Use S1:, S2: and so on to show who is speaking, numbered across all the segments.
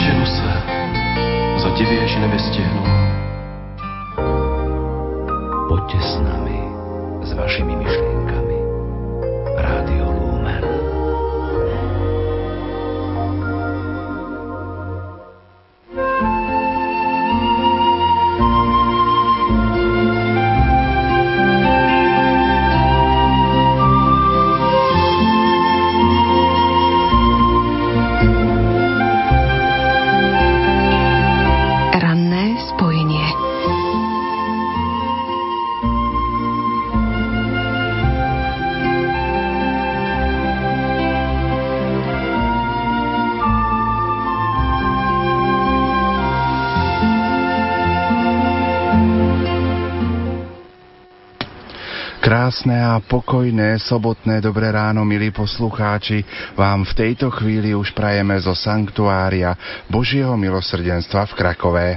S1: Neženu se, zadivěš nebestěhnu.
S2: Poďte s nami, s vašimi myšlienkami. Rádio
S3: Krásne a pokojné sobotné dobré ráno, milí poslucháči, vám v tejto chvíli už prajeme zo Sanktuária Božieho milosrdenstva v Krakové.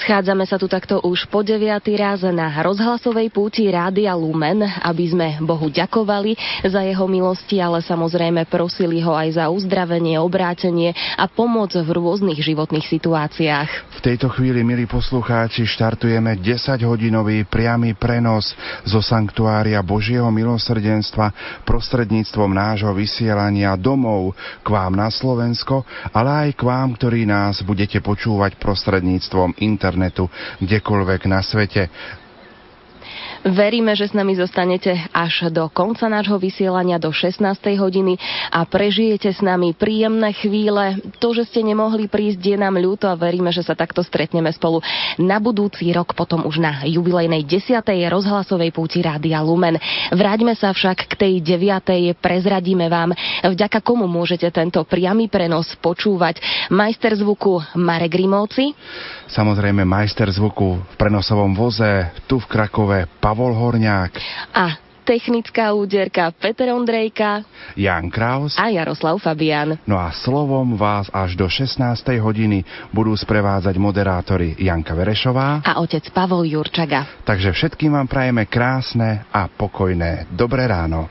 S4: Schádzame sa tu takto už po deviatý raz na rozhlasovej púti Rádia Lumen, aby sme Bohu ďakovali za jeho milosti, ale samozrejme prosili ho aj za uzdravenie, obrátenie a pomoc v rôznych životných situáciách.
S3: V tejto chvíli, milí poslucháči, štartujeme 10-hodinový priamy prenos zo Sanktuária Božieho milosrdenstva prostredníctvom nášho vysielania domov k vám na Slovensko, ale aj k vám, ktorí nás budete počúvať prostredníctvom internetu kdekoľvek na svete.
S4: Veríme, že s nami zostanete až do konca nášho vysielania do 16. hodiny a prežijete s nami príjemné chvíle. To, že ste nemohli prísť, je nám ľúto a veríme, že sa takto stretneme spolu na budúci rok, potom už na jubilejnej 10. rozhlasovej púti Rádia Lumen. Vráťme sa však k tej 9. prezradíme vám, vďaka komu môžete tento priamy prenos počúvať. Majster zvuku Marek Grimovci.
S3: Samozrejme majster zvuku v prenosovom voze tu v Krakove Pavol Horňák.
S4: A technická úderka Peter Ondrejka
S3: Jan Kraus
S4: a Jaroslav Fabian.
S3: No a slovom vás až do 16. hodiny budú sprevádzať moderátori Janka Verešová
S4: a otec Pavol Jurčaga.
S3: Takže všetkým vám prajeme krásne a pokojné dobré ráno.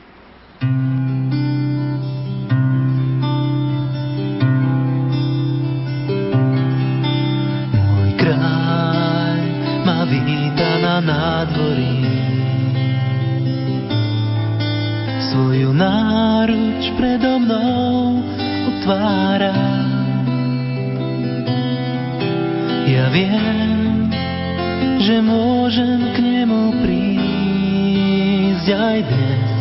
S5: Môj kráľ ma víta na nádvorí. Svoju náruč predo mnou otvára. Ja viem, že môžem k nemu prísť aj dnes.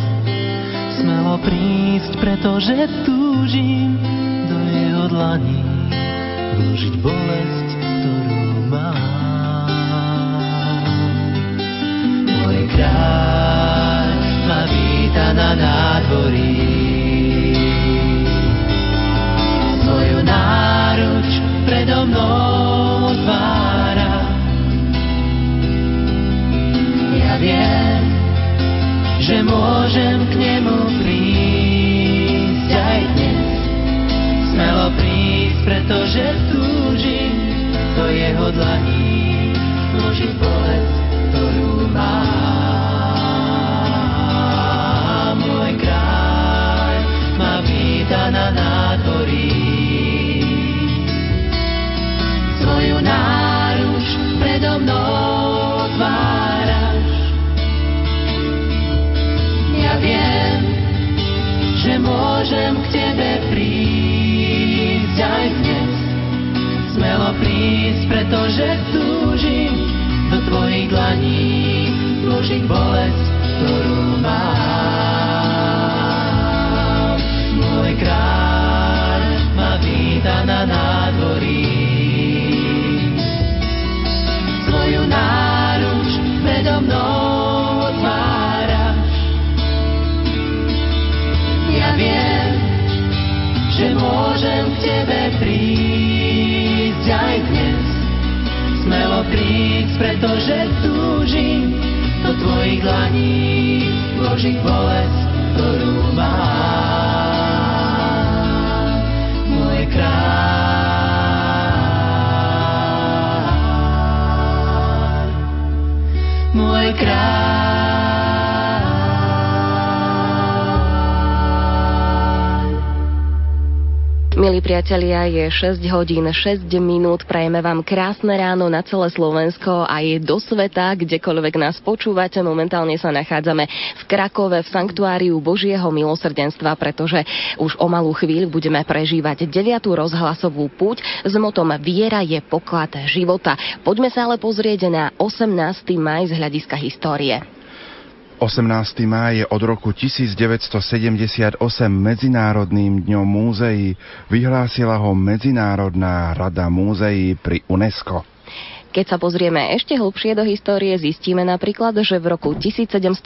S5: Smelo prísť, pretože túžim do jeho dlaní vložiť bolesť, ktorú mám. Môj kráľ víta na nádvorí. Svoju náruč predo mnou otvára. Ja viem, že môžem k nemu prísť aj dnes smelo prísť, pretože túžim do jeho dlaní vložiť bolesť, ktorú mám. Víta na nádvorí. Svoju náruč predo mnou otváraš. Ja viem, že môžem k tebe prísť aj dnes. Smelo prísť, pretože túžim do tvojich dlaní vložiť bolesť, ktorú mám. Kráľ ma víta na nádvorí. Svoju náruč predo mnou otváraš. Ja viem, že môžem k tebe prísť aj dnes. Smelo prísť, pretože túžim do tvojich dlaní vložiť bolesť, ktorú mám.
S4: Priatelia, je 6 hodín 6 minút. Prajeme vám krásne ráno na celé Slovensko a je do sveta, kdekoľvek nás počúvate. Momentálne sa nachádzame v Krakove v Sanktuáriu Božieho milosrdenstva, pretože už o malú chvíľu budeme prežívať 9. rozhlasovú púť s motom Viera je poklad života. Poďme sa ale pozrieť na 18. maj z hľadiska histórie.
S3: 18. máj je od roku 1978 Medzinárodným dňom múzeí. Vyhlásila ho Medzinárodná rada múzeí pri UNESCO.
S4: Keď sa pozrieme ešte hlbšie do histórie, zistíme napríklad, že v roku 1711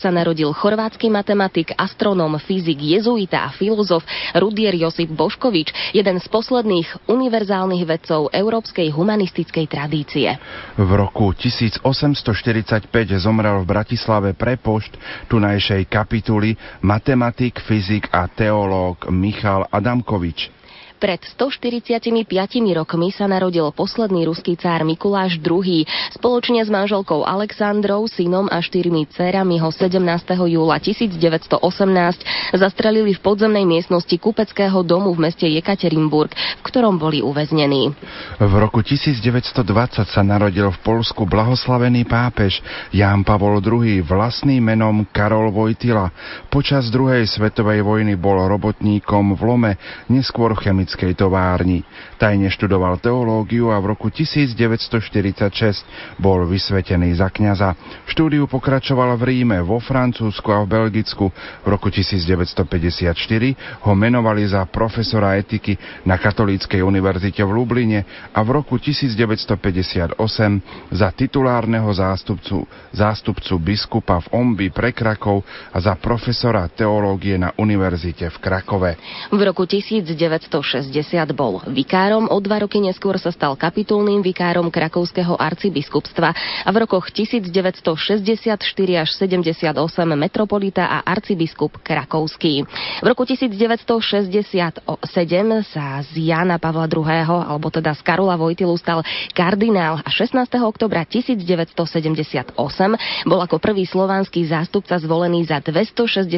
S4: sa narodil chorvátsky matematik, astronóm, fyzik, jezuita a filozof Rudier Josip Boškovič, jeden z posledných univerzálnych vedcov európskej humanistickej tradície.
S3: V roku 1845 zomrel v Bratislave prepošt tunajšej kapituly matematik, fyzik a teológ Michal Adamkovič.
S4: Pred 145 rokmi sa narodil posledný ruský cár Mikuláš II. Spoločne s manželkou Alexandrou, synom a štyrmi dcerami ho 17. júla 1918 zastrelili v podzemnej miestnosti kupeckého domu v meste Jekaterinburg, v ktorom boli uväznení.
S3: V roku 1920 sa narodil v Polsku blahoslavený pápež Ján Pavol II vlastným menom Karol Vojtila. Počas druhej svetovej vojny bol robotníkom v Lome, neskôr chemickým chemickej továrni. Tajne študoval teológiu a v roku 1946 bol vysvetený za kňaza. Štúdiu pokračoval v Ríme, vo Francúzsku a v Belgicku. V roku 1954 ho menovali za profesora etiky na Katolíckej univerzite v Lubline a v roku 1958 za titulárneho zástupcu, zástupcu biskupa v Ombi pre Krakov a za profesora teológie na univerzite v Krakove.
S4: V roku 1960 60 bol vikárom, o dva roky neskôr sa stal kapitulným vikárom krakovského arcibiskupstva a v rokoch 1964 až 78 metropolita a arcibiskup krakovský. V roku 1967 sa z Jana Pavla II. alebo teda z Karola Vojtilu stal kardinál a 16. oktobra 1978 bol ako prvý slovanský zástupca zvolený za 264.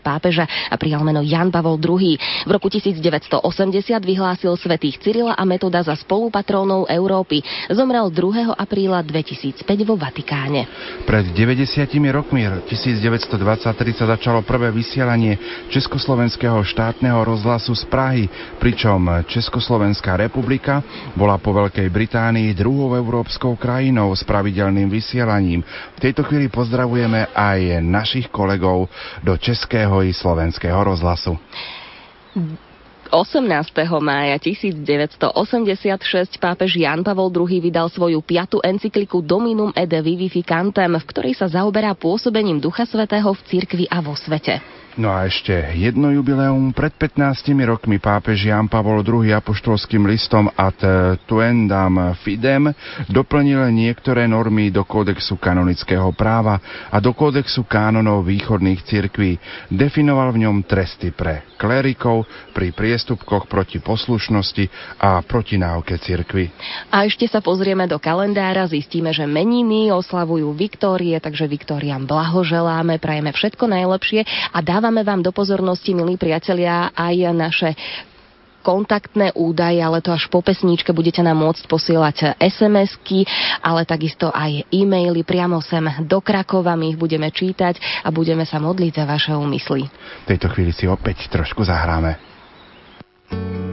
S4: pápeža a prijal meno Jan Pavol II. V roku 1900 1980 vyhlásil svetých Cyrila a Metoda za spolupatrónov Európy. Zomrel 2. apríla 2005 vo Vatikáne.
S3: Pred 90 rokmi 1923 sa začalo prvé vysielanie Československého štátneho rozhlasu z Prahy, pričom Československá republika bola po Veľkej Británii druhou európskou krajinou s pravidelným vysielaním. V tejto chvíli pozdravujeme aj našich kolegov do Českého i Slovenského rozhlasu.
S4: 18. mája 1986 pápež Jan Pavol II vydal svoju piatu encykliku Dominum et Vivificantem, v ktorej sa zaoberá pôsobením Ducha Svetého v cirkvi a vo svete.
S3: No a ešte jedno jubileum. Pred 15 rokmi pápež Jan Pavol II apoštolským listom Ad Tuendam Fidem doplnil niektoré normy do kódexu kanonického práva a do kódexu kánonov východných cirkví. Definoval v ňom tresty pre klerikov pri priestupkoch proti poslušnosti a proti náuke cirkvy.
S4: A ešte sa pozrieme do kalendára, zistíme, že meniny oslavujú Viktórie, takže Viktóriam blahoželáme, prajeme všetko najlepšie a dávame Dávame vám do pozornosti, milí priatelia, aj naše kontaktné údaje, ale to až po pesníčke budete nám môcť posielať SMS-ky, ale takisto aj e-maily priamo sem do Krakova. My ich budeme čítať a budeme sa modliť za vaše úmysly.
S3: V tejto chvíli si opäť trošku zahráme.
S5: sa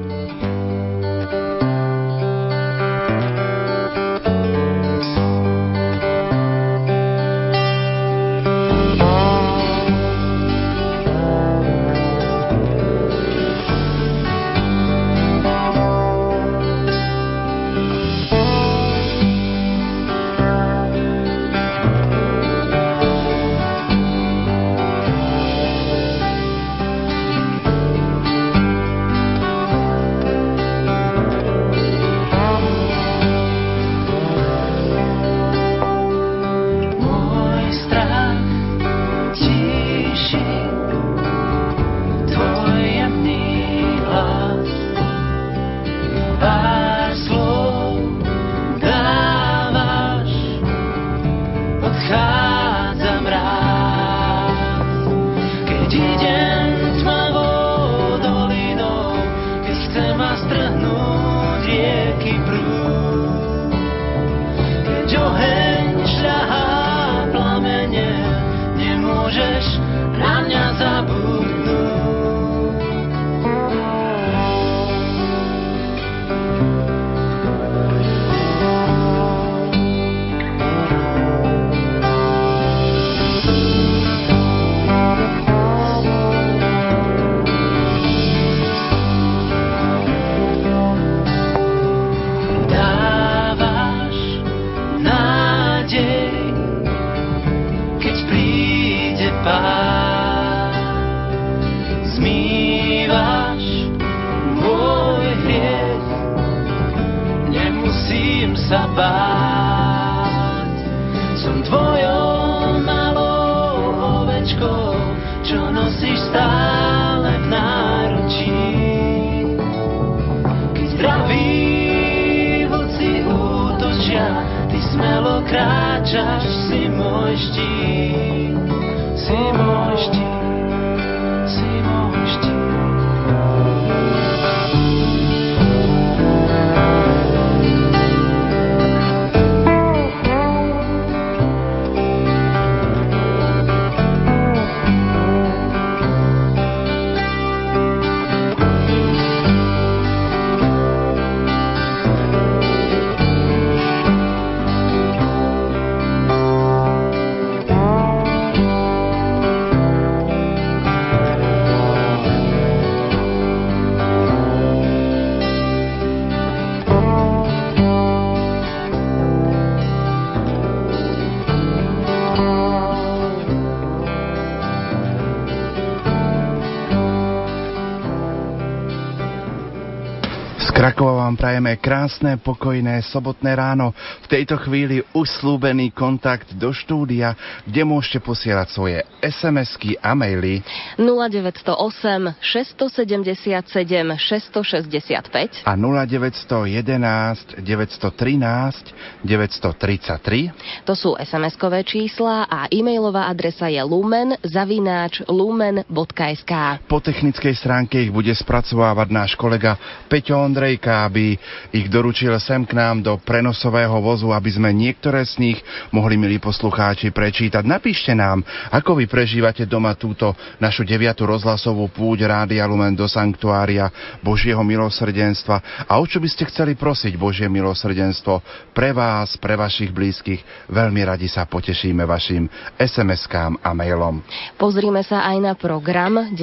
S3: prajeme krásne, pokojné sobotné ráno. V tejto chvíli už slúbený kontakt do štúdia, kde môžete posielať svoje SMS-ky a maily
S4: 0908 677 665
S3: a 0911 913 933
S4: To sú SMS-kové čísla a e-mailová adresa je lumen zavináč lumen.sk.
S3: Po technickej stránke ich bude spracovávať náš kolega Peťo Ondrejka, aby ich doručil sem k nám do prenosového vozu, aby sme niektoré z nich mohli, milí poslucháči, prečítať. Napíšte nám, ako vy prežívate doma túto našu deviatu rozhlasovú púť Rádia Lumen do Sanktuária Božieho milosrdenstva a o čo by ste chceli prosiť Božie milosrdenstvo pre vás, pre vašich blízkych. Veľmi radi sa potešíme vašim SMS-kám a mailom.
S4: Pozrime sa aj na program 9.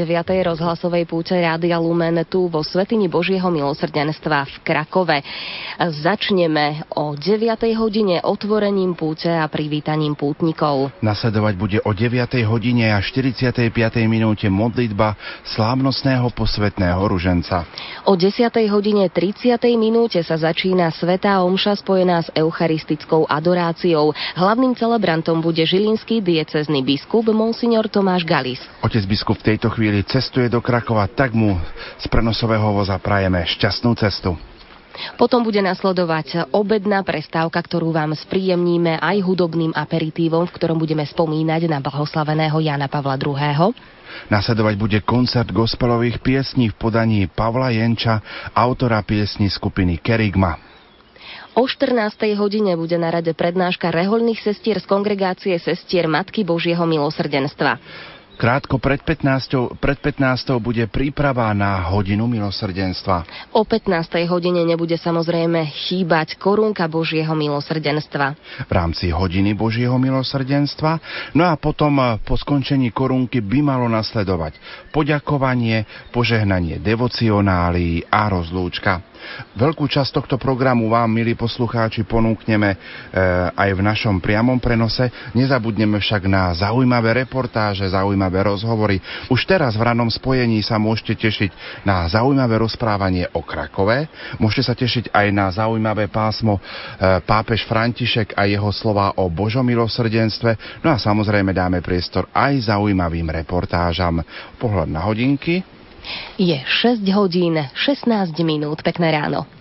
S4: rozhlasovej púte Rádia Lumen tu vo Svetini Božieho milosrdenstva v Krakove. Začneme o 9. hodine otvorením púte a privítaním pútnikov.
S3: Nasledovať bude o 9. hodine a 45. minúte modlitba slávnostného posvetného ruženca.
S4: O 10. hodine 30. minúte sa začína Svetá Omša spojená s eucharistickou adoráciou. Hlavným celebrantom bude žilinský diecezný biskup Monsignor Tomáš Galis.
S3: Otec biskup v tejto chvíli cestuje do Krakova, tak mu z prenosového voza prajeme šťastnú cestu.
S4: Potom bude nasledovať obedná prestávka, ktorú vám spríjemníme aj hudobným aperitívom, v ktorom budeme spomínať na blahoslaveného Jana Pavla II.
S3: Nasledovať bude koncert gospelových piesní v podaní Pavla Jenča, autora piesní skupiny Kerigma.
S4: O 14. hodine bude na rade prednáška rehoľných sestier z kongregácie sestier Matky Božieho milosrdenstva.
S3: Krátko pred 15. Pred 15. bude príprava na hodinu milosrdenstva.
S4: O 15. hodine nebude samozrejme chýbať korunka Božieho milosrdenstva.
S3: v rámci hodiny Božieho milosrdenstva. No a potom eh, po skončení korunky by malo nasledovať poďakovanie, požehnanie devocionálií a rozlúčka. Veľkú časť tohto programu vám, milí poslucháči, ponúkneme e, aj v našom priamom prenose. Nezabudneme však na zaujímavé reportáže, zaujímavé rozhovory. Už teraz v ranom spojení sa môžete tešiť na zaujímavé rozprávanie o Krakove. Môžete sa tešiť aj na zaujímavé pásmo e, pápež František a jeho slova o Božom milosrdenstve. No a samozrejme dáme priestor aj zaujímavým reportážam. Pohľad na hodinky.
S4: Je 6 hodín 16 minút. Pekné ráno.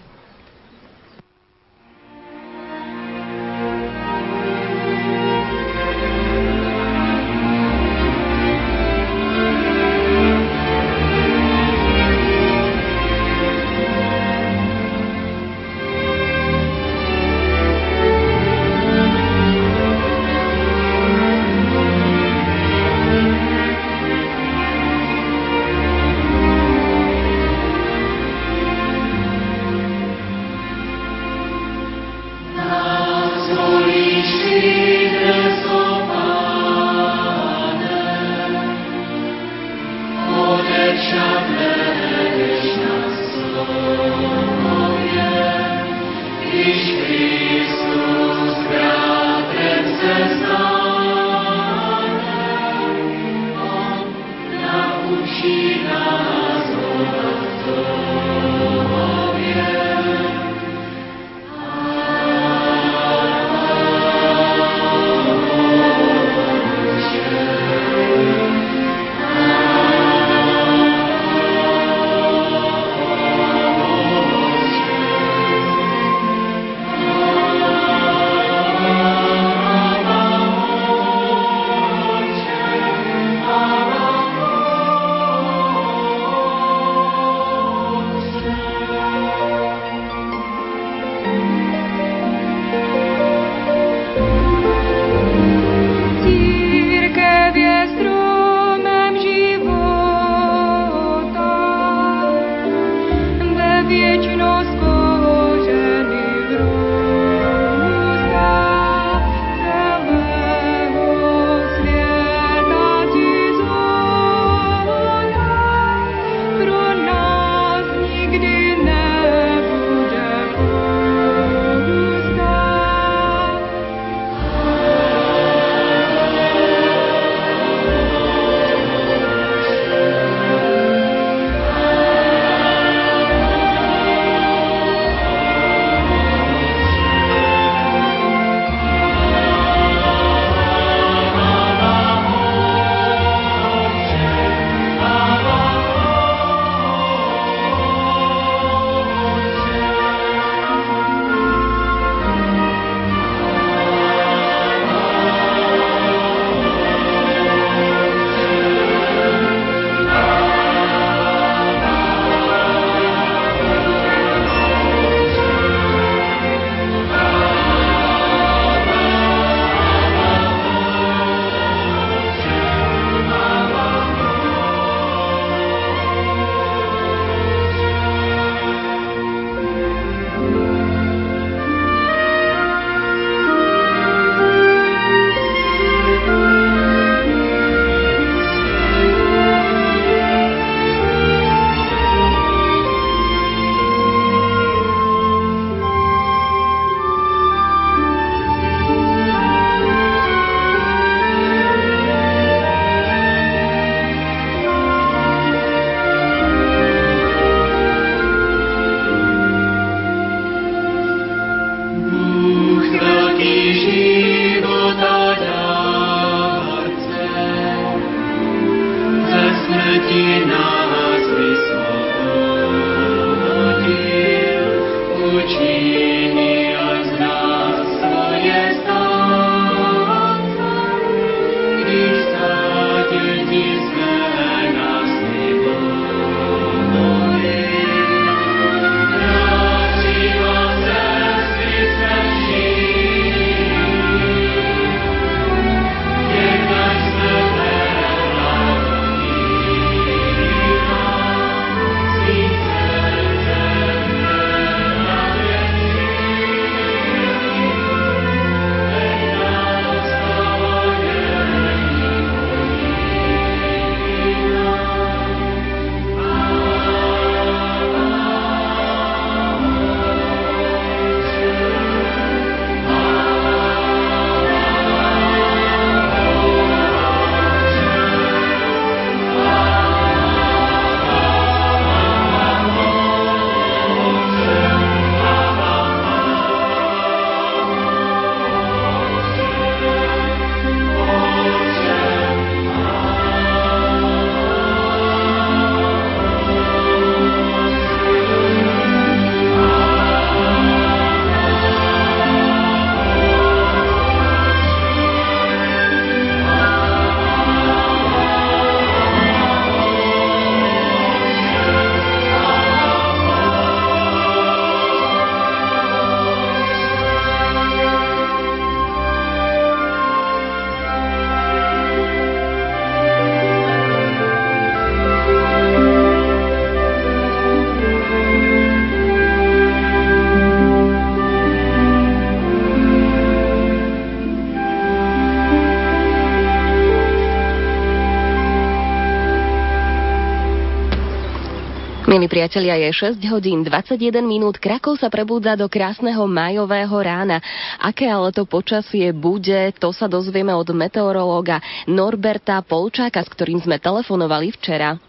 S5: Milí priatelia, je 6 hodín 21 minút. Krakov sa prebúdza do krásneho majového rána. Aké ale to počasie bude, to sa dozvieme od meteorológa Norberta Polčáka, s ktorým sme telefonovali včera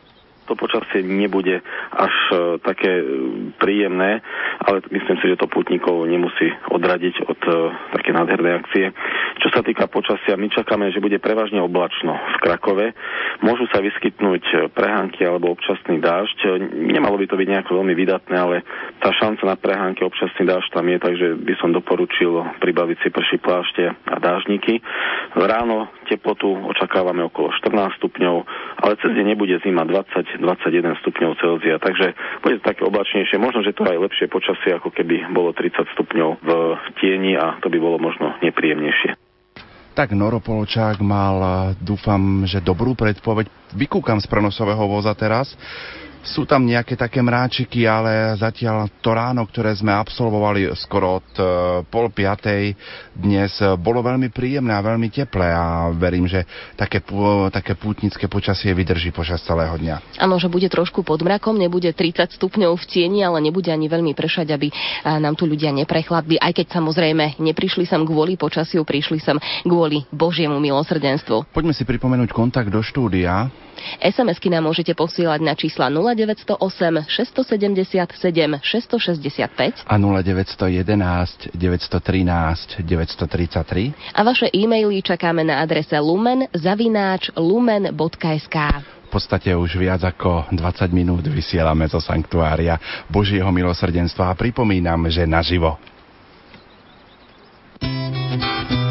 S6: to počasie nebude až e, také e, príjemné, ale myslím si, že to putníkov nemusí odradiť od e, také nádhernej akcie. Čo sa týka počasia, my čakáme, že bude prevažne oblačno v Krakove. Môžu sa vyskytnúť prehánky alebo občasný dážď. Nemalo by to byť nejako veľmi vydatné, ale tá šanca na prehánky občasný dážď tam je, takže by som doporučil pribaviť si prší plášte a dážniky. Ráno teplotu očakávame okolo 14 stupňov, ale cez deň nebude zima 20 21 stupňov Celzia, takže bude to také oblačnejšie. Možno, že to aj lepšie počasie, ako keby bolo 30 stupňov v tieni a to by bolo možno nepríjemnejšie.
S3: Tak Noro Poločák mal, dúfam, že dobrú predpoveď. Vykúkam z prenosového voza teraz. Sú tam nejaké také mráčiky, ale zatiaľ to ráno, ktoré sme absolvovali skoro od e, pol piatej dnes, e, bolo veľmi príjemné a veľmi teplé a verím, že také, také pútnické počasie vydrží počas celého dňa.
S5: Áno, že bude trošku pod mrakom, nebude 30 stupňov v tieni, ale nebude ani veľmi pršať, aby e, nám tu ľudia neprechladli, aj keď samozrejme neprišli sem kvôli počasiu, prišli sem kvôli Božiemu milosrdenstvu.
S3: Poďme si pripomenúť kontakt do štúdia.
S5: SMS-ky nám môžete posielať na čísla 0908 677 665
S3: a 0911 913 933
S5: a vaše e-maily čakáme na adrese lumen zavináč lumen.sk.
S3: V podstate už viac ako 20 minút vysielame zo Sanktuária Božieho milosrdenstva a pripomínam, že naživo.
S5: O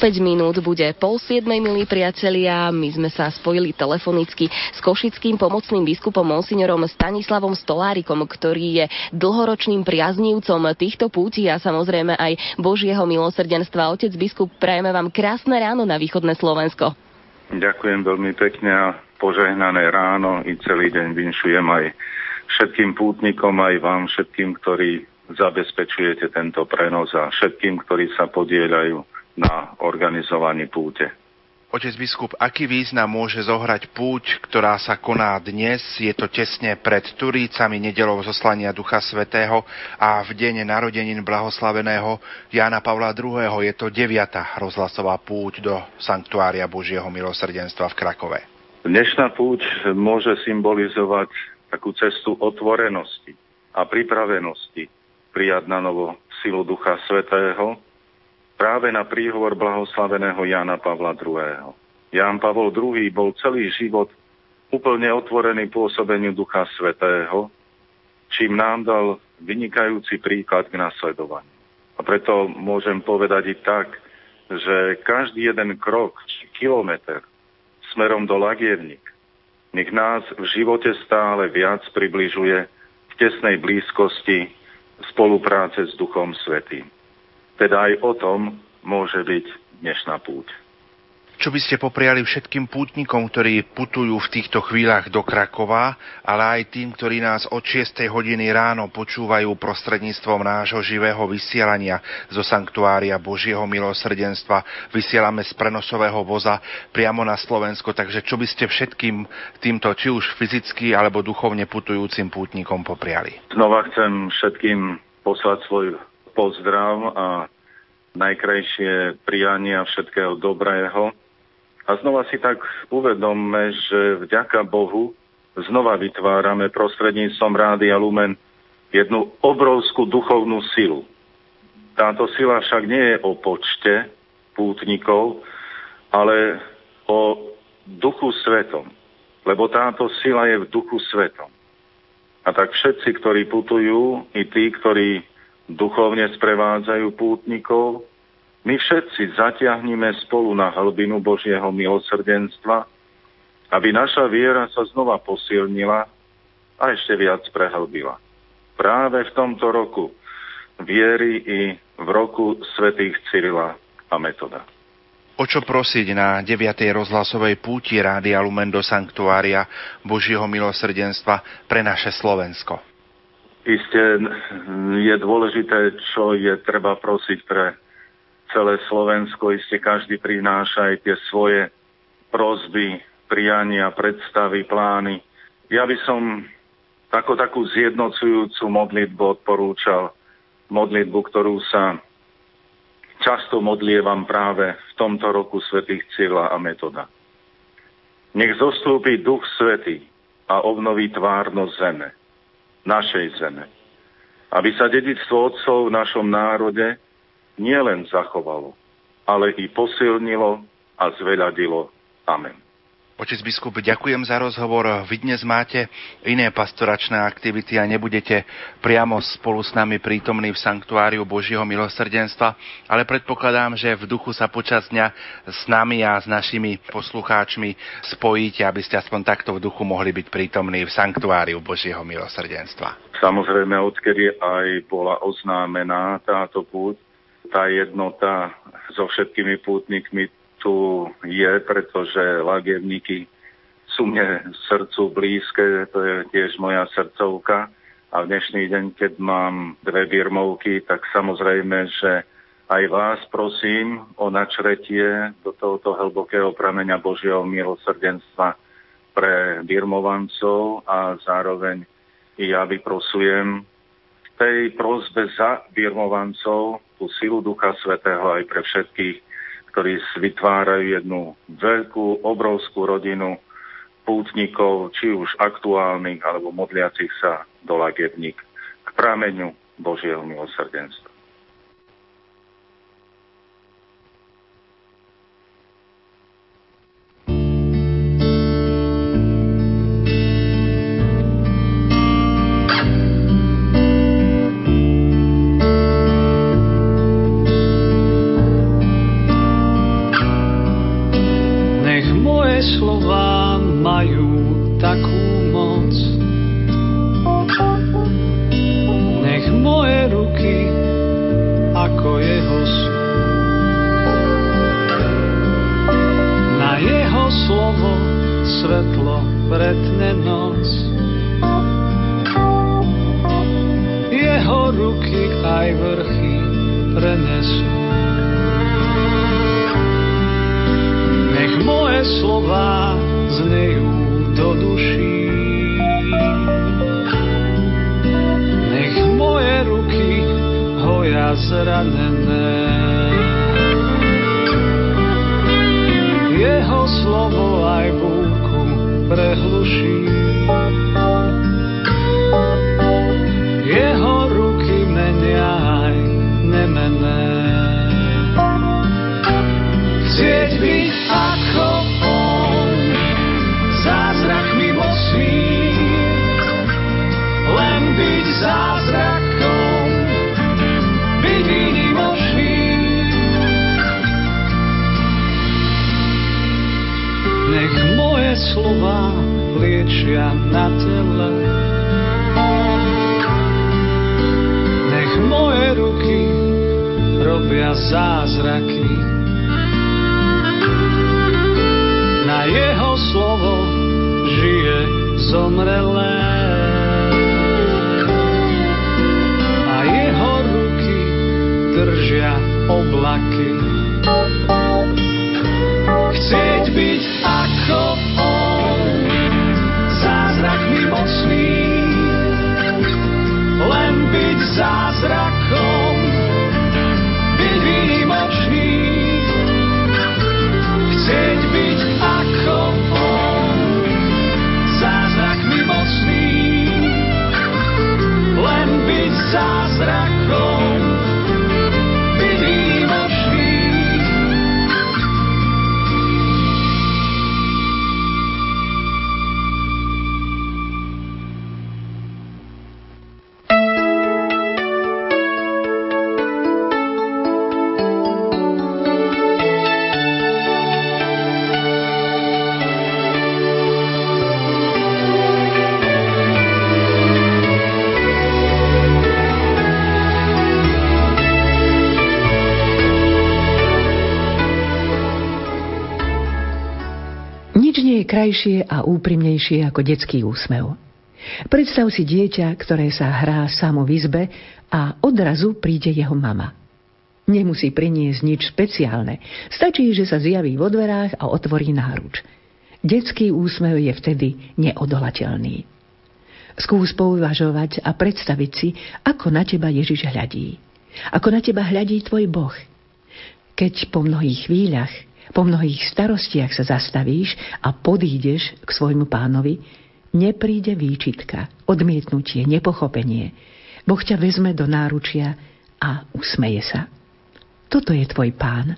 S5: 5 minút bude pol siedmej, milí priatelia. My sme sa spojili telefonicky s košickým pomocným biskupom monsignorom Stanislavom Stolárikom, ktorý je dlhoročným priaznívcom týchto pútí a samozrejme aj Božieho milosrdenstva. Otec biskup, prajeme vám krásne ráno na východné Slovensko.
S7: Ďakujem veľmi pekne a požehnané ráno i celý deň vinšujem aj všetkým pútnikom, aj vám všetkým, ktorí zabezpečujete tento prenos a všetkým, ktorí sa podielajú na organizovaní púte.
S3: Otec biskup, aký význam môže zohrať púť, ktorá sa koná dnes? Je to tesne pred Turícami, nedelou zoslania Ducha Svetého a v deň narodenín blahoslaveného Jána Pavla II. Je to deviata rozhlasová púť do Sanktuária Božieho milosrdenstva v Krakove.
S7: Dnešná púť môže symbolizovať takú cestu otvorenosti a pripravenosti prijať na novo silu Ducha Svetého práve na príhovor blahoslaveného Jana Pavla II. Ján Pavol II bol celý život úplne otvorený pôsobeniu Ducha Svetého, čím nám dal vynikajúci príklad k nasledovaniu. A preto môžem povedať i tak, že každý jeden krok či kilometr smerom do Lagievnik nech nás v živote stále viac približuje k tesnej blízkosti spolupráce s Duchom Svetým. Teda aj o tom môže byť dnešná púť.
S3: Čo by ste popriali všetkým pútnikom, ktorí putujú v týchto chvíľach do Krakova, ale aj tým, ktorí nás od 6. hodiny ráno počúvajú prostredníctvom nášho živého vysielania zo Sanktuária Božieho milosrdenstva. Vysielame z prenosového voza priamo na Slovensko, takže čo by ste všetkým týmto, či už fyzicky alebo duchovne putujúcim pútnikom popriali?
S7: Znova chcem všetkým poslať svoj pozdrav a najkrajšie prijania všetkého dobrého a znova si tak uvedomme, že vďaka Bohu znova vytvárame prostredníctvom Rádia Lumen jednu obrovskú duchovnú silu. Táto sila však nie je o počte pútnikov, ale o duchu svetom. Lebo táto sila je v duchu svetom. A tak všetci, ktorí putujú, i tí, ktorí duchovne sprevádzajú pútnikov, my všetci zatiahnime spolu na hlbinu Božieho milosrdenstva, aby naša viera sa znova posilnila a ešte viac prehlbila. Práve v tomto roku viery i v roku svätých Cyrila a Metoda.
S3: O čo prosiť na 9. rozhlasovej púti Rádia Lumen do Sanktuária Božieho milosrdenstva pre naše Slovensko?
S7: Isté je dôležité, čo je treba prosiť pre celé Slovensko, iste každý prináša aj tie svoje prozby, priania, predstavy, plány. Ja by som tako, takú zjednocujúcu modlitbu odporúčal, modlitbu, ktorú sa často modlievam práve v tomto roku svätých Cyrila a Metoda. Nech zostúpi Duch Svetý a obnoví tvárnosť zeme, našej zeme, aby sa dedictvo otcov v našom národe nielen zachovalo, ale i posilnilo a zveľadilo. Amen.
S3: Otec biskup, ďakujem za rozhovor. Vy dnes máte iné pastoračné aktivity a nebudete priamo spolu s nami prítomní v Sanktuáriu Božieho milosrdenstva, ale predpokladám, že v duchu sa počas dňa s nami a s našimi poslucháčmi spojíte, aby ste aspoň takto v duchu mohli byť prítomní v Sanktuáriu Božieho milosrdenstva.
S7: Samozrejme, odkedy aj bola oznámená táto púť, tá jednota so všetkými pútnikmi tu je, pretože lagevníky sú mne srdcu blízke, to je tiež moja srdcovka. A v dnešný deň, keď mám dve birmovky, tak samozrejme, že aj vás prosím o načretie do tohoto hlbokého prameňa Božieho milosrdenstva pre birmovancov a zároveň ja vyprosujem tej prozbe za birmovancov tú silu Ducha Svetého aj pre všetkých, ktorí vytvárajú jednu veľkú, obrovskú rodinu pútnikov, či už aktuálnych, alebo modliacich sa do lagebník k prameňu Božieho milosrdenstva.
S8: Krajšie a úprimnejšie ako detský úsmev. Predstav si dieťa, ktoré sa hrá samo v izbe a odrazu príde jeho mama. Nemusí priniesť nič špeciálne. Stačí, že sa zjaví vo dverách a otvorí náruč. Detský úsmev je vtedy neodolateľný. Skús pouvažovať a predstaviť si, ako na teba Ježiš hľadí. Ako na teba hľadí tvoj Boh. Keď po mnohých chvíľach, po mnohých starostiach sa zastavíš a podídeš k svojmu pánovi, nepríde výčitka, odmietnutie, nepochopenie. Boh ťa vezme do náručia a usmeje sa. Toto je tvoj pán.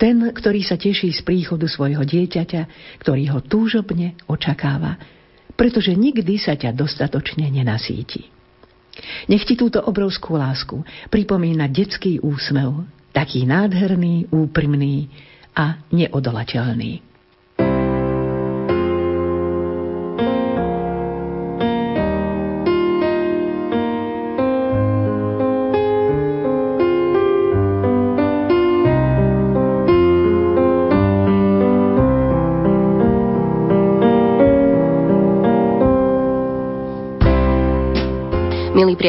S8: Ten, ktorý sa teší z príchodu svojho dieťaťa, ktorý ho túžobne očakáva, pretože nikdy sa ťa dostatočne nenasíti. Nech ti túto obrovskú lásku pripomína detský úsmev, taký nádherný, úprimný a neodolateľný.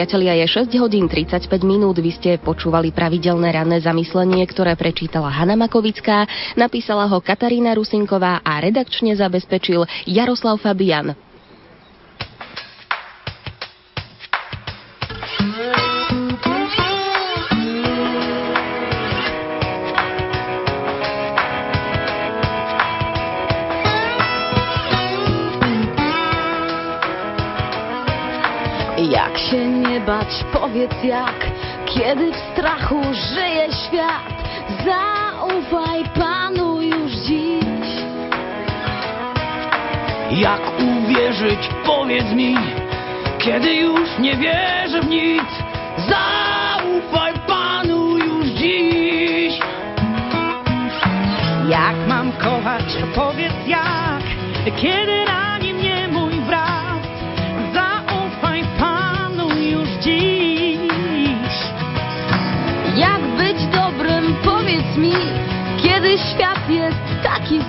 S4: Priatelia, je 6 hodín 35 minút. Vy ste počúvali pravidelné ranné zamyslenie, ktoré prečítala Hanna Makovická, napísala ho Katarína Rusinková a redakčne zabezpečil Jaroslav Fabian.
S9: Powiedz jak, kiedy w strachu żyje świat. Zaufaj Panu już dziś.
S5: Jak uwierzyć, powiedz mi, kiedy już nie wierzę w nic. Zaufaj Panu już dziś.
S9: Jak mam kochać, powiedz jak, kiedy Lichtschwert wird, Takis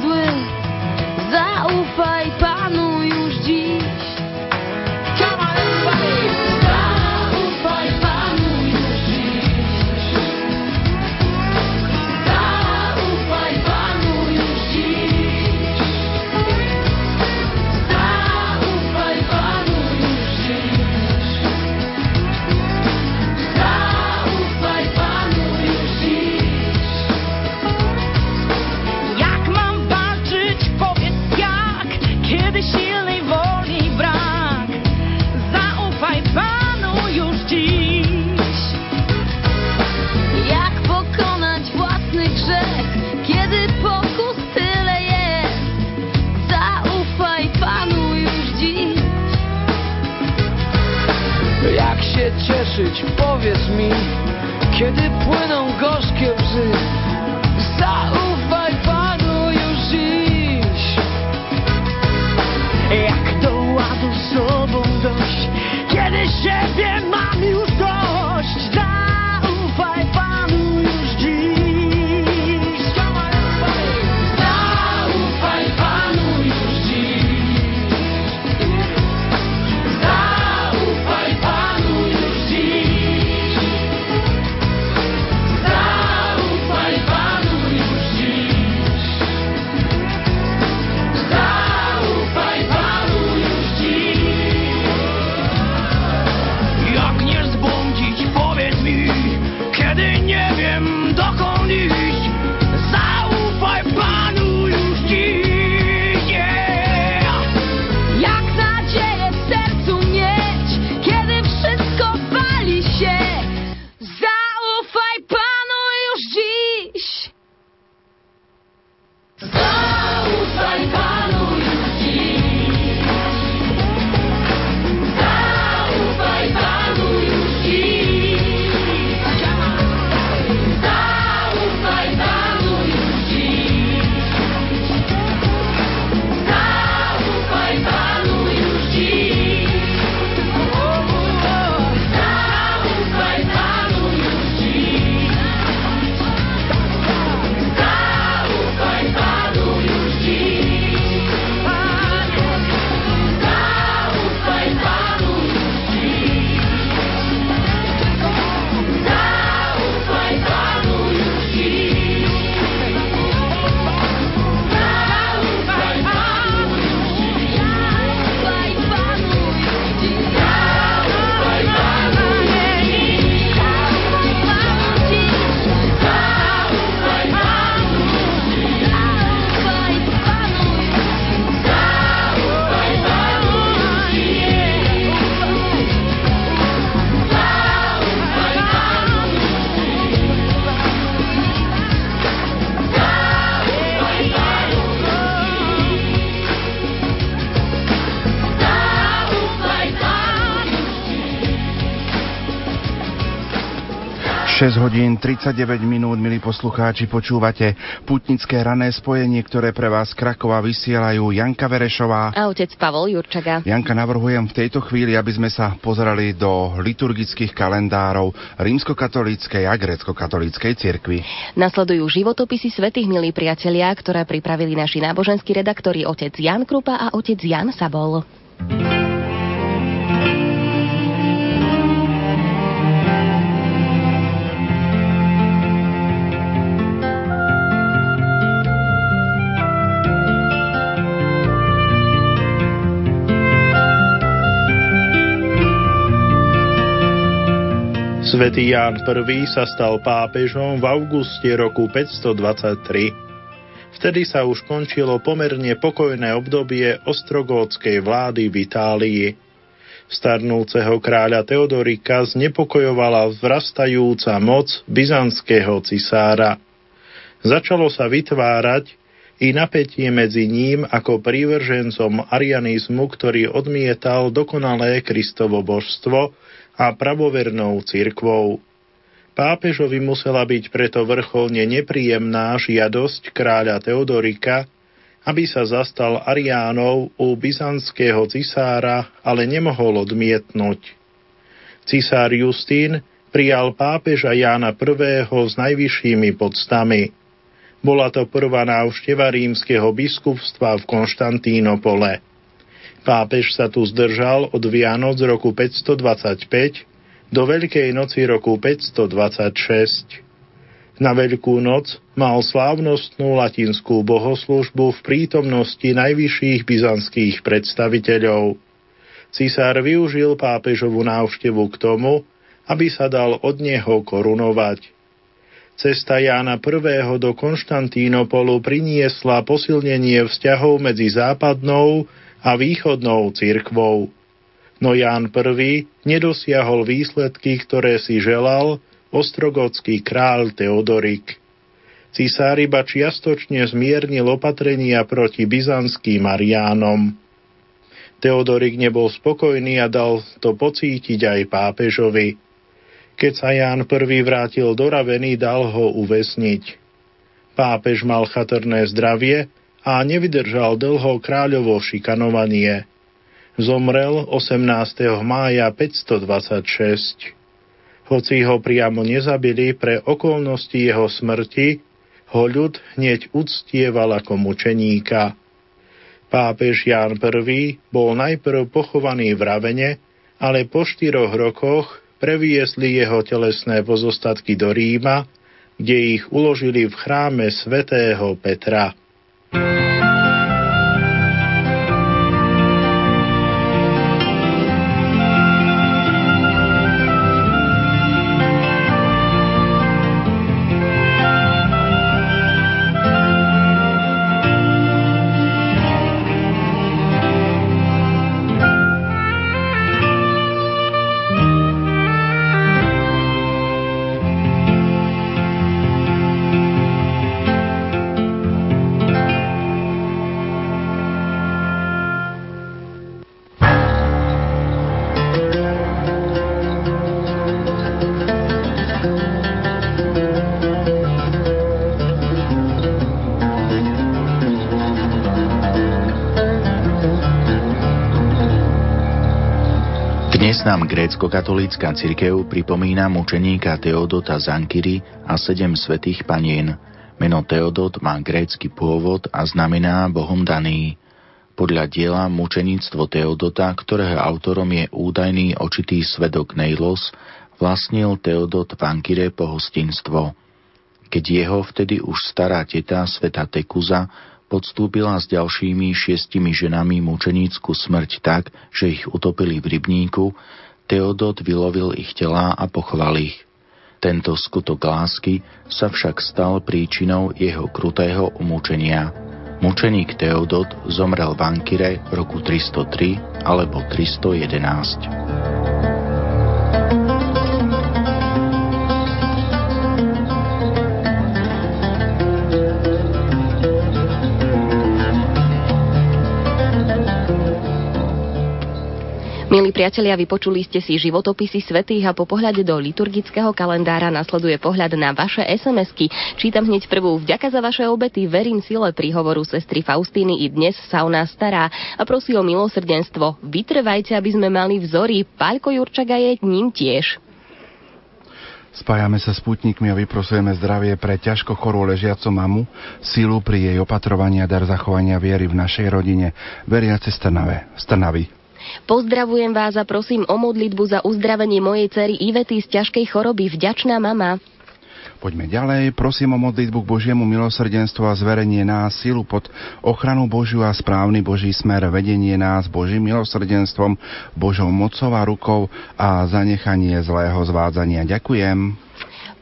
S9: kiedy płyną gorzkie łzy. Zaufaj Panu już dziś. Jak do ładu sobą dojść, kiedy
S5: siebie
S3: 6 hodín 39 minút, milí poslucháči, počúvate putnické rané spojenie, ktoré pre vás Krakova vysielajú Janka Verešová
S4: a otec Pavol Jurčaga.
S3: Janka, navrhujem v tejto chvíli, aby sme sa pozerali do liturgických kalendárov rímskokatolíckej a grécko-katolíckej cirkvi.
S4: Nasledujú životopisy svetých milí priatelia, ktoré pripravili naši náboženskí redaktori otec Jan Krupa a otec Jan Sabol.
S10: Svetý Ján I sa stal pápežom v auguste roku 523. Vtedy sa už končilo pomerne pokojné obdobie ostrogótskej vlády v Itálii. Starnúceho kráľa Teodorika znepokojovala vzrastajúca moc byzantského cisára. Začalo sa vytvárať i napätie medzi ním ako prívržencom arianizmu, ktorý odmietal dokonalé Kristovo božstvo a pravovernou cirkvou. Pápežovi musela byť preto vrcholne nepríjemná žiadosť kráľa Teodorika, aby sa zastal Ariánov u byzantského cisára, ale nemohol odmietnúť. Cisár Justín prijal pápeža Jána I. s najvyššími podstami. Bola to prvá návšteva rímskeho biskupstva v Konštantínopole. Pápež sa tu zdržal od Vianoc roku 525 do Veľkej noci roku 526. Na Veľkú noc mal slávnostnú latinskú bohoslužbu v prítomnosti najvyšších byzantských predstaviteľov. Cisár využil pápežovú návštevu k tomu, aby sa dal od neho korunovať. Cesta Jána I. do Konštantínopolu priniesla posilnenie vzťahov medzi západnou a východnou cirkvou. No Ján I nedosiahol výsledky, ktoré si želal ostrogocký král Teodorik. Cisár iba čiastočne zmiernil opatrenia proti byzantským Mariánom. Teodorik nebol spokojný a dal to pocítiť aj pápežovi. Keď sa Ján I vrátil do Raveny, dal ho uväzniť. Pápež mal chatrné zdravie a nevydržal dlho kráľovo šikanovanie. Zomrel 18. mája 526. Hoci ho priamo nezabili, pre okolnosti jeho smrti ho ľud hneď uctieval ako mučeníka. Pápež Ján I bol najprv pochovaný v Ravene, ale po štyroch rokoch previesli jeho telesné pozostatky do Ríma, kde ich uložili v chráme svätého Petra. Thank you.
S11: Nám grécko-katolícka cirkev pripomína mučeníka Teodota Zankiry a sedem svetých panien. Meno Teodot má grécky pôvod a znamená Bohom daný. Podľa diela Mučeníctvo Teodota, ktorého autorom je údajný očitý svedok Neilos, vlastnil Teodot Vankire pohostinstvo. Keď jeho vtedy už stará teta Sveta Tekuza podstúpila s ďalšími šiestimi ženami mučenícku smrť tak, že ich utopili v rybníku, Teodot vylovil ich telá a pochval ich. Tento skutok lásky sa však stal príčinou jeho krutého umúčenia. Mučeník Teodot zomrel v Ankire roku 303 alebo 311.
S4: Milí priatelia, vypočuli ste si životopisy svetých a po pohľade do liturgického kalendára nasleduje pohľad na vaše SMS-ky. Čítam hneď prvú. Vďaka za vaše obety, verím sile príhovoru sestry Faustíny i dnes sa o nás stará a prosí o milosrdenstvo. Vytrvajte, aby sme mali vzory. Paľko Jurčaga je ním tiež.
S3: Spájame sa s putníkmi a vyprosujeme zdravie pre ťažko chorú ležiacu mamu, sílu pri jej opatrovaní a dar zachovania viery v našej rodine, veriace Strnave, Strnavy.
S4: Pozdravujem vás a prosím o modlitbu za uzdravenie mojej cery Ivety z ťažkej choroby. Vďačná mama.
S3: Poďme ďalej. Prosím o modlitbu k Božiemu milosrdenstvu a zverenie nás silu pod ochranu Božiu a správny Boží smer, vedenie nás Božím milosrdenstvom, Božou mocou a rukou a zanechanie zlého zvádzania. Ďakujem.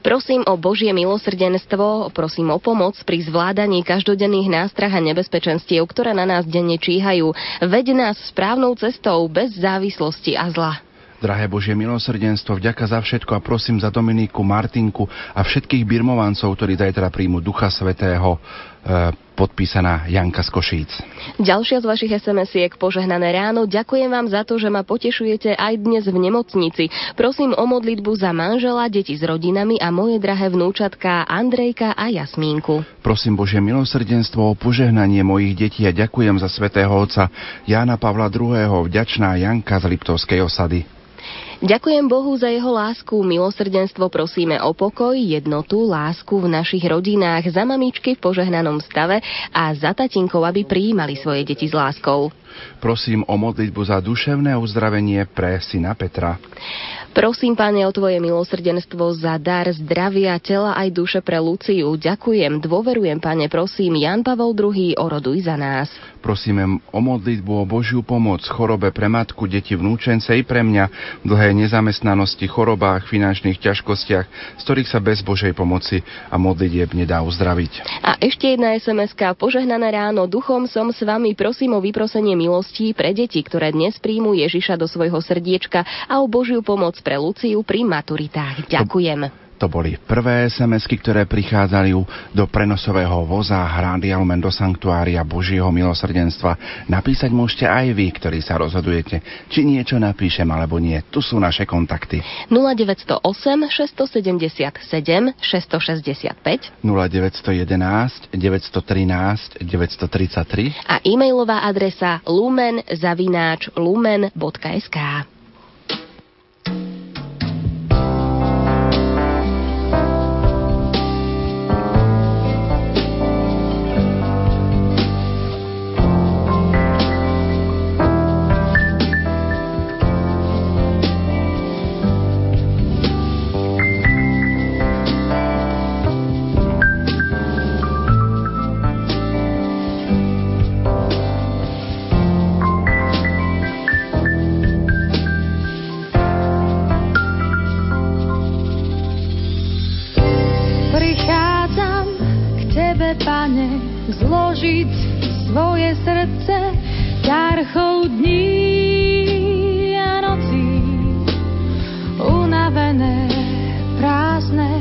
S4: Prosím o Božie milosrdenstvo, prosím o pomoc pri zvládaní každodenných nástrah a nebezpečenstiev, ktoré na nás denne číhajú. Veď nás správnou cestou, bez závislosti a zla.
S3: Drahé Božie milosrdenstvo, vďaka za všetko a prosím za Dominiku, Martinku a všetkých birmovancov, ktorí zajtra príjmu Ducha Svetého, podpísaná Janka z Košíc.
S4: Ďalšia z vašich SMS-iek požehnané ráno. Ďakujem vám za to, že ma potešujete aj dnes v nemocnici. Prosím o modlitbu za manžela, deti s rodinami a moje drahé vnúčatká Andrejka a Jasmínku.
S3: Prosím Božie milosrdenstvo o požehnanie mojich detí a ďakujem za svätého otca Jána Pavla II. Vďačná Janka z Liptovskej osady.
S4: Ďakujem Bohu za jeho lásku, milosrdenstvo prosíme o pokoj, jednotu, lásku v našich rodinách, za mamičky v požehnanom stave a za tatinkov, aby prijímali svoje deti s láskou.
S3: Prosím o modlitbu za duševné uzdravenie pre syna Petra.
S4: Prosím, Pane, o Tvoje milosrdenstvo za dar zdravia, tela aj duše pre Luciu. Ďakujem, dôverujem, Pane, prosím, Jan Pavol II, oroduj za nás.
S3: Prosíme o modlitbu o Božiu pomoc chorobe pre matku, deti, vnúčence i pre mňa, v dlhej nezamestnanosti, chorobách, finančných ťažkostiach, z ktorých sa bez Božej pomoci a modlitieb nedá uzdraviť.
S4: A ešte jedna sms Požehnané ráno, duchom som s vami, prosím o vyprosenie milostí pre deti, ktoré dnes príjmu Ježiša do svojho srdiečka a o Božiu pomoc pre Luciu pri maturitách. Ďakujem.
S3: To boli prvé sms ktoré prichádzali do prenosového voza Hrádia Lumen do Sanktuária Božieho milosrdenstva. Napísať môžete aj vy, ktorí sa rozhodujete, či niečo napíšem alebo nie. Tu sú naše kontakty.
S4: 0908 677 665
S3: 0911 913 933
S4: a e-mailová adresa lumen lumen.sk.
S12: vložiť svoje srdce ťarchou dní a nocí. Unavené, prázdne,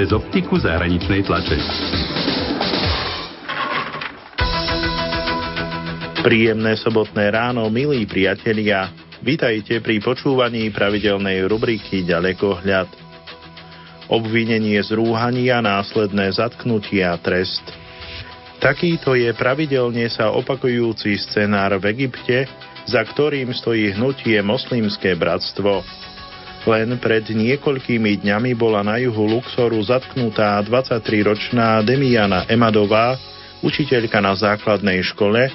S12: cez optiku zahraničnej tlače.
S10: Príjemné sobotné ráno, milí priatelia. Vítajte pri počúvaní pravidelnej rubriky Ďalekohľad. Obvinenie z rúhania, následné zatknutie a trest. Takýto je pravidelne sa opakujúci scenár v Egypte, za ktorým stojí hnutie Moslimské bratstvo. Len pred niekoľkými dňami bola na juhu Luxoru zatknutá 23-ročná Demiana Emadová, učiteľka na základnej škole,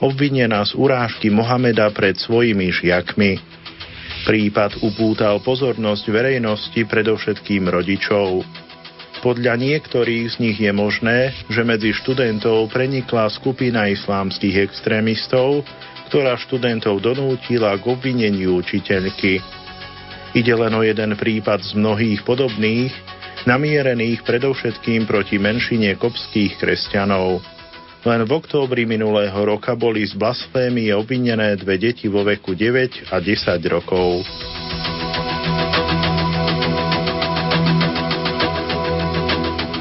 S10: obvinená z urážky Mohameda pred svojimi žiakmi. Prípad upútal pozornosť verejnosti predovšetkým rodičov. Podľa niektorých z nich je možné, že medzi študentov prenikla skupina islámskych extrémistov, ktorá študentov donútila k obvineniu učiteľky. Ide len o jeden prípad z mnohých podobných, namierených predovšetkým proti menšine kopských kresťanov. Len v októbri minulého roka boli z blasfémie obvinené dve deti vo veku 9 a 10 rokov.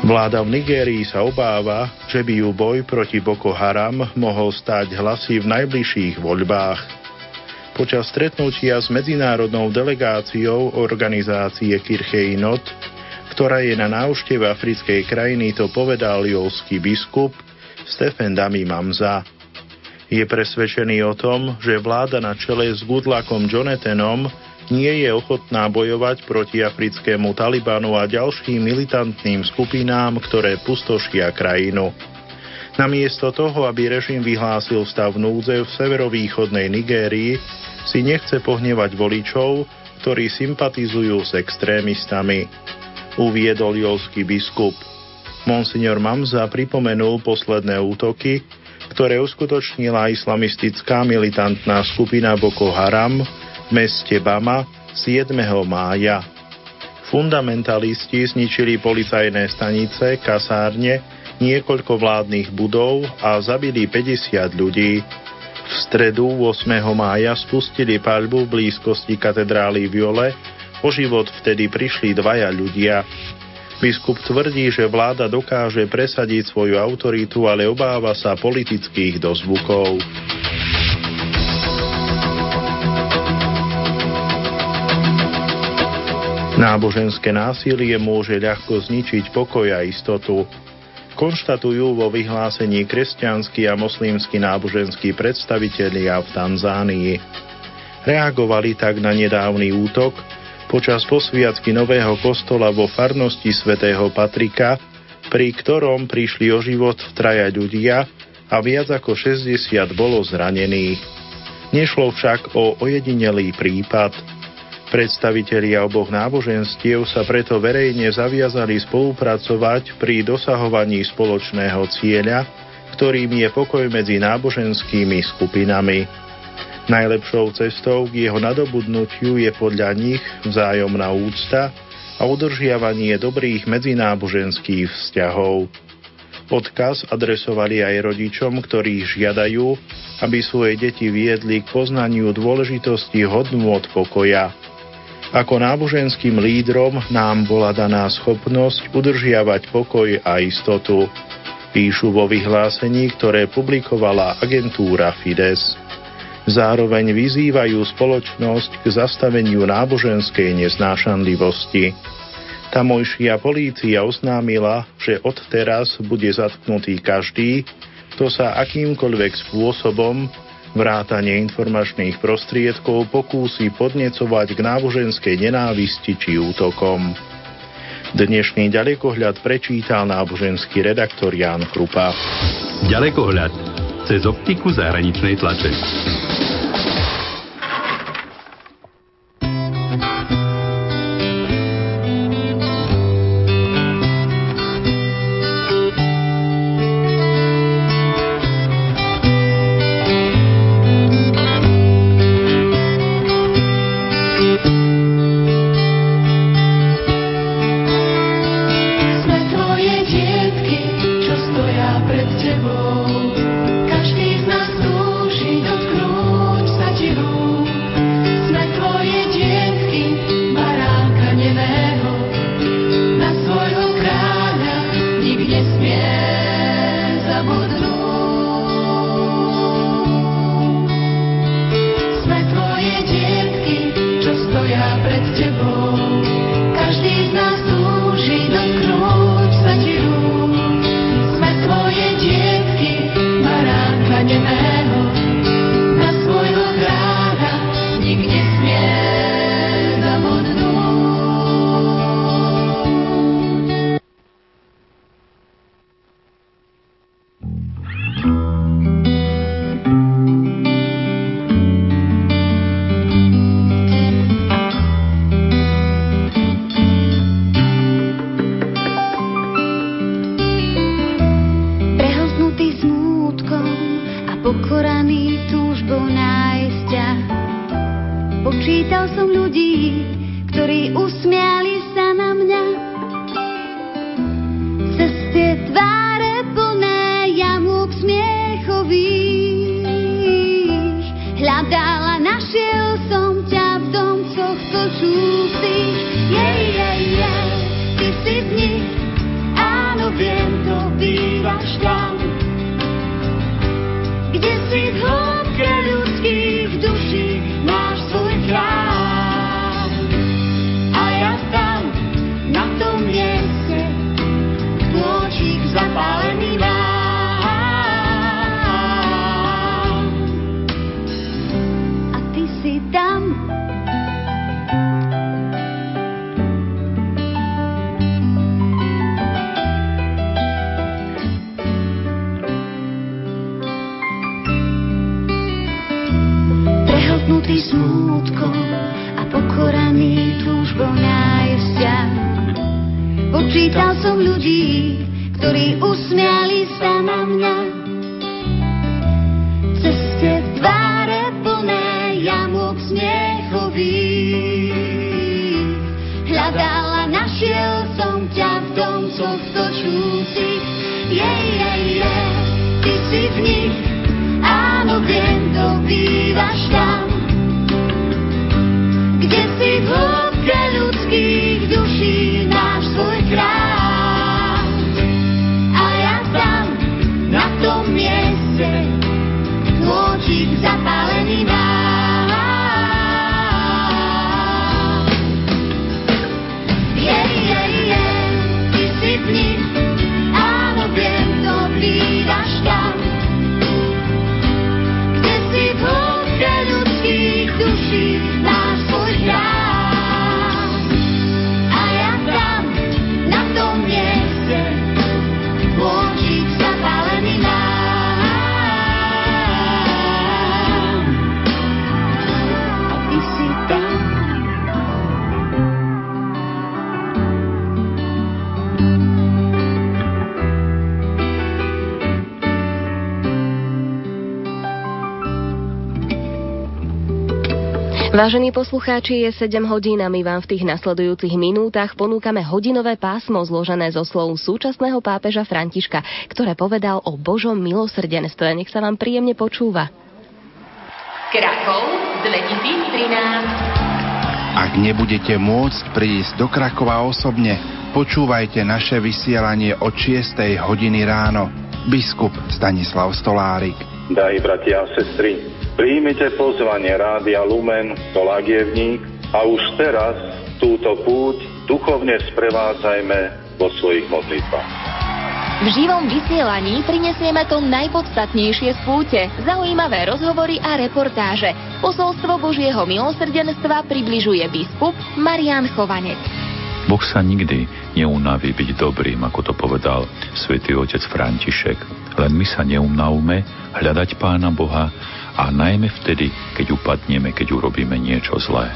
S10: Vláda v Nigérii sa obáva, že by ju boj proti Boko Haram mohol stať hlasy v najbližších voľbách. Počas stretnutia s medzinárodnou delegáciou organizácie Kirchei Not, ktorá je na návšteve africkej krajiny, to povedal jolský biskup Stephen Dami Mamza. Je presvedčený o tom, že vláda na čele s Goodluckom Jonathanom nie je ochotná bojovať proti africkému Talibanu a ďalším militantným skupinám, ktoré pustošia krajinu. Namiesto toho, aby režim vyhlásil stav núdze v severovýchodnej Nigérii, si nechce pohnevať voličov, ktorí sympatizujú s extrémistami. Uviedol jolský biskup. Monsignor Mamza pripomenul posledné útoky, ktoré uskutočnila islamistická militantná skupina Boko Haram v meste Bama 7. mája. Fundamentalisti zničili policajné stanice, kasárne, niekoľko vládnych budov a zabili 50 ľudí. V stredu 8. mája spustili paľbu v blízkosti katedrály Viole, o život vtedy prišli dvaja ľudia. Biskup tvrdí, že vláda dokáže presadiť svoju autoritu, ale obáva sa politických dozvukov. Náboženské násilie môže ľahko zničiť pokoj a istotu. Konštatujú vo vyhlásení kresťanskí a moslimskí náboženskí predstavitelia v Tanzánii. Reagovali tak na nedávny útok počas posviacky nového kostola vo farnosti svätého Patrika, pri ktorom prišli o život traja ľudia a viac ako 60 bolo zranených. Nešlo však o ojedinelý prípad. Predstavitelia oboch náboženstiev sa preto verejne zaviazali spolupracovať pri dosahovaní spoločného cieľa, ktorým je pokoj medzi náboženskými skupinami. Najlepšou cestou k jeho nadobudnutiu je podľa nich vzájomná úcta a udržiavanie dobrých medzináboženských vzťahov. Odkaz adresovali aj rodičom, ktorí žiadajú, aby svoje deti viedli k poznaniu dôležitosti hodnôt pokoja. Ako náboženským lídrom nám bola daná schopnosť udržiavať pokoj a istotu. Píšu vo vyhlásení, ktoré publikovala agentúra Fides. Zároveň vyzývajú spoločnosť k zastaveniu náboženskej neznášanlivosti. Tamojšia polícia oznámila, že odteraz bude zatknutý každý, kto sa akýmkoľvek spôsobom Vrátanie informačných prostriedkov pokúsi podnecovať k náboženskej nenávisti či útokom. Dnešný ďalekohľad prečítal náboženský redaktor Ján Krupa.
S5: Ďalekohľad cez optiku zahraničnej tlače.
S4: Vážení poslucháči, je 7 hodín a my vám v tých nasledujúcich minútach ponúkame hodinové pásmo zložené zo slov súčasného pápeža Františka, ktoré povedal o Božom milosrdenstve. Nech sa vám príjemne počúva.
S13: Krakov 2013
S3: Ak nebudete môcť prísť do Krakova osobne, počúvajte naše vysielanie od 6. hodiny ráno. Biskup Stanislav Stolárik.
S7: Daj, bratia a sestry, Príjmite pozvanie Rádia Lumen do Lagievník a už teraz túto púť duchovne sprevádzajme vo svojich modlitbách.
S13: V živom vysielaní prinesieme to najpodstatnejšie z púte, zaujímavé rozhovory a reportáže. Posolstvo Božieho milosrdenstva približuje biskup Marian Chovanec.
S14: Boh sa nikdy neunaví byť dobrým, ako to povedal svätý otec František. Len my sa neunavme hľadať Pána Boha a najmä vtedy, keď upadneme, keď urobíme niečo zlé.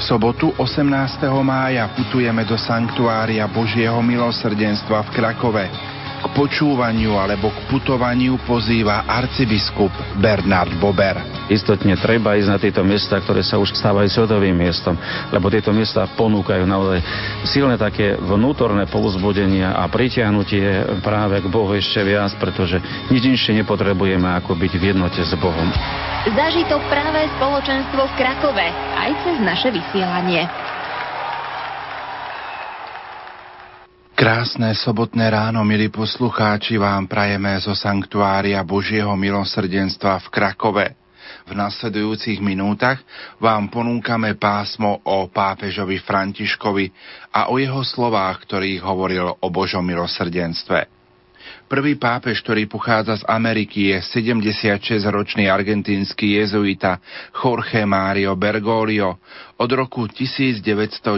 S3: V sobotu 18. mája putujeme do sanktuária Božieho milosrdenstva v Krakove. K počúvaniu alebo k putovaniu pozýva arcibiskup Bernard Bober.
S15: Istotne treba ísť na tieto miesta, ktoré sa už stávajú svetovým miestom, lebo tieto miesta ponúkajú naozaj silné také vnútorné povzbudenia a pritiahnutie práve k Bohu ešte viac, pretože nič inšie nepotrebujeme ako byť v jednote s Bohom.
S13: Zažitok práve spoločenstvo v Krakove aj cez naše vysielanie.
S3: Krásne sobotné ráno, milí poslucháči, vám prajeme zo Sanktuária Božieho milosrdenstva v Krakove. V nasledujúcich minútach vám ponúkame pásmo o pápežovi Františkovi a o jeho slovách, ktorých hovoril o Božom milosrdenstve. Prvý pápež, ktorý pochádza z Ameriky, je 76-ročný argentínsky jezuita Jorge Mario Bergoglio, od roku 1998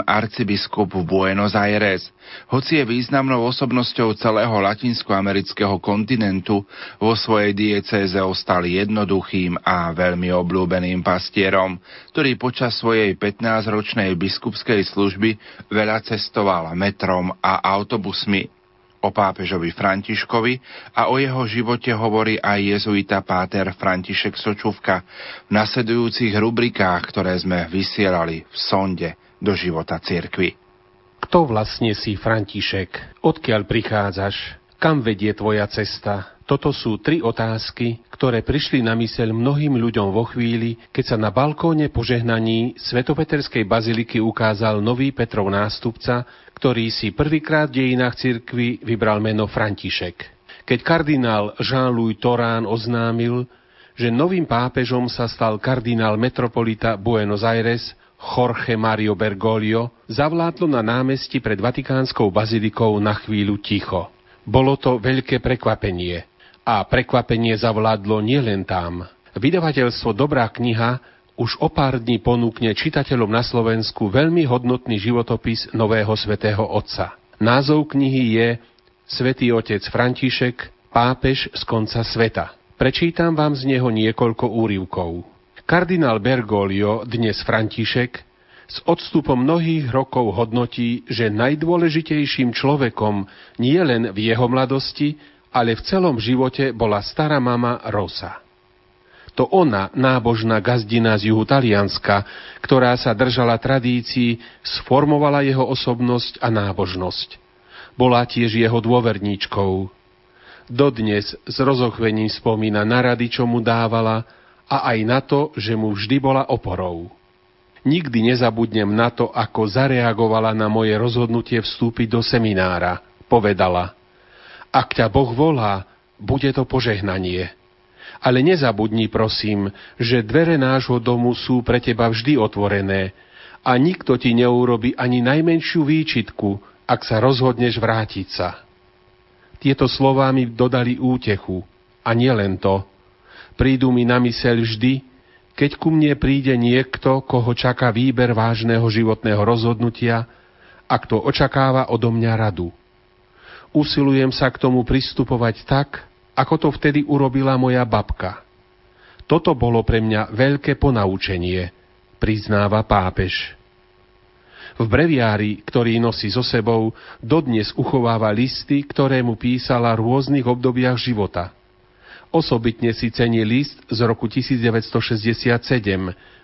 S3: arcibiskup v Buenos Aires. Hoci je významnou osobnosťou celého latinskoamerického kontinentu, vo svojej diecéze ostal jednoduchým a veľmi obľúbeným pastierom, ktorý počas svojej 15-ročnej biskupskej služby veľa cestoval metrom a autobusmi o pápežovi Františkovi a o jeho živote hovorí aj jezuita páter František Sočuvka v nasledujúcich rubrikách, ktoré sme vysielali v sonde do života cirkvy.
S16: Kto vlastne si František? Odkiaľ prichádzaš? Kam vedie tvoja cesta? Toto sú tri otázky, ktoré prišli na myseľ mnohým ľuďom vo chvíli, keď sa na balkóne požehnaní Svetopeterskej baziliky ukázal nový Petrov nástupca, ktorý si prvýkrát v dejinách cirkvy vybral meno František. Keď kardinál Jean-Louis Torán oznámil, že novým pápežom sa stal kardinál metropolita Buenos Aires Jorge Mario Bergoglio, zavládlo na námestí pred Vatikánskou bazilikou na chvíľu ticho. Bolo to veľké prekvapenie – a prekvapenie zavládlo nielen tam. Vydavateľstvo Dobrá kniha už o pár dní ponúkne čitateľom na Slovensku veľmi hodnotný životopis nového svätého Otca. Názov knihy je Svetý otec František, pápež z konca sveta. Prečítam vám z neho niekoľko úrivkov. Kardinál Bergoglio, dnes František, s odstupom mnohých rokov hodnotí, že najdôležitejším človekom nie len v jeho mladosti, ale v celom živote bola stará mama Rosa. To ona, nábožná gazdina z juhu Talianska, ktorá sa držala tradícií, sformovala jeho osobnosť a nábožnosť. Bola tiež jeho dôverníčkou. Dodnes s rozochvením spomína na rady, čo mu dávala, a aj na to, že mu vždy bola oporou. Nikdy nezabudnem na to, ako zareagovala na moje rozhodnutie vstúpiť do seminára. Povedala – ak ťa Boh volá, bude to požehnanie. Ale nezabudni, prosím, že dvere nášho domu sú pre teba vždy otvorené a nikto ti neurobi ani najmenšiu výčitku, ak sa rozhodneš vrátiť sa. Tieto slová mi dodali útechu. A nielen to. Prídu mi na myseľ vždy, keď ku mne príde niekto, koho čaká výber vážneho životného rozhodnutia a kto očakáva odo mňa radu. Usilujem sa k tomu pristupovať tak, ako to vtedy urobila moja babka. Toto bolo pre mňa veľké ponaučenie, priznáva pápež. V breviári, ktorý nosí so sebou, dodnes uchováva listy, ktoré mu písala v rôznych obdobiach života. Osobitne si cení list z roku 1967,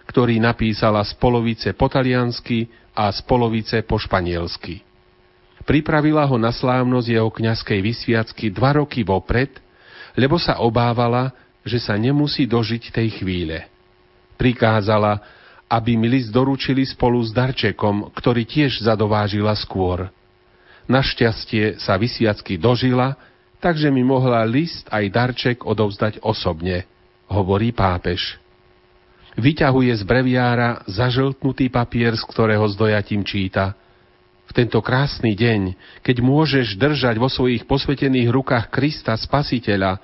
S16: ktorý napísala z polovice po taliansky a z polovice po španielsky. Pripravila ho na slávnosť jeho kňazskej vysviacky dva roky vopred, lebo sa obávala, že sa nemusí dožiť tej chvíle. Prikázala, aby mi list doručili spolu s darčekom, ktorý tiež zadovážila skôr. Našťastie sa vysviacky dožila takže mi mohla list aj darček odovzdať osobne, hovorí pápež. Vyťahuje z breviára zažltnutý papier, z ktorého s dojatím číta. V tento krásny deň, keď môžeš držať vo svojich posvetených rukách Krista Spasiteľa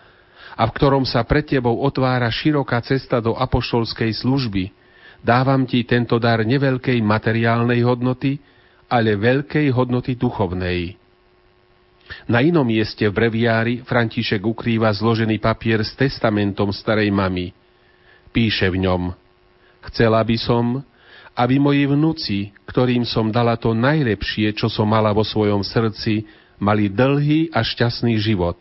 S16: a v ktorom sa pred tebou otvára široká cesta do apoštolskej služby, dávam ti tento dar neveľkej materiálnej hodnoty, ale veľkej hodnoty duchovnej na inom mieste v breviári František ukrýva zložený papier s testamentom starej mamy. Píše v ňom Chcela by som, aby moji vnúci, ktorým som dala to najlepšie, čo som mala vo svojom srdci, mali dlhý a šťastný život.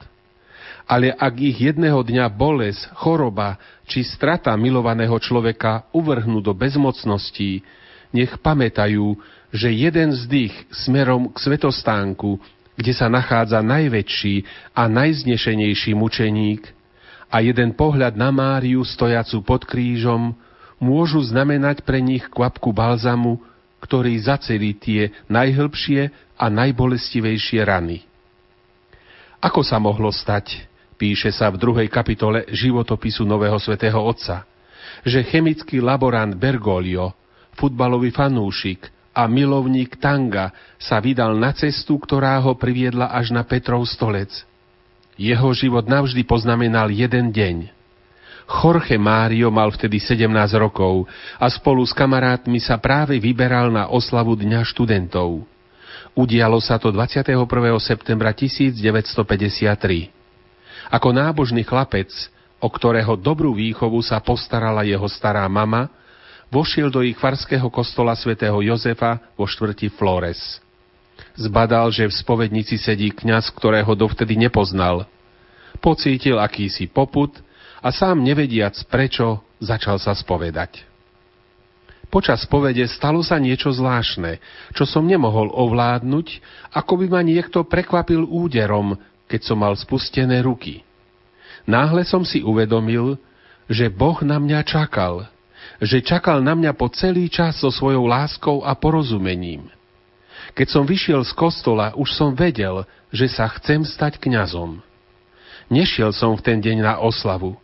S16: Ale ak ich jedného dňa boles, choroba či strata milovaného človeka uvrhnú do bezmocností, nech pamätajú, že jeden zdych smerom k svetostánku kde sa nachádza najväčší a najznešenejší mučeník a jeden pohľad na Máriu stojacu pod krížom môžu znamenať pre nich kvapku balzamu, ktorý zacelí tie najhlbšie a najbolestivejšie rany. Ako sa mohlo stať, píše sa v druhej kapitole životopisu Nového svätého Otca, že chemický laborant Bergoglio, futbalový fanúšik, a milovník tanga sa vydal na cestu, ktorá ho priviedla až na Petrov stolec. Jeho život navždy poznamenal jeden deň. Jorge Mário mal vtedy 17 rokov a spolu s kamarátmi sa práve vyberal na oslavu Dňa študentov. Udialo sa to 21. septembra 1953. Ako nábožný chlapec, o ktorého dobrú výchovu sa postarala jeho stará mama, vošiel do ich farského kostola svätého Jozefa vo štvrti Flores. Zbadal, že v spovednici sedí kňaz, ktorého dovtedy nepoznal. Pocítil akýsi poput a sám nevediac prečo, začal sa spovedať. Počas povede stalo sa niečo zvláštne, čo som nemohol ovládnuť, ako by ma niekto prekvapil úderom, keď som mal spustené ruky. Náhle som si uvedomil, že Boh na mňa čakal – že čakal na mňa po celý čas so svojou láskou a porozumením. Keď som vyšiel z kostola, už som vedel, že sa chcem stať kňazom. Nešiel som v ten deň na oslavu.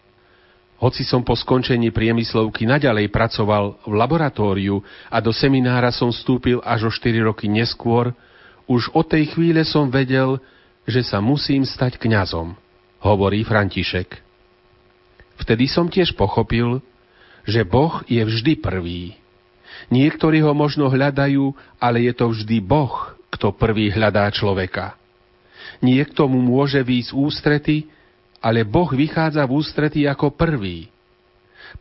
S16: Hoci som po skončení priemyslovky naďalej pracoval v laboratóriu a do seminára som vstúpil až o 4 roky neskôr, už od tej chvíle som vedel, že sa musím stať kňazom, hovorí František. Vtedy som tiež pochopil, že Boh je vždy prvý. Niektorí ho možno hľadajú, ale je to vždy Boh, kto prvý hľadá človeka. Niekto mu môže výjsť ústrety, ale Boh vychádza v ústrety ako prvý.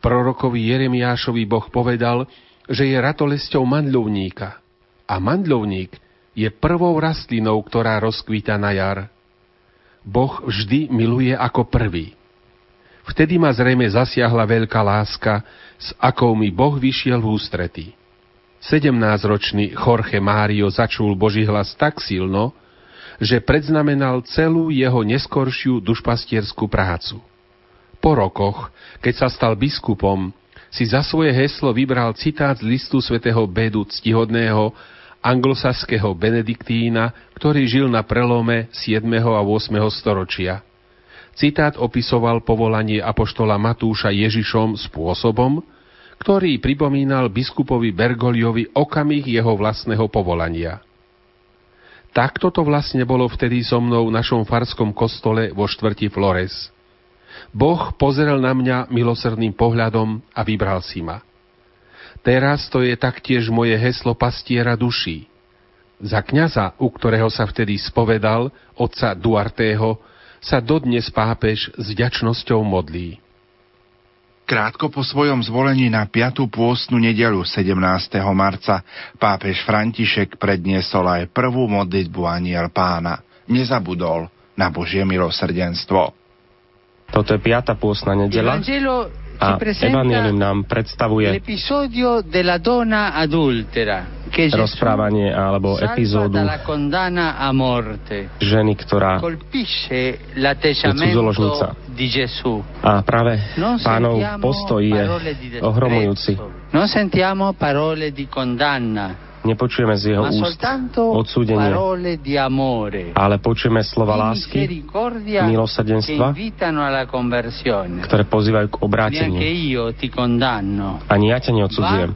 S16: Prorokovi Jeremiášovi Boh povedal, že je ratolesťou mandľovníka a mandľovník je prvou rastlinou, ktorá rozkvíta na jar. Boh vždy miluje ako prvý. Vtedy ma zrejme zasiahla veľká láska, s akou mi Boh vyšiel v ústrety. 17-ročný Jorge Mário začul Boží hlas tak silno, že predznamenal celú jeho neskoršiu dušpastierskú prácu. Po rokoch, keď sa stal biskupom, si za svoje heslo vybral citát z listu svätého Bedu ctihodného anglosaského Benediktína, ktorý žil na prelome 7. a 8. storočia – Citát opisoval povolanie apoštola Matúša Ježišom spôsobom, ktorý pripomínal biskupovi Bergoliovi okamih jeho vlastného povolania. Takto to vlastne bolo vtedy so mnou v našom farskom kostole vo štvrti Flores. Boh pozrel na mňa milosrdným pohľadom a vybral si ma. Teraz to je taktiež moje heslo pastiera duší. Za kňaza, u ktorého sa vtedy spovedal, otca Duartého, sa dodnes pápež s vďačnosťou modlí.
S3: Krátko po svojom zvolení na 5. pôstnu nedelu 17. marca pápež František predniesol aj prvú modlitbu Aniel pána. Nezabudol na Božie milosrdenstvo.
S17: Toto je piata pôstna nedela. A Evangelium nám predstavuje rozprávanie alebo epizódu ženy, ktorá je cudzoložnica. A práve pánov postoj je ohromujúci.
S18: Non sentiamo parole di condanna,
S17: Nepočujeme z jeho úst odsúdenie, ale počujeme slova lásky, milosrdenstva, ktoré pozývajú k obráteniu. Ani ja ťa neodsudzujem.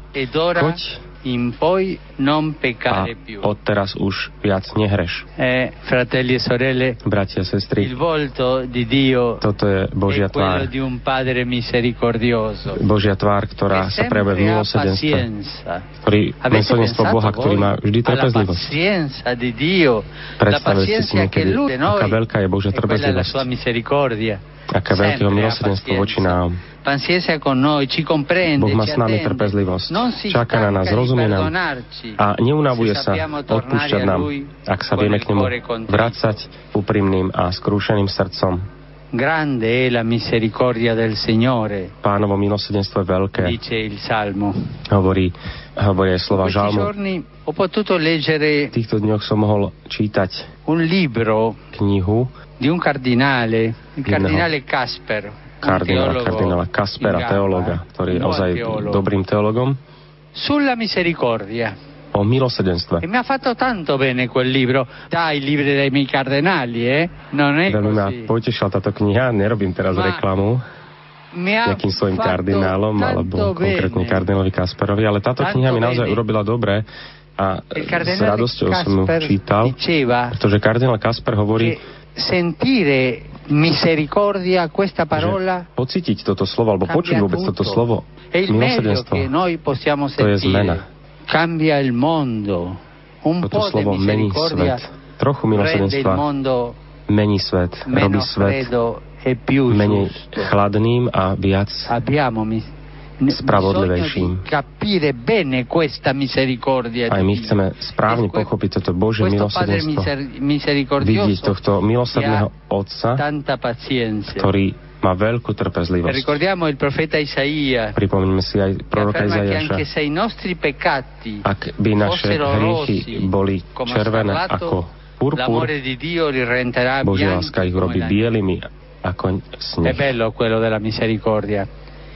S17: Choď
S18: in poi non
S17: a
S18: peccare più.
S17: odteraz už viac nehreš.
S18: Eh, fratelli e sorelle,
S17: Bratia a
S18: il
S17: sestry,
S18: volto di Dio
S17: toto je Božia tvár.
S18: di un Padre misericordioso.
S17: Božia tvár, ktorá sa prejavuje v milosrdenstve, ktorý milosrdenstvo Boha, ktorý má vždy trpezlivosť.
S18: pazienza di Dio, la
S17: Predstavujte si niekedy, aká veľká je Božia
S18: e
S17: trpezlivosť, aká veľké milosrdenstvo voči nám. Boh má s nami trpezlivosť. Čaká na nás, rozumie nám a neunavuje sa odpúšťať nám, ak sa vieme k nemu vracať úprimným a skrúšeným srdcom.
S18: Grande è la misericordia del Signore,
S17: Pánovo milosrdenstvo je veľké,
S18: dice il Salmo.
S17: hovorí, aj slova
S18: Questi
S17: žalmu.
S18: giorni ho potuto leggere
S17: V týchto dňoch som mohol čítať
S18: un libro
S17: knihu
S18: di un cardinale, il cardinale Casper,
S17: kardinála
S18: in
S17: Kaspera,
S18: gamba,
S17: teológa, ktorý je ozaj
S18: teologo,
S17: dobrým teologom,
S18: sulla misericordia.
S17: O milosrdenstve.
S18: E mi ha fatto tanto bene quel libro, dai libri dei miei cardinali, eh? Non è
S17: Veľmi ma potešila táto kniha, nerobím teraz
S18: Ma-
S17: reklamu nejakým svojim kardinálom, alebo konkrétne
S18: bene.
S17: kardinálovi Kasperovi, ale táto
S18: Tanto
S17: kniha mi naozaj
S18: bene.
S17: urobila dobre a
S18: Il
S17: s radosťou som ju čítal,
S18: diceva
S17: pretože kardinál Kasper hovorí,
S18: sentire misericordia, questa parola,
S17: pocítiť toto slovo, alebo počuť vôbec toto slovo, milosrdenstvo, to je zmena.
S18: Cambia il mondo. Un
S17: Toto slovo mení svet. Trochu milosrdenstva mení svet, robí svet
S18: e
S17: menej chladným a viac spravodlivejším. Aj my chceme správne pochopiť toto Božie milosrdenstvo. Vidieť tohto milosrdného Otca, ktorý má veľkú trpezlivosť.
S18: ricordiamo il profeta Isaia
S17: Pripomeňme si aj
S18: che
S17: proroka Izaiaša.
S18: anche se i nostri peccati
S17: Ak by naše
S18: fossero
S17: hriechy boli červené ako purpur,
S18: l'amore di Dio li
S17: Božia láska ich robí bielými ako
S18: È
S17: sneh.
S18: bello quello della misericordia.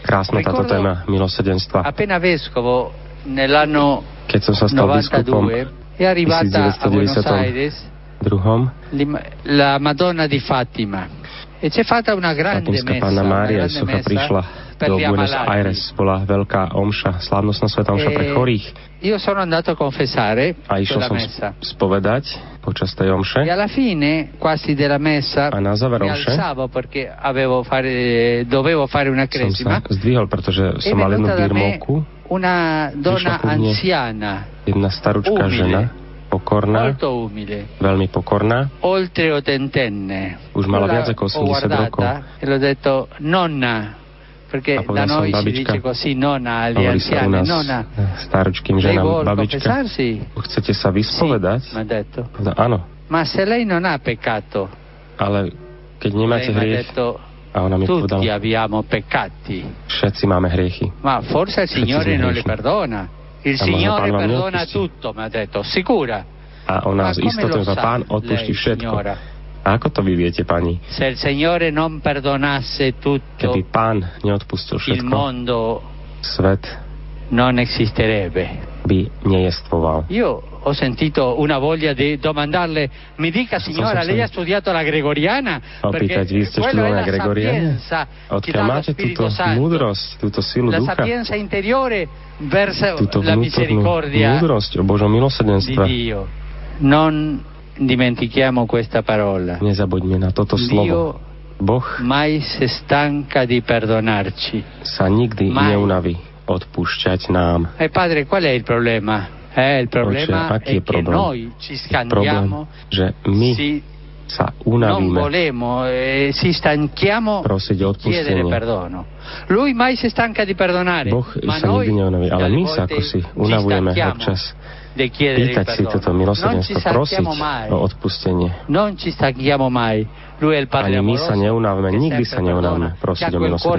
S17: Krásna táto téma milosrdenstva.
S18: Appena vescovo nell'anno
S17: Keď som sa stal biskupom
S18: 92 è arrivata a Buenos Aires
S17: druhom,
S18: la Madonna di Fatima e
S17: Panna
S18: una
S17: Mária
S18: grande
S17: Socha prišla do Buenos. Aires. Bola veľká omša, slávnostná sveta omša pre
S18: E
S17: chorých.
S18: A
S17: išiel som spovedať počas tej omše.
S18: E
S17: A na záver omše som sa zdvihol, pretože
S18: È
S17: som mal jednu birmovku.
S18: una donna anziana,
S17: Jedna staručká žena, pokorná,
S18: molto umile,
S17: veľmi pokorná.
S18: oltre ottantenne.
S17: Už mala viac ako
S18: ho
S17: 80
S18: guardata
S17: rokov.
S18: E l'ho detto, nonna, perché da noi si
S17: babička,
S18: dice così, nonna anziane,
S17: nás
S18: nonna.
S17: staručkým
S18: Lei
S17: ženám, babička, chcete sa vyspovedať?
S18: Mi ha detto.
S17: Povedal, áno,
S18: Ma se lei non ha peccato,
S17: ale keď nemáte hriech,
S18: detto,
S17: a ona mi
S18: tutti
S17: povedala,
S18: abbiamo peccati.
S17: všetci máme hriechy.
S18: Ma forse il Signore non
S17: hriešni.
S18: perdona. Il
S17: A možno
S18: Signore perdona tutto, mi ha detto, sicura.
S17: A ona sa,
S18: sa
S17: pán odpustí
S18: lei,
S17: všetko.
S18: signora?
S17: A ako to vy viete, pani?
S18: Se il Signore non perdonasse tutto,
S17: Keby pán neodpustil
S18: il
S17: všetko,
S18: mondo
S17: svet
S18: non esisterebbe.
S17: By nejestvoval.
S18: Io ho sentito una voglia di domandarle, mi dica signora, lei ha studiato la gregoriana?
S17: Opýtať, vy ste študovaná
S18: la
S17: Gregoriana? Odkiaľ máte túto múdrosť, túto silu
S18: La
S17: ducha,
S18: sapienza interiore verso
S17: túto
S18: la misericordia
S17: múdrosť o Božom
S18: di
S17: milosrdenstve?
S18: Dio. Non dimentichiamo questa parola.
S17: Nezabuďme na toto slovo.
S18: Dio
S17: Boh
S18: mai si stanca di perdonarci.
S17: sa nikdy
S18: Mai.
S17: neunaví odpúšťať nám.
S18: E padre, qual è il problema? Eh, il problema
S17: Oče, aký je problém?
S18: noi ci
S17: Problém, že my
S18: si
S19: sa unavíme.
S18: Non volemo, eh, si stanchiamo
S19: prosiť o odpustenie.
S18: Lui mai si stanca di perdonare.
S19: Boh sa nikdy neunaví, ale my sa ako si unavujeme občas pýtať si toto milosrdenstvo, prosiť o odpustenie. Ani my sa neunávame, nikdy sa neunávame prosiť o milosrdenstvo.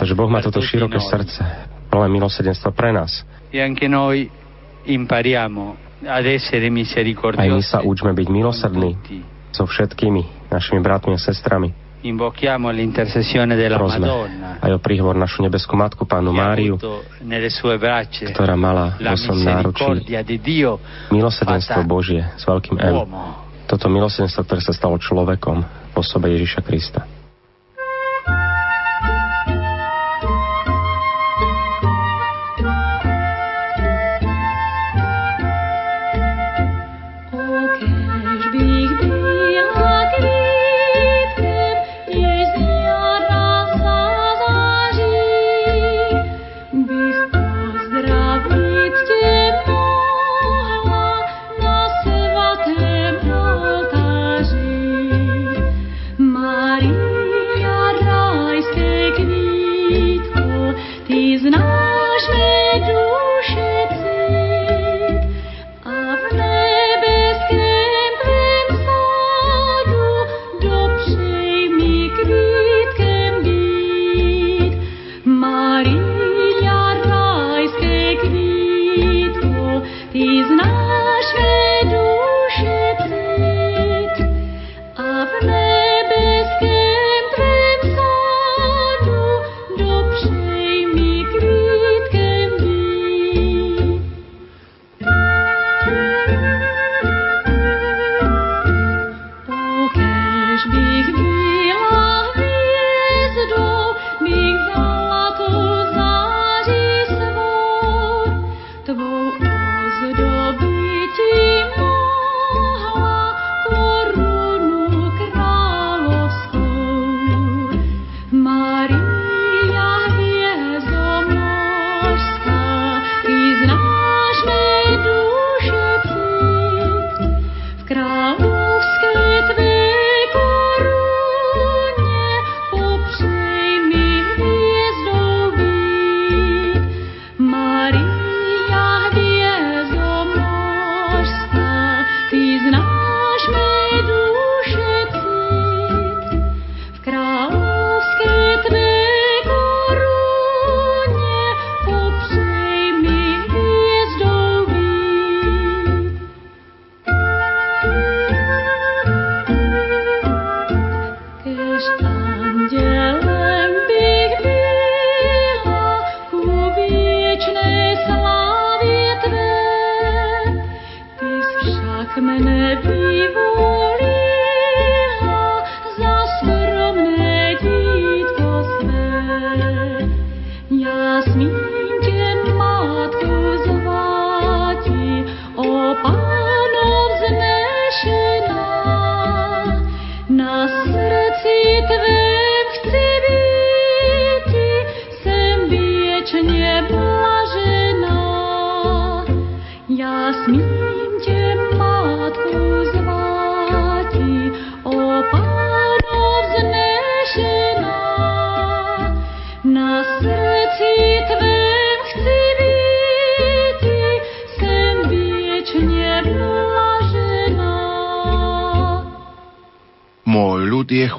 S19: Pretože Boh má toto široké srdce, plné milosrdenstva pre nás.
S18: E.
S19: Aj my sa učme byť milosrdní so všetkými našimi bratmi a sestrami. Prosme aj o príhovor našu nebeskú matku, pánu Máriu, ktorá mala vo svojom náručí milosrdenstvo Božie s veľkým M. Toto milosrdenstvo, ktoré sa stalo človekom v osobe Ježiša Krista.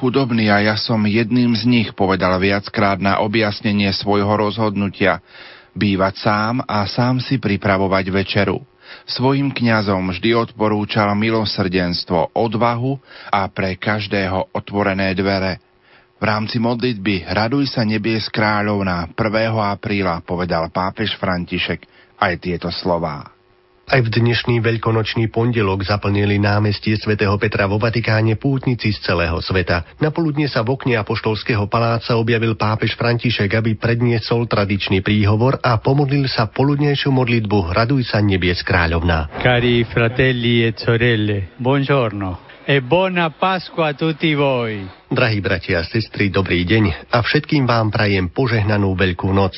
S3: Chudobný a ja som jedným z nich, povedal viackrát na objasnenie svojho rozhodnutia bývať sám a sám si pripravovať večeru. Svojim kňazom vždy odporúčal milosrdenstvo, odvahu a pre každého otvorené dvere. V rámci modlitby Raduj sa nebies kráľovná 1. apríla povedal pápež František aj tieto slová.
S20: Aj v dnešný veľkonočný pondelok zaplnili námestie svätého Petra vo Vatikáne pútnici z celého sveta. Napoludne sa v okne apoštolského paláca objavil pápež František, aby predniesol tradičný príhovor a pomodlil sa poludnejšiu modlitbu Raduj sa nebies kráľovná.
S18: Cari fratelli e sorelle, buongiorno. E buona Pasqua a tutti voi.
S20: Drahí bratia a sestry, dobrý deň a všetkým vám prajem požehnanú Veľkú noc.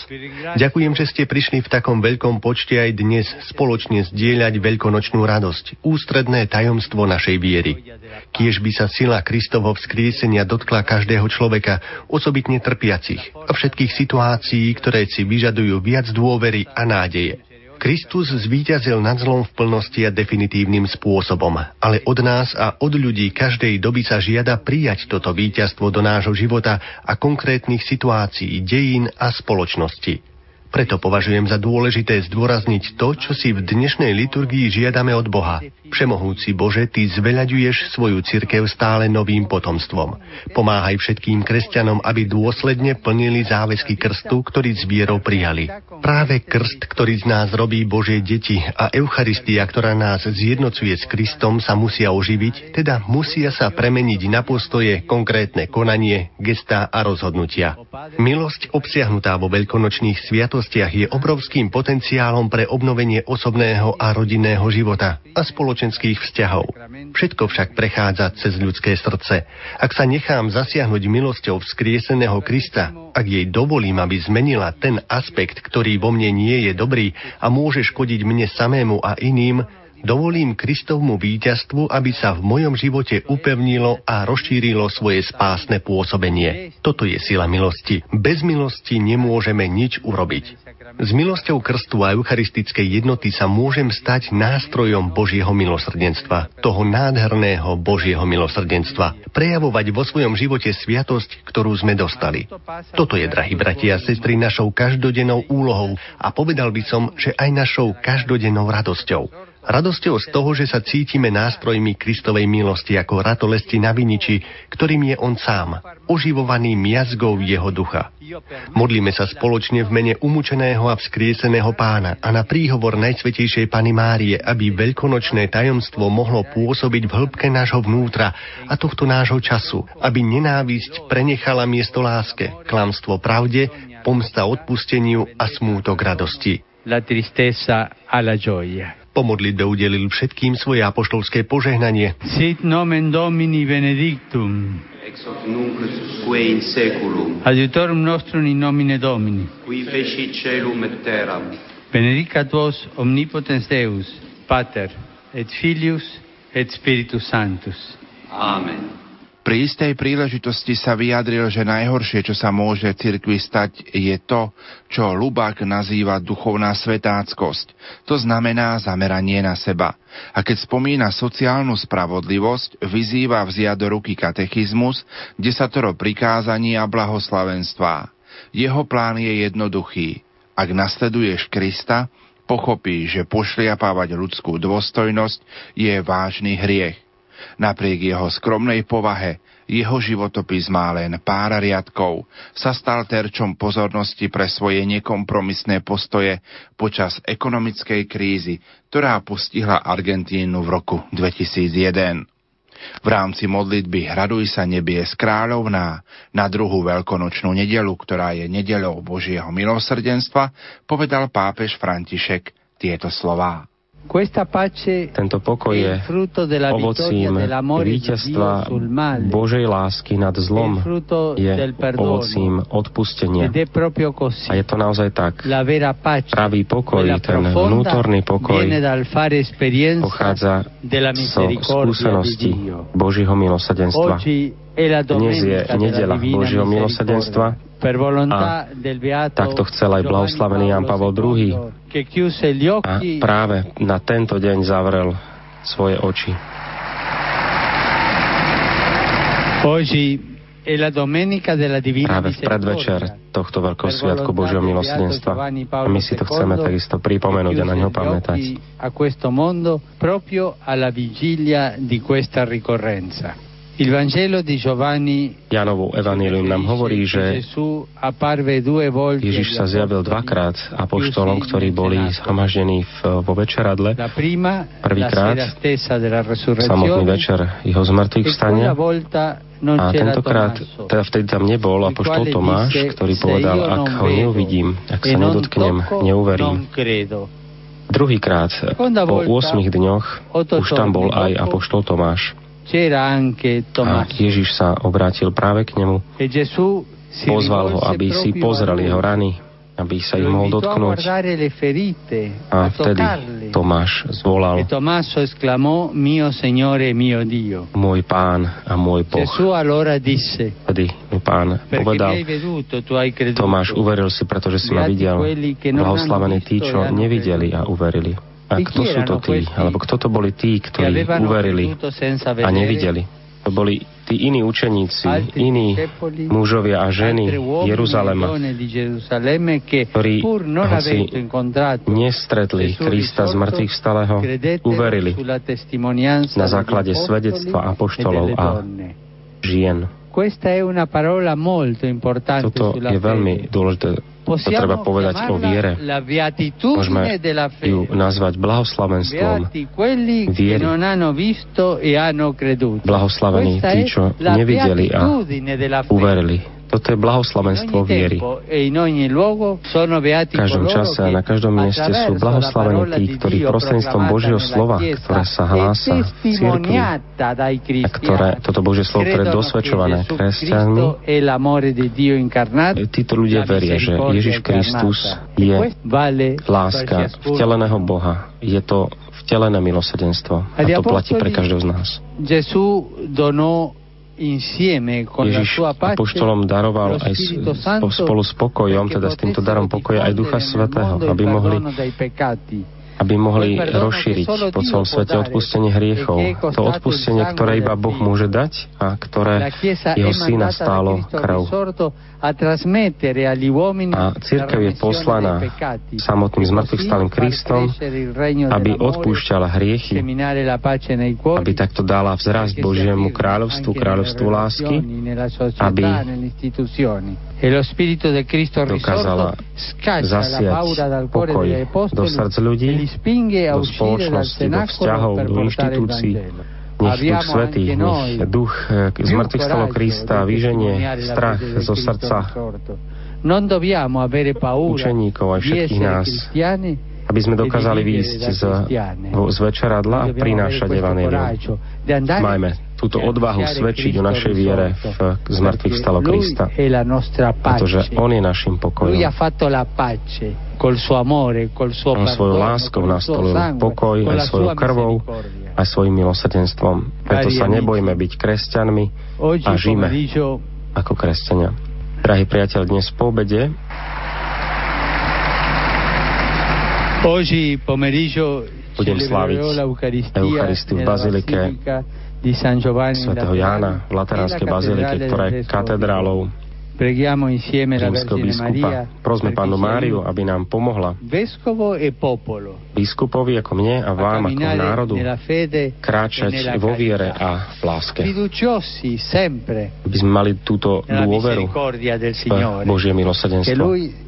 S20: Ďakujem, že ste prišli v takom veľkom počte aj dnes spoločne zdieľať veľkonočnú radosť, ústredné tajomstvo našej viery. Kiež by sa sila Kristovho vzkriesenia dotkla každého človeka, osobitne trpiacich a všetkých situácií, ktoré si vyžadujú viac dôvery a nádeje. Kristus zvíťazil nad zlom v plnosti a definitívnym spôsobom, ale od nás a od ľudí každej doby sa žiada prijať toto víťazstvo do nášho života a konkrétnych situácií, dejín a spoločnosti. Preto považujem za dôležité zdôrazniť to, čo si v dnešnej liturgii žiadame od Boha. Všemohúci Bože, Ty zveľaďuješ svoju cirkev stále novým potomstvom. Pomáhaj všetkým kresťanom, aby dôsledne plnili záväzky krstu, ktorý z vierou prijali. Práve krst, ktorý z nás robí Božie deti a Eucharistia, ktorá nás zjednocuje s Kristom, sa musia oživiť, teda musia sa premeniť na postoje, konkrétne konanie, gestá a rozhodnutia. Milosť obsiahnutá vo veľkonočných sviatoch sviatostiach je obrovským potenciálom pre obnovenie osobného a rodinného života a spoločenských vzťahov. Všetko však prechádza cez ľudské srdce. Ak sa nechám zasiahnuť milosťou vzkrieseného Krista, ak jej dovolím, aby zmenila ten aspekt, ktorý vo mne nie je dobrý a môže škodiť mne samému a iným, Dovolím Kristovmu víťazstvu, aby sa v mojom živote upevnilo a rozšírilo svoje spásne pôsobenie. Toto je sila milosti. Bez milosti nemôžeme nič urobiť. S milosťou krstu a eucharistickej jednoty sa môžem stať nástrojom Božieho milosrdenstva, toho nádherného Božieho milosrdenstva, prejavovať vo svojom živote sviatosť, ktorú sme dostali. Toto je, drahí bratia a sestry, našou každodennou úlohou a povedal by som, že aj našou každodennou radosťou. Radosťou z toho, že sa cítime nástrojmi Kristovej milosti ako ratolesti na viniči, ktorým je On sám, oživovaný miazgou Jeho ducha. Modlíme sa spoločne v mene umúčeného a vzkrieseného pána a na príhovor Najsvetejšej Pany Márie, aby veľkonočné tajomstvo mohlo pôsobiť v hĺbke nášho vnútra a tohto nášho času, aby nenávisť prenechala miesto láske, klamstvo pravde, pomsta odpusteniu a smútok radosti.
S18: La tristeza a la gioia.
S20: Po modlitbe udelil všetkým svoje apoštolské požehnanie.
S18: Sit nomen Domini benedictum.
S1: Ex hoc nunc usque in seculum.
S18: Adiutorum nostrum in nomine Domini.
S1: Qui feci celum et terram.
S18: Benedicat vos omnipotens Deus, Pater, et Filius, et Spiritus Sanctus.
S1: Amen.
S3: Pri istej príležitosti sa vyjadril, že najhoršie, čo sa môže cirkvi stať, je to, čo Lubák nazýva duchovná svetáckosť. To znamená zameranie na seba. A keď spomína sociálnu spravodlivosť, vyzýva vziať do ruky katechizmus, desatoro prikázaní a blahoslavenstvá. Jeho plán je jednoduchý. Ak nasleduješ Krista, pochopíš, že pošliapávať ľudskú dôstojnosť je vážny hriech Napriek jeho skromnej povahe, jeho životopis má len pár riadkov, sa stal terčom pozornosti pre svoje nekompromisné postoje počas ekonomickej krízy, ktorá postihla Argentínu v roku 2001. V rámci modlitby Hraduj sa nebies kráľovná na druhú veľkonočnú nedelu, ktorá je nedelou Božieho milosrdenstva, povedal pápež František tieto slová.
S17: Tento pokoj je ovocím víťazstva Božej lásky nad zlom, je ovocím odpustenia. A je to naozaj tak. Pravý pokoj, ten vnútorný pokoj pochádza zo skúsenosti Božího milosadenstva. Dnes je nedela Božieho milosadenstva a takto chcel aj blahoslavený Jan Pavel II. A práve na tento deň zavrel svoje oči. Práve v predvečer tohto veľkého sviatku Božieho milosrdenstva. A my si to chceme takisto pripomenúť a na ňo pamätať. Janovo evanílium nám hovorí, že Ježiš sa zjavil dvakrát apoštolom, ktorí boli zhromaždení vo večeradle. Prvýkrát samotný večer jeho zmrtvých vstania a tentokrát, teda vtedy tam nebol apoštol Tomáš, ktorý povedal, ak ho neuvidím, ak sa nedotknem, neuverím. Druhýkrát, po 8 dňoch, už tam bol aj apoštol Tomáš.
S18: A Ježiš sa obrátil práve k nemu. Pozval ho, aby si pozrel jeho rany, aby sa ich mohol dotknúť. A vtedy Tomáš zvolal Môj pán a môj Boh. Vtedy mi pán povedal Tomáš, uveril si, pretože si ma videl. Blahoslavení tí, čo nevideli a uverili. A kto sú to tí? Alebo kto to boli tí, ktorí uverili a nevideli? To boli tí iní učeníci, iní mužovia a ženy Jeruzalema, ktorí hoci nestretli Krista z mŕtvych vstalého, uverili na základe svedectva apoštolov a žien. Toto je veľmi dôležité to treba povedať o viere. Môžeme ju nazvať blahoslavenstvom viery. Blahoslavení tí, čo nevideli a uverili. Toto je blahoslavenstvo viery. V každom čase a na každom mieste sú blahoslavení tí, ktorí prostredníctvom Božieho slova, ktoré sa hlása církvi, a ktoré, toto Božie slovo, ktoré je dosvedčované kresťanmi, títo ľudia veria, že Ježiš Kristus je láska vteleného Boha. Je to vtelené milosedenstvo. A to platí pre každého z nás. Ježiš apoštolom daroval aj spolu s pokojom, teda s týmto darom pokoja aj Ducha Svetého, aby mohli aby mohli rozšíriť po celom svete odpustenie hriechov. To odpustenie, ktoré iba Boh môže dať a ktoré jeho syna stálo krv. A církev je poslaná samotným zmrtvých Kristom, aby odpúšťala hriechy, aby takto dala vzrast Božiemu kráľovstvu, kráľovstvu lásky, aby dokázala zasiať pokoj do srdc ľudí, do spoločnosti, do vzťahov, do inštitúcií. Nech Duch Svetý, nech Duch eh, z mŕtvych stalo Krista vyženie strach zo srdca učeníkov aj všetkých nás, aby sme dokázali výjsť z, z večeradla a prinášať Evangelium. Majme túto odvahu svedčiť o našej viere v zmrtvých stalo Krista, pretože On je našim pokojom. On svojou láskou nastolil pokoj aj svojou krvou, aj svojim milosrdenstvom. Preto sa nebojme byť kresťanmi a žijeme ako kresťania. Drahý priateľ, dnes po obede budem sláviť Eucharistiu v Bazilike svätého Jána v Lateránskej bazilike, ktorá je katedrálou rímskeho biskupa. Prosme Pánu Máriu, aby nám pomohla. Biskupovi ako mne a vám ako národu kráčať vo viere a v láske. Aby sme mali túto dôveru v Božie milosrdenstvo.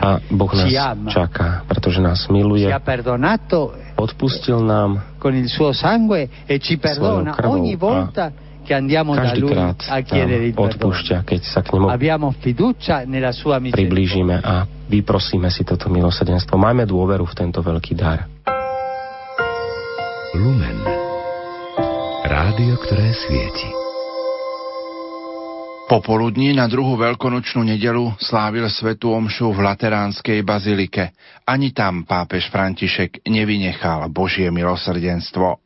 S18: A Boh nás čaká, pretože nás miluje odpustil nám con il suo sangue e ci perdona ogni volta che andiamo da lui a chiedere il odpúšťa, keď sa k nemu priblížime a vyprosíme si toto milosrdenstvo. Máme dôveru v tento veľký dar.
S2: Lumen. Rádio, ktoré svieti.
S3: Popoludní na druhú veľkonočnú nedelu slávil svetú omšu v Lateránskej bazilike. Ani tam pápež František nevynechal Božie milosrdenstvo.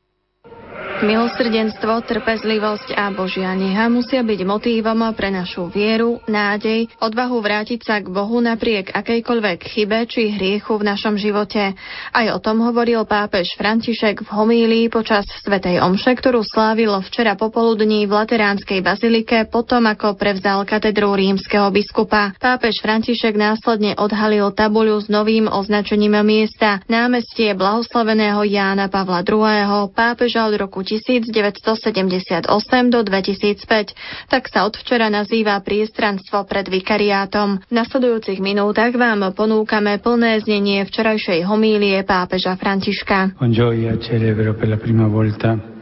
S21: Milosrdenstvo, trpezlivosť a Božia neha musia byť motívom pre našu vieru, nádej, odvahu vrátiť sa k Bohu napriek akejkoľvek chybe či hriechu v našom živote. Aj o tom hovoril pápež František v homílii počas Svetej Omše, ktorú slávil včera popoludní v Lateránskej bazilike potom, ako prevzal katedru rímskeho biskupa. Pápež František následne odhalil tabuľu s novým označením miesta námestie blahoslaveného Jána Pavla II. pápeža od roku 1978 do 2005, tak sa od včera nazýva priestranstvo pred vikariátom. V nasledujúcich minútach vám ponúkame plné znenie včerajšej homílie pápeža Františka.
S18: l'Eucaristia in questa Basilica Lateranense.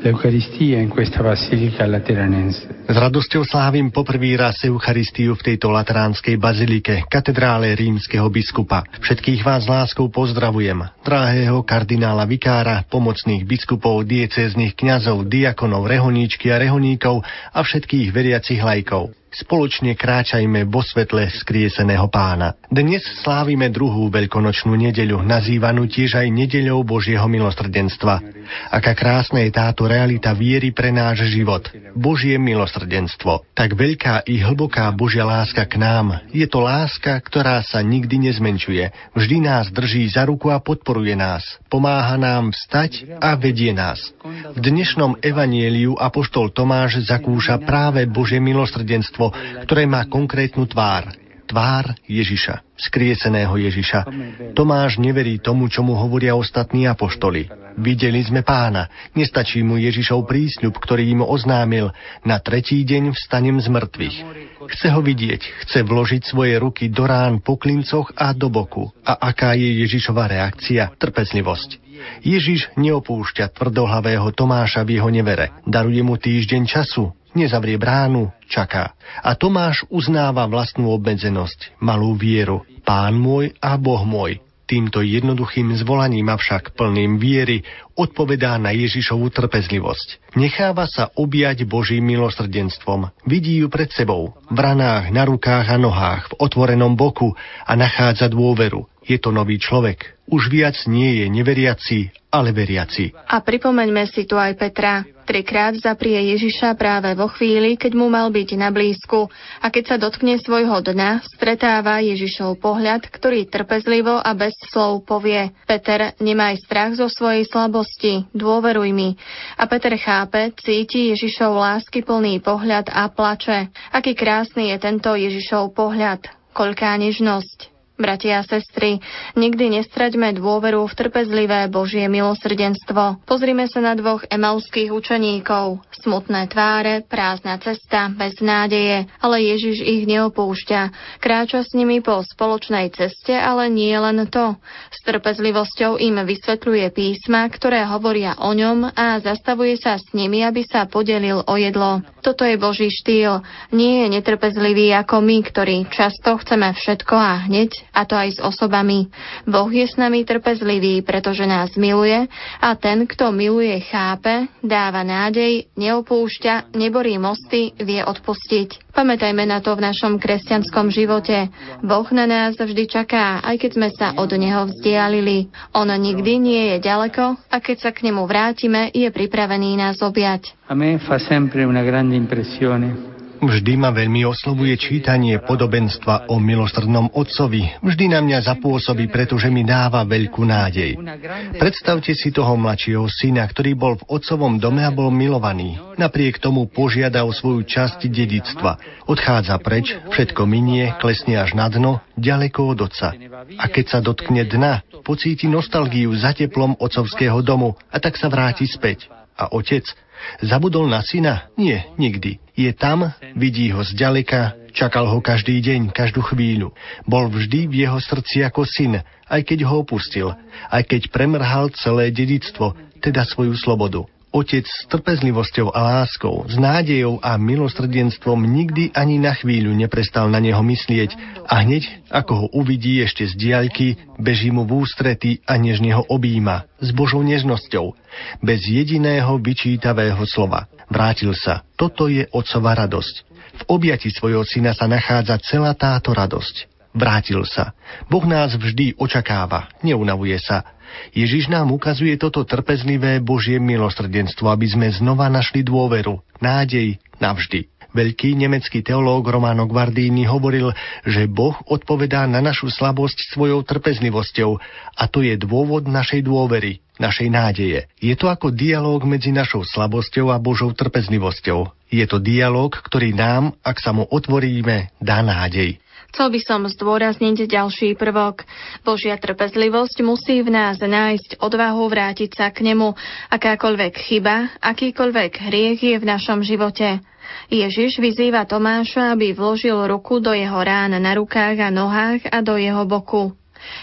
S20: S radosťou slávim poprvý raz Eucharistiu v tejto lateránskej bazilike, katedrále rímskeho biskupa. Všetkých vás láskou pozdravujem. Drahého kardinála vikára, pomocných biskupov, diecéznych kňazov, diakonov, rehoníčky a rehoníkov a všetkých veriacich lajkov. Spoločne kráčajme vo svetle skrieseného pána. Dnes slávime druhú veľkonočnú nedeľu, nazývanú tiež aj nedeľou Božieho milosrdenstva. Aká krásna je táto realita viery pre náš život. Božie milosrdenstvo. Tak veľká i hlboká Božia láska k nám. Je to láska, ktorá sa nikdy nezmenšuje. Vždy nás drží za ruku a podporuje nás. Pomáha nám vstať a vedie nás. V dnešnom evanieliu apoštol Tomáš zakúša práve Božie milosrdenstvo božstvo, ktoré má konkrétnu tvár. Tvár Ježiša, skrieseného Ježiša. Tomáš neverí tomu, čo mu hovoria ostatní apoštoli. Videli sme pána, nestačí mu Ježišov prísľub, ktorý im oznámil, na tretí deň vstanem z mŕtvych. Chce ho vidieť, chce vložiť svoje ruky do rán po klincoch a do boku. A aká je Ježišova reakcia? Trpezlivosť. Ježiš neopúšťa tvrdohlavého Tomáša v jeho nevere. Daruje mu týždeň času, nezavrie bránu, čaká. A Tomáš uznáva vlastnú obmedzenosť, malú vieru. Pán môj a Boh môj. Týmto jednoduchým zvolaním avšak plným viery odpovedá na Ježišovu trpezlivosť. Necháva sa objať Božím milosrdenstvom. Vidí ju pred sebou, v ranách, na rukách a nohách, v otvorenom boku a nachádza dôveru. Je to nový človek. Už viac nie je neveriaci, ale veriaci.
S21: A pripomeňme si tu aj Petra. Trikrát zaprie Ježiša práve vo chvíli, keď mu mal byť na blízku a keď sa dotkne svojho dna, stretáva Ježišov pohľad, ktorý trpezlivo a bez slov povie Peter, nemaj strach zo svojej slabosti, dôveruj mi. A Peter chápe, cíti Ježišov lásky plný pohľad a plače. Aký krásny je tento Ježišov pohľad, koľká nežnosť. Bratia a sestry, nikdy nestraďme dôveru v trpezlivé Božie milosrdenstvo. Pozrime sa na dvoch emalských učeníkov. Smutné tváre, prázdna cesta, bez nádeje, ale Ježiš ich neopúšťa. Kráča s nimi po spoločnej ceste, ale nie len to. Trpezlivosťou im vysvetľuje písma, ktoré hovoria o ňom a zastavuje sa s nimi, aby sa podelil o jedlo. Toto je Boží štýl. Nie je netrpezlivý ako my, ktorí často chceme všetko a hneď a to aj s osobami. Boh je s nami trpezlivý, pretože nás miluje a ten, kto miluje, chápe, dáva nádej, neopúšťa, neborí mosty, vie odpustiť. Pamätajme na to v našom kresťanskom živote. Boh na nás vždy čaká, aj keď sme sa od Neho vzdialili. On nikdy nie je ďaleko a keď sa k Nemu vrátime, je pripravený nás objať.
S18: A me fa sempre una grande impressione
S20: Vždy ma veľmi oslovuje čítanie podobenstva o milostrdnom otcovi. Vždy na mňa zapôsobí, pretože mi dáva veľkú nádej. Predstavte si toho mladšieho syna, ktorý bol v otcovom dome a bol milovaný. Napriek tomu požiada o svoju časť dedictva. Odchádza preč, všetko minie, klesne až na dno, ďaleko od otca. A keď sa dotkne dna, pocíti nostalgiu za teplom otcovského domu a tak sa vráti späť. A otec Zabudol na syna? Nie, nikdy. Je tam, vidí ho zďaleka, čakal ho každý deň, každú chvíľu. Bol vždy v jeho srdci ako syn, aj keď ho opustil, aj keď premrhal celé dedictvo, teda svoju slobodu. Otec s trpezlivosťou a láskou, s nádejou a milosrdenstvom nikdy ani na chvíľu neprestal na neho myslieť a hneď, ako ho uvidí ešte z diaľky, beží mu v ústrety a nežne ho objíma s Božou nežnosťou, bez jediného vyčítavého slova. Vrátil sa. Toto je otcová radosť. V objati svojho syna sa nachádza celá táto radosť. Vrátil sa. Boh nás vždy očakáva, neunavuje sa. Ježiš nám ukazuje toto trpezlivé Božie milosrdenstvo, aby sme znova našli dôveru, nádej navždy. Veľký nemecký teológ Romano Guardini hovoril, že Boh odpovedá na našu slabosť svojou trpezlivosťou a to je dôvod našej dôvery, našej nádeje. Je to ako dialóg medzi našou slabosťou a Božou trpezlivosťou. Je to dialóg, ktorý nám, ak sa mu otvoríme, dá nádej.
S21: Chcel by som zdôrazniť ďalší prvok. Božia trpezlivosť musí v nás nájsť odvahu vrátiť sa k nemu. Akákoľvek chyba, akýkoľvek hriech je v našom živote. Ježiš vyzýva Tomáša, aby vložil ruku do jeho rán na rukách a nohách a do jeho boku.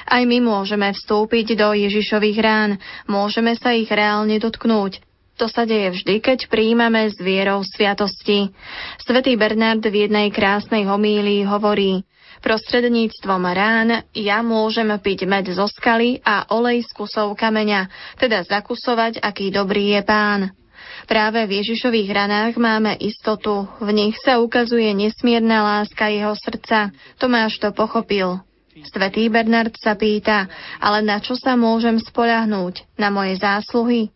S21: Aj my môžeme vstúpiť do Ježišových rán, môžeme sa ich reálne dotknúť. To sa deje vždy, keď príjmame s vierou sviatosti. Svetý Bernard v jednej krásnej homílii hovorí Prostredníctvom rán ja môžem piť med zo skaly a olej z kusov kameňa, teda zakusovať, aký dobrý je pán. Práve v Ježišových ranách máme istotu, v nich sa ukazuje nesmierna láska jeho srdca. Tomáš to pochopil. Svetý Bernard sa pýta, ale na čo sa môžem spoľahnúť? Na moje zásluhy?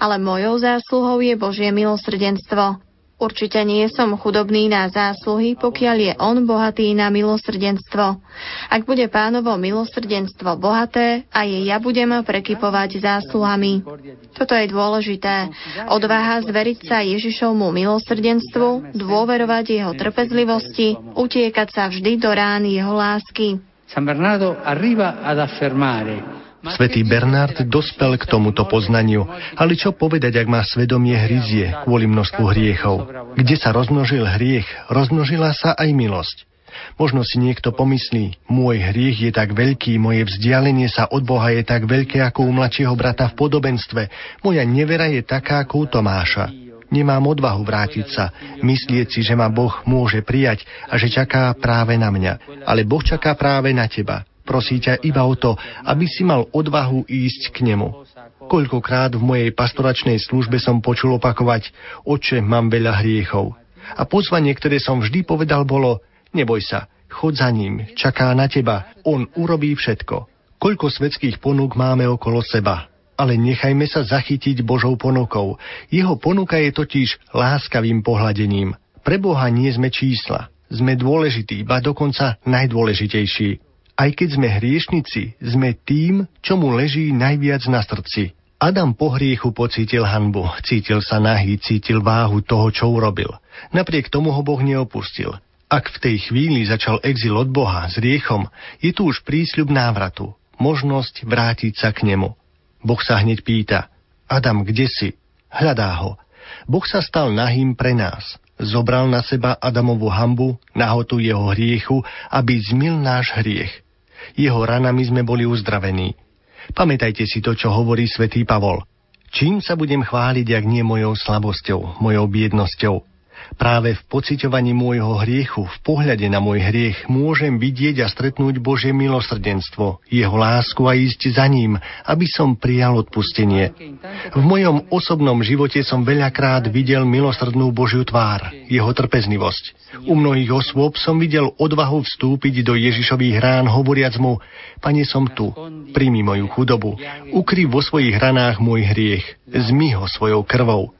S21: Ale mojou zásluhou je Božie milosrdenstvo. Určite nie som chudobný na zásluhy, pokiaľ je on bohatý na milosrdenstvo. Ak bude pánovo milosrdenstvo bohaté, aj ja budem prekypovať zásluhami. Toto je dôležité. Odvaha zveriť sa Ježišovmu milosrdenstvu, dôverovať jeho trpezlivosti, utiekať sa vždy do rán jeho lásky.
S18: San Bernardo arriva ad affermare
S20: Svetý Bernard dospel k tomuto poznaniu, ale čo povedať, ak má svedomie hryzie kvôli množstvu hriechov? Kde sa rozmnožil hriech, rozmnožila sa aj milosť. Možno si niekto pomyslí, môj hriech je tak veľký, moje vzdialenie sa od Boha je tak veľké ako u mladšieho brata v podobenstve, moja nevera je taká ako u Tomáša. Nemám odvahu vrátiť sa, myslieť si, že ma Boh môže prijať a že čaká práve na mňa. Ale Boh čaká práve na teba. Prosí ťa iba o to, aby si mal odvahu ísť k nemu. Koľkokrát v mojej pastoračnej službe som počul opakovať, oče, mám veľa hriechov. A pozvanie, ktoré som vždy povedal, bolo, neboj sa, chod za ním, čaká na teba, on urobí všetko. Koľko svetských ponúk máme okolo seba, ale nechajme sa zachytiť Božou ponukou. Jeho ponuka je totiž láskavým pohľadením. Pre Boha nie sme čísla. Sme dôležití, ba dokonca najdôležitejší. Aj keď sme hriešnici, sme tým, čo mu leží najviac na srdci. Adam po hriechu pocítil hanbu, cítil sa nahý, cítil váhu toho, čo urobil. Napriek tomu ho Boh neopustil. Ak v tej chvíli začal exil od Boha s riechom, je tu už prísľub návratu, možnosť vrátiť sa k nemu. Boh sa hneď pýta, Adam, kde si? Hľadá ho. Boh sa stal nahým pre nás. Zobral na seba Adamovu hambu, nahotu jeho hriechu, aby zmil náš hriech. Jeho ranami sme boli uzdravení. Pamätajte si to, čo hovorí svätý Pavol. Čím sa budem chváliť, ak nie mojou slabosťou, mojou biednosťou? Práve v pociťovaní môjho hriechu, v pohľade na môj hriech, môžem vidieť a stretnúť Božie milosrdenstvo, jeho lásku a ísť za ním, aby som prijal odpustenie. V mojom osobnom živote som veľakrát videl milosrdnú Božiu tvár, jeho trpeznivosť. U mnohých osôb som videl odvahu vstúpiť do Ježišových rán, hovoriac mu, Pane, som tu, príjmi moju chudobu, ukry vo svojich ranách môj hriech, zmi ho svojou krvou.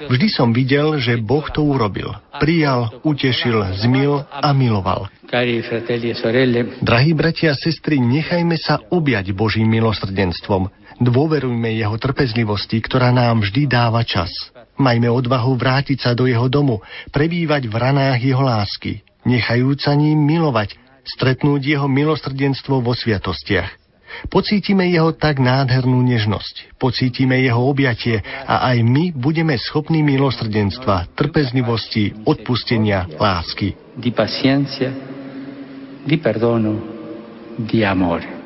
S20: Vždy som videl, že Boh to urobil. Prijal, utešil, zmil a miloval. Drahí bratia a sestry, nechajme sa objať Božím milosrdenstvom. Dôverujme jeho trpezlivosti, ktorá nám vždy dáva čas. Majme odvahu vrátiť sa do jeho domu, prebývať v ranách jeho lásky, nechajúc sa ním milovať, stretnúť jeho milosrdenstvo vo sviatostiach. Pocítime jeho tak nádhernú nežnosť, pocítime jeho objatie a aj my budeme schopní milosrdenstva, trpezlivosti, odpustenia, lásky.
S18: Di paciencia, di perdono, di amore.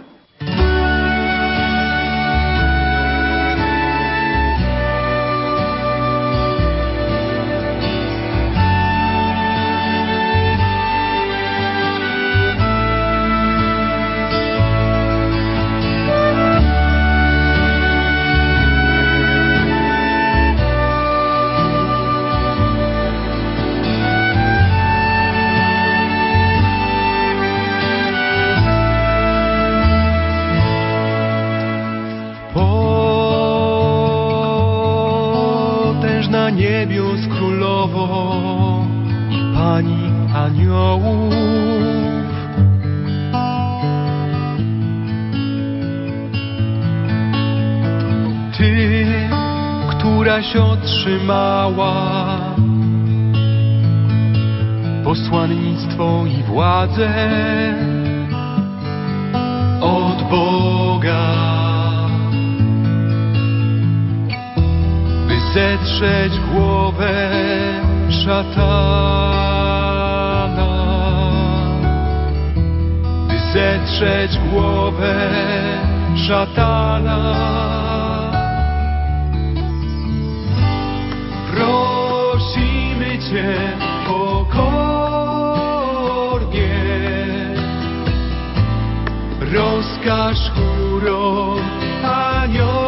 S22: Otrzymała. Posłannictwo i władzę od Boga, by zetrzeć głowę szatana, by zetrzeć głowę szatana. Rozkaż chórą aniołów.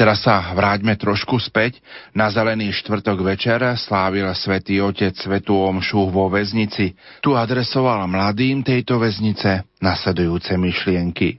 S3: Teraz sa vráťme trošku späť. Na zelený štvrtok večer slávil svätý Otec svetú omšu vo väznici. Tu adresoval mladým tejto väznice nasledujúce myšlienky.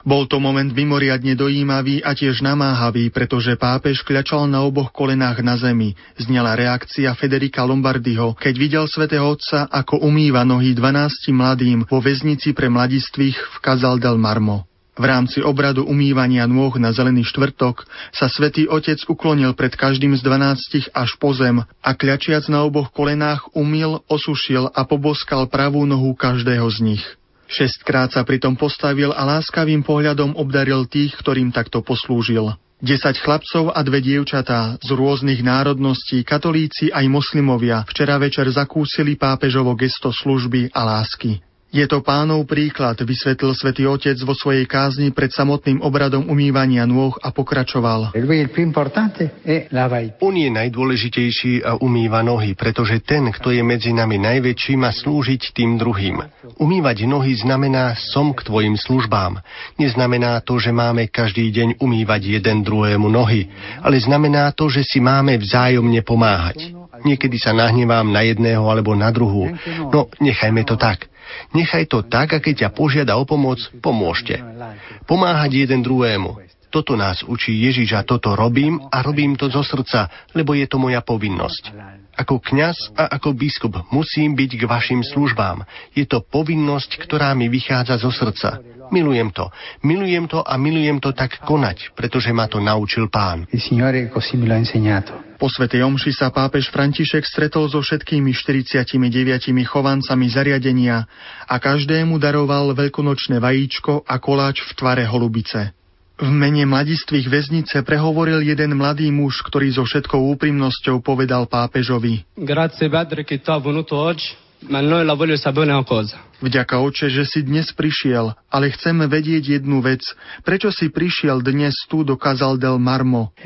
S23: Bol to moment mimoriadne dojímavý a tiež namáhavý, pretože pápež kľačal na oboch kolenách na zemi. Znela reakcia Federika Lombardiho, keď videl svätého Otca, ako umýva nohy 12 mladým vo väznici pre mladistvých v Casal del Marmo. V rámci obradu umývania nôh na zelený štvrtok sa svätý Otec uklonil pred každým z dvanáctich až po zem a kľačiac na oboch kolenách umil, osušil a poboskal pravú nohu každého z nich. Šestkrát sa pritom postavil a láskavým pohľadom obdaril tých, ktorým takto poslúžil. Desať chlapcov a dve dievčatá z rôznych národností, katolíci aj moslimovia, včera večer zakúsili pápežovo gesto služby a lásky. Je to pánov príklad, vysvetlil svätý Otec vo svojej kázni pred samotným obradom umývania nôh a pokračoval.
S20: On je najdôležitejší a umýva nohy, pretože ten, kto je medzi nami najväčší, má slúžiť tým druhým. Umývať nohy znamená som k tvojim službám. Neznamená to, že máme každý deň umývať jeden druhému nohy, ale znamená to, že si máme vzájomne pomáhať. Niekedy sa nahnevám na jedného alebo na druhú. No, nechajme to tak. Nechaj to tak a keď ťa požiada o pomoc, pomôžte. Pomáhať jeden druhému. Toto nás učí Ježiš a toto robím a robím to zo srdca, lebo je to moja povinnosť. Ako kňaz a ako biskup musím byť k vašim službám. Je to povinnosť, ktorá mi vychádza zo srdca. Milujem to. Milujem to a milujem to tak konať, pretože ma to naučil pán.
S23: Po svetej omši sa pápež František stretol so všetkými 49 chovancami zariadenia a každému daroval veľkonočné vajíčko a koláč v tvare holubice. V mene mladistvých väznice prehovoril jeden mladý muž, ktorý so všetkou úprimnosťou povedal pápežovi.
S24: Grazie Padre che tu ha venuto oggi,
S23: Vďaka oče, že si dnes prišiel, ale chceme vedieť jednu vec. Prečo si prišiel dnes tu do Casal del Marmo?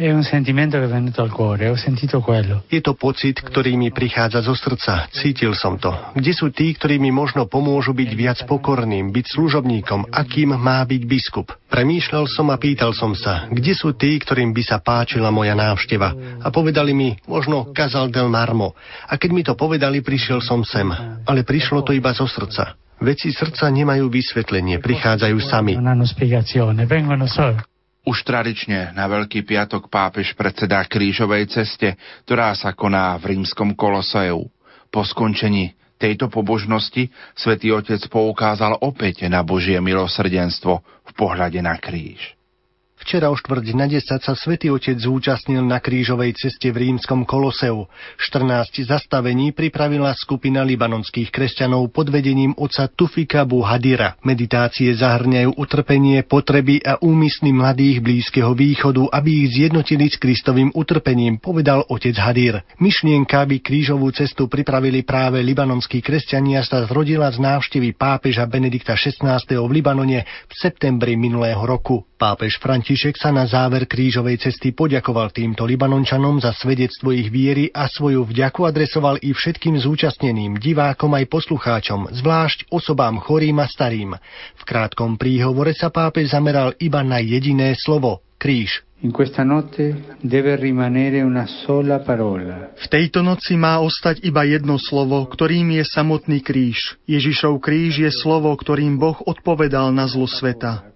S20: Je to pocit, ktorý mi prichádza zo srdca. Cítil som to. Kde sú tí, ktorí mi možno pomôžu byť viac pokorným, byť služobníkom, akým má byť biskup? Premýšľal som a pýtal som sa, kde sú tí, ktorým by sa páčila moja návšteva. A povedali mi, možno Casal del Marmo. A keď mi to povedali, prišiel som sem. Ale prišlo to iba zo srdca. Veci srdca nemajú vysvetlenie, prichádzajú sami.
S3: Už tradične na Veľký piatok pápež predsedá krížovej ceste, ktorá sa koná v rímskom koloseu. Po skončení tejto pobožnosti svätý Otec poukázal opäť na Božie milosrdenstvo v pohľade na kríž.
S20: Včera o štvrť na 10 sa svätý Otec zúčastnil na krížovej ceste v rímskom Koloseu. 14 zastavení pripravila skupina libanonských kresťanov pod vedením oca Tufika Buhadira. Meditácie zahrňajú utrpenie, potreby a úmysly mladých Blízkeho východu, aby ich zjednotili s Kristovým utrpením, povedal otec Hadir. Myšlienka, aby krížovú cestu pripravili práve libanonskí kresťania, sa zrodila z návštevy pápeža Benedikta XVI. v Libanone v septembri minulého roku. Pápež František sa na záver krížovej cesty poďakoval týmto Libanončanom za svedectvo ich viery a svoju vďaku adresoval i všetkým zúčastneným, divákom aj poslucháčom, zvlášť osobám chorým a starým. V krátkom príhovore sa pápež zameral iba na jediné slovo – kríž.
S23: V tejto noci má ostať iba jedno slovo, ktorým je samotný kríž. Ježišov kríž je slovo, ktorým Boh odpovedal na zlo sveta.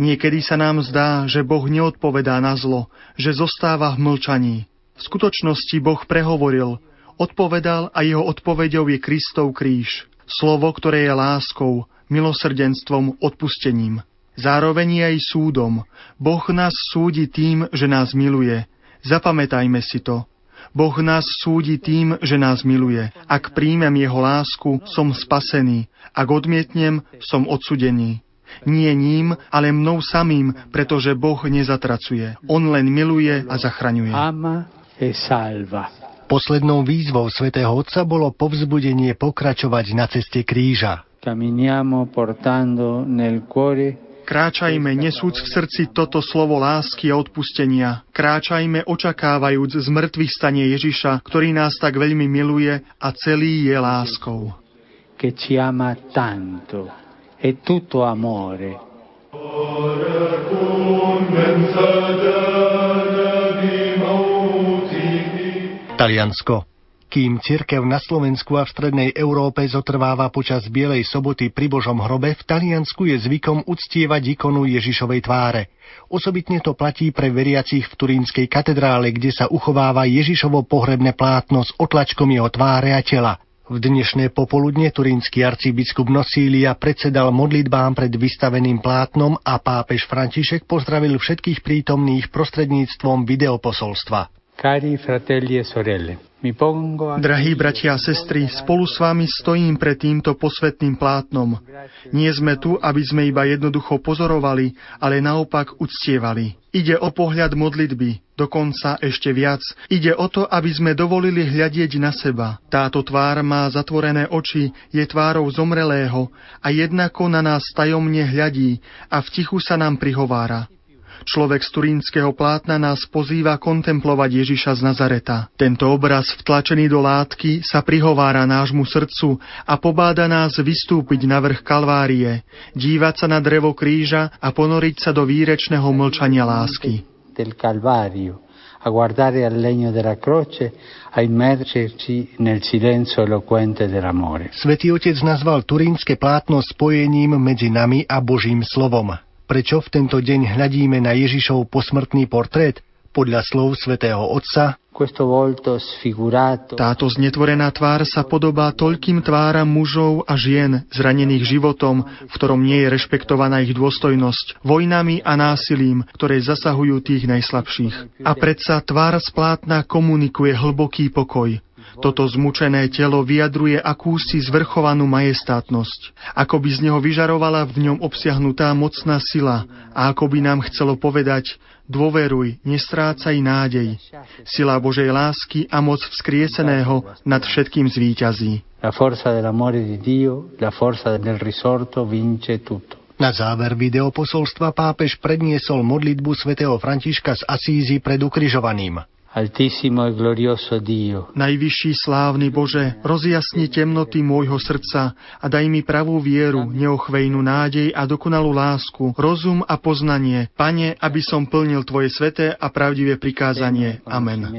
S23: Niekedy sa nám zdá, že Boh neodpovedá na zlo, že zostáva v mlčaní. V skutočnosti Boh prehovoril, odpovedal a jeho odpoveďou je Kristov kríž. Slovo, ktoré je láskou, milosrdenstvom, odpustením. Zároveň je aj súdom. Boh nás súdi tým, že nás miluje. Zapamätajme si to. Boh nás súdi tým, že nás miluje. Ak príjmem jeho lásku, som spasený. Ak odmietnem, som odsudený. Nie ním, ale mnou samým, pretože Boh nezatracuje. On len miluje a zachraňuje.
S20: E Poslednou výzvou svätého Otca bolo povzbudenie pokračovať na ceste kríža.
S23: Kráčajme nesúc v srdci toto slovo lásky a odpustenia. Kráčajme očakávajúc z mŕtvych stanie Ježiša, ktorý nás tak veľmi miluje a celý je láskou.
S18: Ci ama tanto è tutto amore.
S20: Taliansko. Kým cirkev na Slovensku a v strednej Európe zotrváva počas Bielej soboty pri Božom hrobe, v Taliansku je zvykom uctievať ikonu Ježišovej tváre. Osobitne to platí pre veriacich v Turínskej katedrále, kde sa uchováva Ježišovo pohrebné plátno s otlačkom jeho tváre a tela. V dnešné popoludne turínsky arcibiskup Nosília predsedal modlitbám pred vystaveným plátnom a pápež František pozdravil všetkých prítomných prostredníctvom videoposolstva.
S18: E
S23: Drahí bratia a sestry, spolu s vami stojím pred týmto posvetným plátnom. Nie sme tu, aby sme iba jednoducho pozorovali, ale naopak uctievali. Ide o pohľad modlitby, dokonca ešte viac. Ide o to, aby sme dovolili hľadieť na seba. Táto tvár má zatvorené oči, je tvárou zomrelého a jednako na nás tajomne hľadí a v tichu sa nám prihovára. Človek z turínskeho plátna nás pozýva kontemplovať Ježiša z Nazareta. Tento obraz vtlačený do látky sa prihovára nášmu srdcu a pobáda nás vystúpiť na vrch Kalvárie, dívať sa na drevo kríža a ponoriť sa do výrečného mlčania lásky.
S18: Del Calvario a guardare al legno della croce, a immergerci nel silenzio eloquente dell'amore.
S20: Svetý Otec nazval turínske plátno spojením medzi nami a Božím slovom. Prečo v tento deň hľadíme na Ježišov posmrtný portrét? Podľa slov svätého Otca, táto znetvorená tvár sa podobá toľkým tváram mužov a žien zranených životom, v ktorom nie je rešpektovaná ich dôstojnosť, vojnami a násilím, ktoré zasahujú tých najslabších. A predsa tvár splátna komunikuje hlboký pokoj, toto zmučené telo vyjadruje akúsi zvrchovanú majestátnosť, ako by z neho vyžarovala v ňom obsiahnutá mocná sila a ako by nám chcelo povedať dôveruj, nestrácaj nádej. Sila Božej lásky a moc vzkrieseného nad všetkým zvíťazí.
S18: La forza dell'amore di Dio, la forza del risorto vince tutto.
S20: Na záver videoposolstva pápež predniesol modlitbu svätého Františka z Asízy pred ukrižovaným.
S18: Altissimo e glorioso Dio.
S23: Najvyšší slávny Bože, rozjasni temnoty môjho srdca a daj mi pravú vieru, neochvejnú nádej a dokonalú lásku, rozum a poznanie, Pane, aby som plnil Tvoje sveté a pravdivé prikázanie. Amen.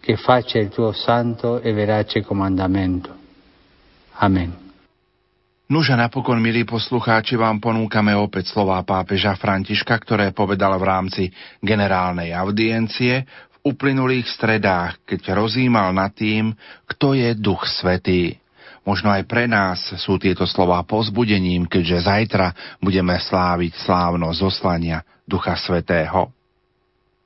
S18: Che faccia il tuo santo e verace comandamento. Amen.
S3: Nuža napokon, milí poslucháči, vám ponúkame opäť slová pápeža Františka, ktoré povedal v rámci generálnej audiencie v uplynulých stredách, keď rozímal nad tým, kto je Duch Svetý. Možno aj pre nás sú tieto slova pozbudením, keďže zajtra budeme sláviť slávno zoslania Ducha Svetého.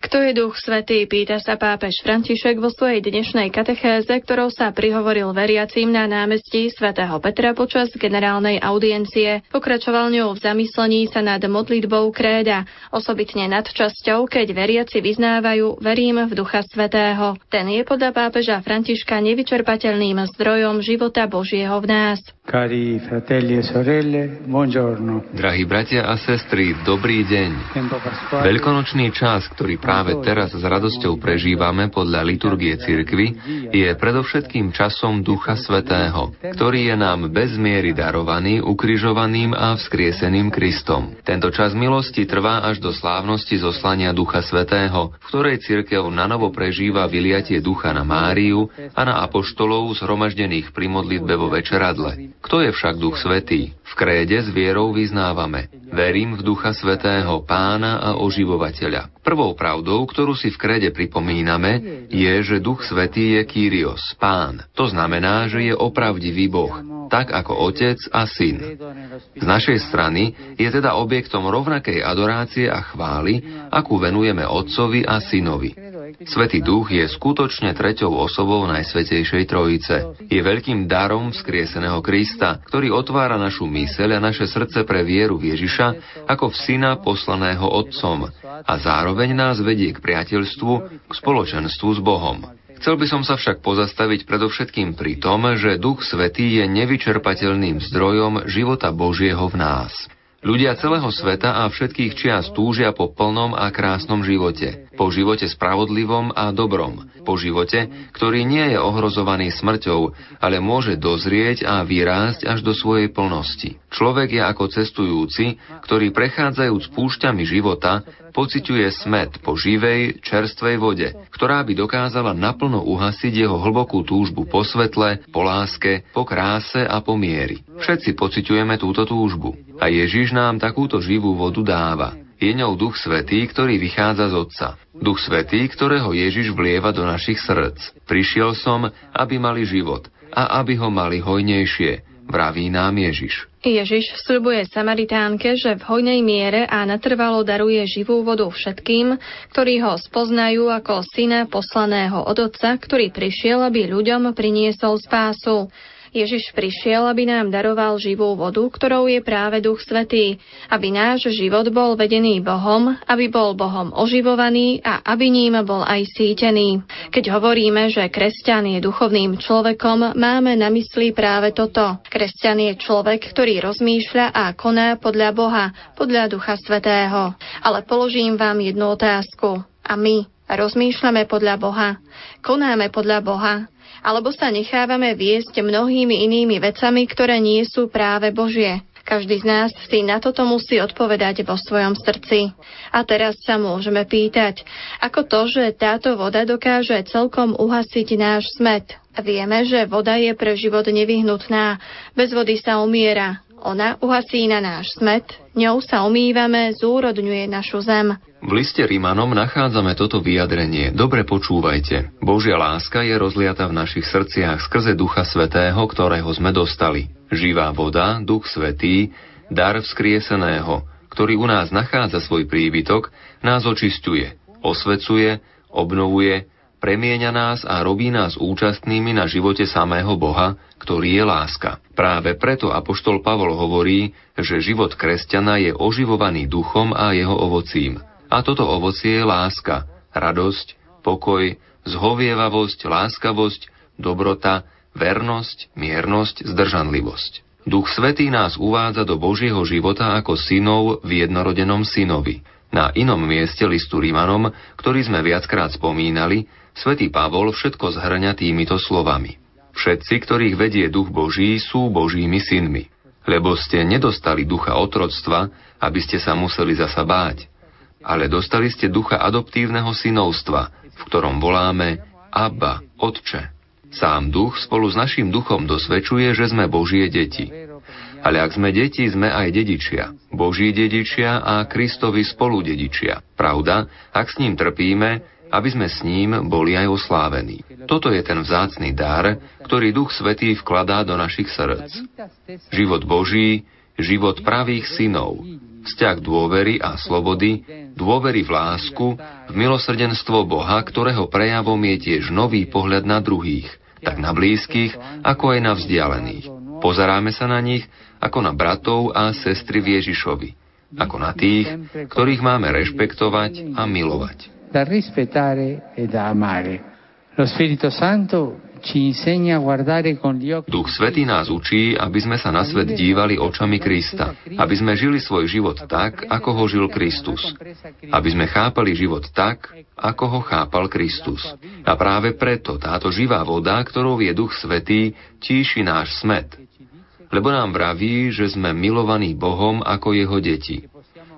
S21: Kto je Duch Svetý, pýta sa pápež František vo svojej dnešnej katechéze, ktorou sa prihovoril veriacím na námestí svätého Petra počas generálnej audiencie. Pokračoval ňou v zamyslení sa nad modlitbou kréda, osobitne nad časťou, keď veriaci vyznávajú Verím v Ducha Svetého. Ten je podľa pápeža Františka nevyčerpateľným zdrojom života Božieho v nás.
S18: Cari fratelli e sorelle, buongiorno.
S25: Drahí bratia a sestry, dobrý deň. Veľkonočný čas, ktorý práve teraz s radosťou prežívame podľa liturgie cirkvy, je predovšetkým časom Ducha Svetého, ktorý je nám bez miery darovaný ukrižovaným a vzkrieseným Kristom. Tento čas milosti trvá až do slávnosti zoslania Ducha Svetého, v ktorej cirkev nanovo prežíva vyliatie ducha na Máriu a na apoštolov zhromaždených pri modlitbe vo večeradle. Kto je však Duch Svetý? V kréde s vierou vyznávame. Verím v Ducha Svetého, Pána a Oživovateľa. Prvou pravdou, ktorú si v kréde pripomíname, je, že Duch Svetý je Kyrios, Pán. To znamená, že je opravdivý Boh, tak ako Otec a Syn. Z našej strany je teda objektom rovnakej adorácie a chvály, akú venujeme Otcovi a Synovi. Svetý duch je skutočne treťou osobou Najsvetejšej Trojice. Je veľkým darom vzkrieseného Krista, ktorý otvára našu myseľ a naše srdce pre vieru v Ježiša ako v syna poslaného Otcom a zároveň nás vedie k priateľstvu, k spoločenstvu s Bohom. Chcel by som sa však pozastaviť predovšetkým pri tom, že Duch Svetý je nevyčerpateľným zdrojom života Božieho v nás. Ľudia celého sveta a všetkých čias túžia po plnom a krásnom živote, po živote spravodlivom a dobrom, po živote, ktorý nie je ohrozovaný smrťou, ale môže dozrieť a vyrásť až do svojej plnosti. Človek je ako cestujúci, ktorý prechádzajúc púšťami života, pociťuje smet po živej, čerstvej vode, ktorá by dokázala naplno uhasiť jeho hlbokú túžbu po svetle, po láske, po kráse a po miery. Všetci pociťujeme túto túžbu. A Ježiš nám takúto živú vodu dáva. Je ňou Duch Svetý, ktorý vychádza z Otca. Duch Svetý, ktorého Ježiš vlieva do našich srdc. Prišiel som, aby mali život a aby ho mali hojnejšie, vraví nám Ježiš.
S21: Ježiš slibuje Samaritánke, že v hojnej miere a natrvalo daruje živú vodu všetkým, ktorí ho spoznajú ako syna poslaného od Otca, ktorý prišiel, aby ľuďom priniesol spásu. Ježiš prišiel, aby nám daroval živú vodu, ktorou je práve Duch Svetý, aby náš život bol vedený Bohom, aby bol Bohom oživovaný a aby ním bol aj sítený. Keď hovoríme, že kresťan je duchovným človekom, máme na mysli práve toto. Kresťan je človek, ktorý rozmýšľa a koná podľa Boha, podľa Ducha Svetého. Ale položím vám jednu otázku. A my rozmýšľame podľa Boha, konáme podľa Boha, alebo sa nechávame viesť mnohými inými vecami, ktoré nie sú práve Božie. Každý z nás si na toto musí odpovedať vo svojom srdci. A teraz sa môžeme pýtať, ako to, že táto voda dokáže celkom uhasiť náš smet. Vieme, že voda je pre život nevyhnutná. Bez vody sa umiera. Ona uhasí na náš smet, ňou sa umývame, zúrodňuje našu zem.
S25: V liste Rímanom nachádzame toto vyjadrenie. Dobre počúvajte. Božia láska je rozliata v našich srdciach skrze Ducha Svetého, ktorého sme dostali. Živá voda, Duch Svetý, dar vzkrieseného, ktorý u nás nachádza svoj príbytok, nás očistuje, osvecuje, obnovuje, premieňa nás a robí nás účastnými na živote samého Boha, ktorý je láska. Práve preto Apoštol Pavol hovorí, že život kresťana je oživovaný duchom a jeho ovocím. A toto ovocie je láska, radosť, pokoj, zhovievavosť, láskavosť, dobrota, vernosť, miernosť, zdržanlivosť. Duch Svetý nás uvádza do Božieho života ako synov v jednorodenom synovi. Na inom mieste listu Rímanom, ktorý sme viackrát spomínali, Svetý Pavol všetko zhrňa týmito slovami. Všetci, ktorých vedie duch Boží, sú Božími synmi. Lebo ste nedostali ducha otroctva, aby ste sa museli zasa báť, ale dostali ste ducha adoptívneho synovstva, v ktorom voláme Abba, Otče. Sám duch spolu s našim duchom dosvedčuje, že sme Božie deti. Ale ak sme deti, sme aj dedičia. Boží dedičia a Kristovi spolu dedičia. Pravda, ak s ním trpíme, aby sme s ním boli aj oslávení. Toto je ten vzácný dar, ktorý Duch Svetý vkladá do našich srdc. Život Boží, život pravých synov, vzťah dôvery a slobody, dôvery v lásku, v milosrdenstvo Boha, ktorého prejavom je tiež nový pohľad na druhých, tak na blízkych, ako aj na vzdialených. Pozeráme sa na nich ako na bratov a sestry v Ježišovi, ako na tých, ktorých máme rešpektovať a milovať.
S18: E
S25: Duch Svetý nás učí, aby sme sa na svet dívali očami Krista, aby sme žili svoj život tak, ako ho žil Kristus, aby sme chápali život tak, ako ho chápal Kristus. A práve preto táto živá voda, ktorou je Duch Svetý, tíši náš smet, lebo nám vraví, že sme milovaní Bohom ako jeho deti,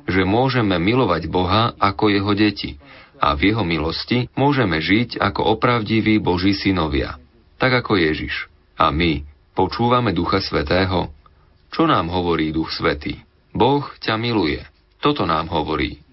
S25: že môžeme milovať Boha ako jeho deti, a v jeho milosti môžeme žiť ako opravdiví Boží synovia, tak ako Ježiš. A my počúvame Ducha Svetého. Čo nám hovorí Duch Svetý? Boh ťa miluje. Toto nám hovorí.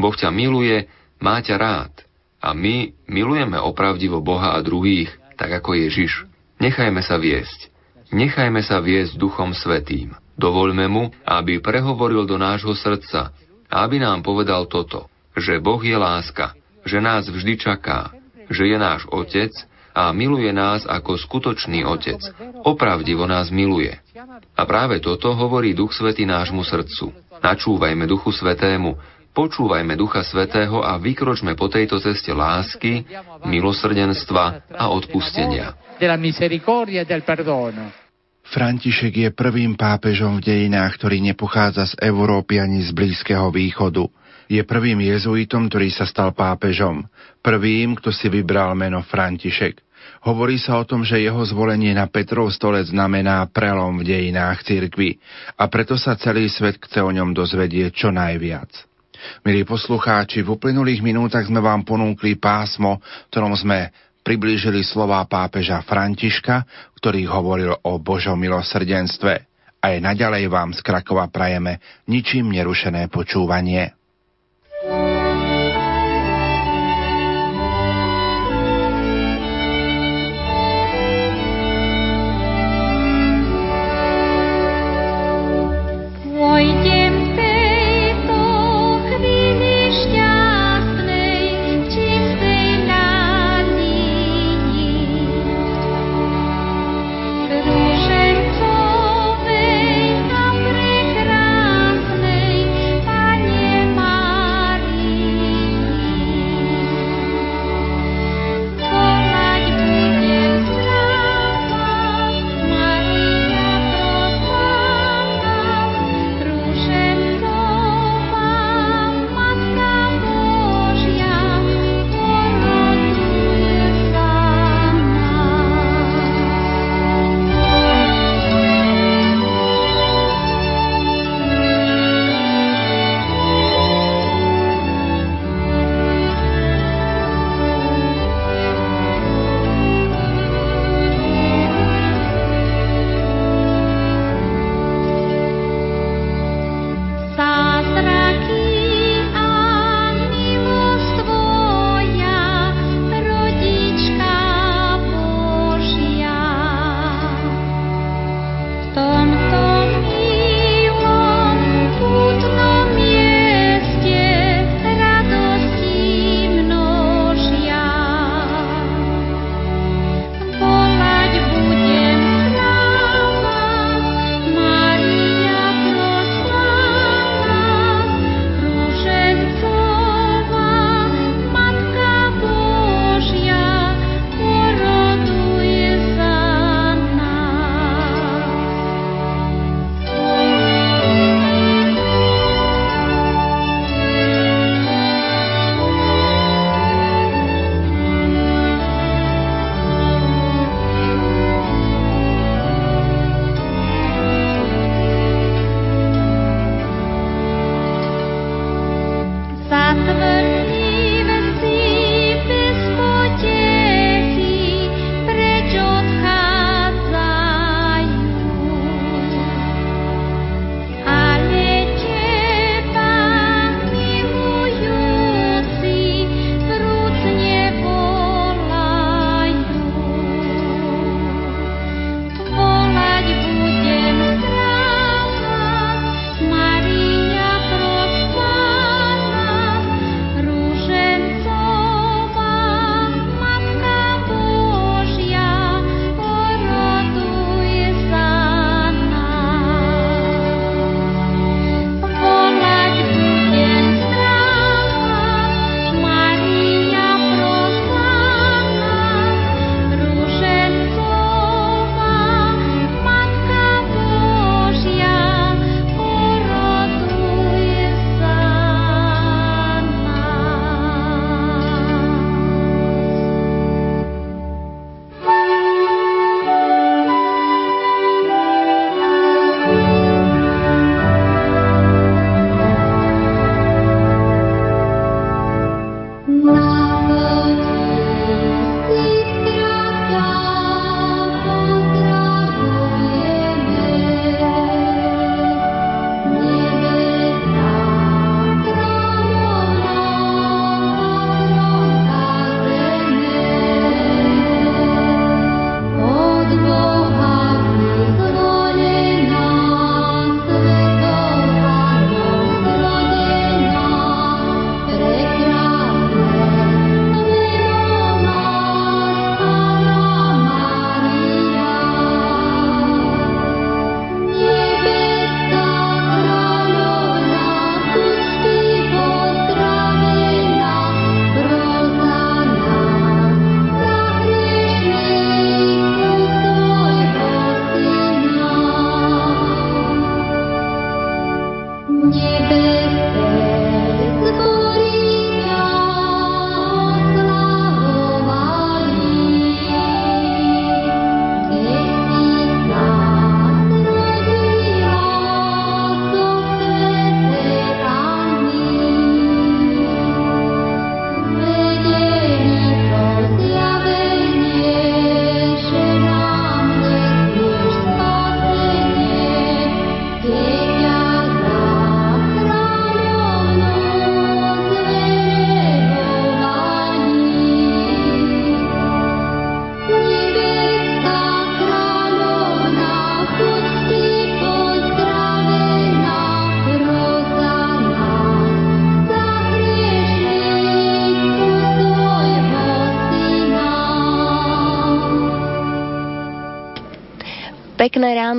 S25: Boh ťa miluje, má ťa rád. A my milujeme opravdivo Boha a druhých, tak ako Ježiš. Nechajme sa viesť. Nechajme sa viesť Duchom Svetým. Dovoľme mu, aby prehovoril do nášho srdca aby nám povedal toto že Boh je láska, že nás vždy čaká, že je náš Otec a miluje nás ako skutočný Otec. Opravdivo nás miluje. A práve toto hovorí Duch Svetý nášmu srdcu. Načúvajme Duchu Svetému, počúvajme Ducha Svetého a vykročme po tejto ceste lásky, milosrdenstva a odpustenia.
S12: František je prvým pápežom v dejinách, ktorý nepochádza z Európy ani z Blízkeho východu. Je prvým jezuitom, ktorý sa stal pápežom. Prvým, kto si vybral meno František. Hovorí sa o tom, že jeho zvolenie na Petrov stolec znamená prelom v dejinách cirkvy a preto sa celý svet chce o ňom dozvedieť čo najviac. Milí poslucháči, v uplynulých minútach sme vám ponúkli pásmo, v ktorom sme priblížili slová pápeža Františka, ktorý hovoril o Božom milosrdenstve. Aj naďalej vám z Krakova prajeme ničím nerušené počúvanie.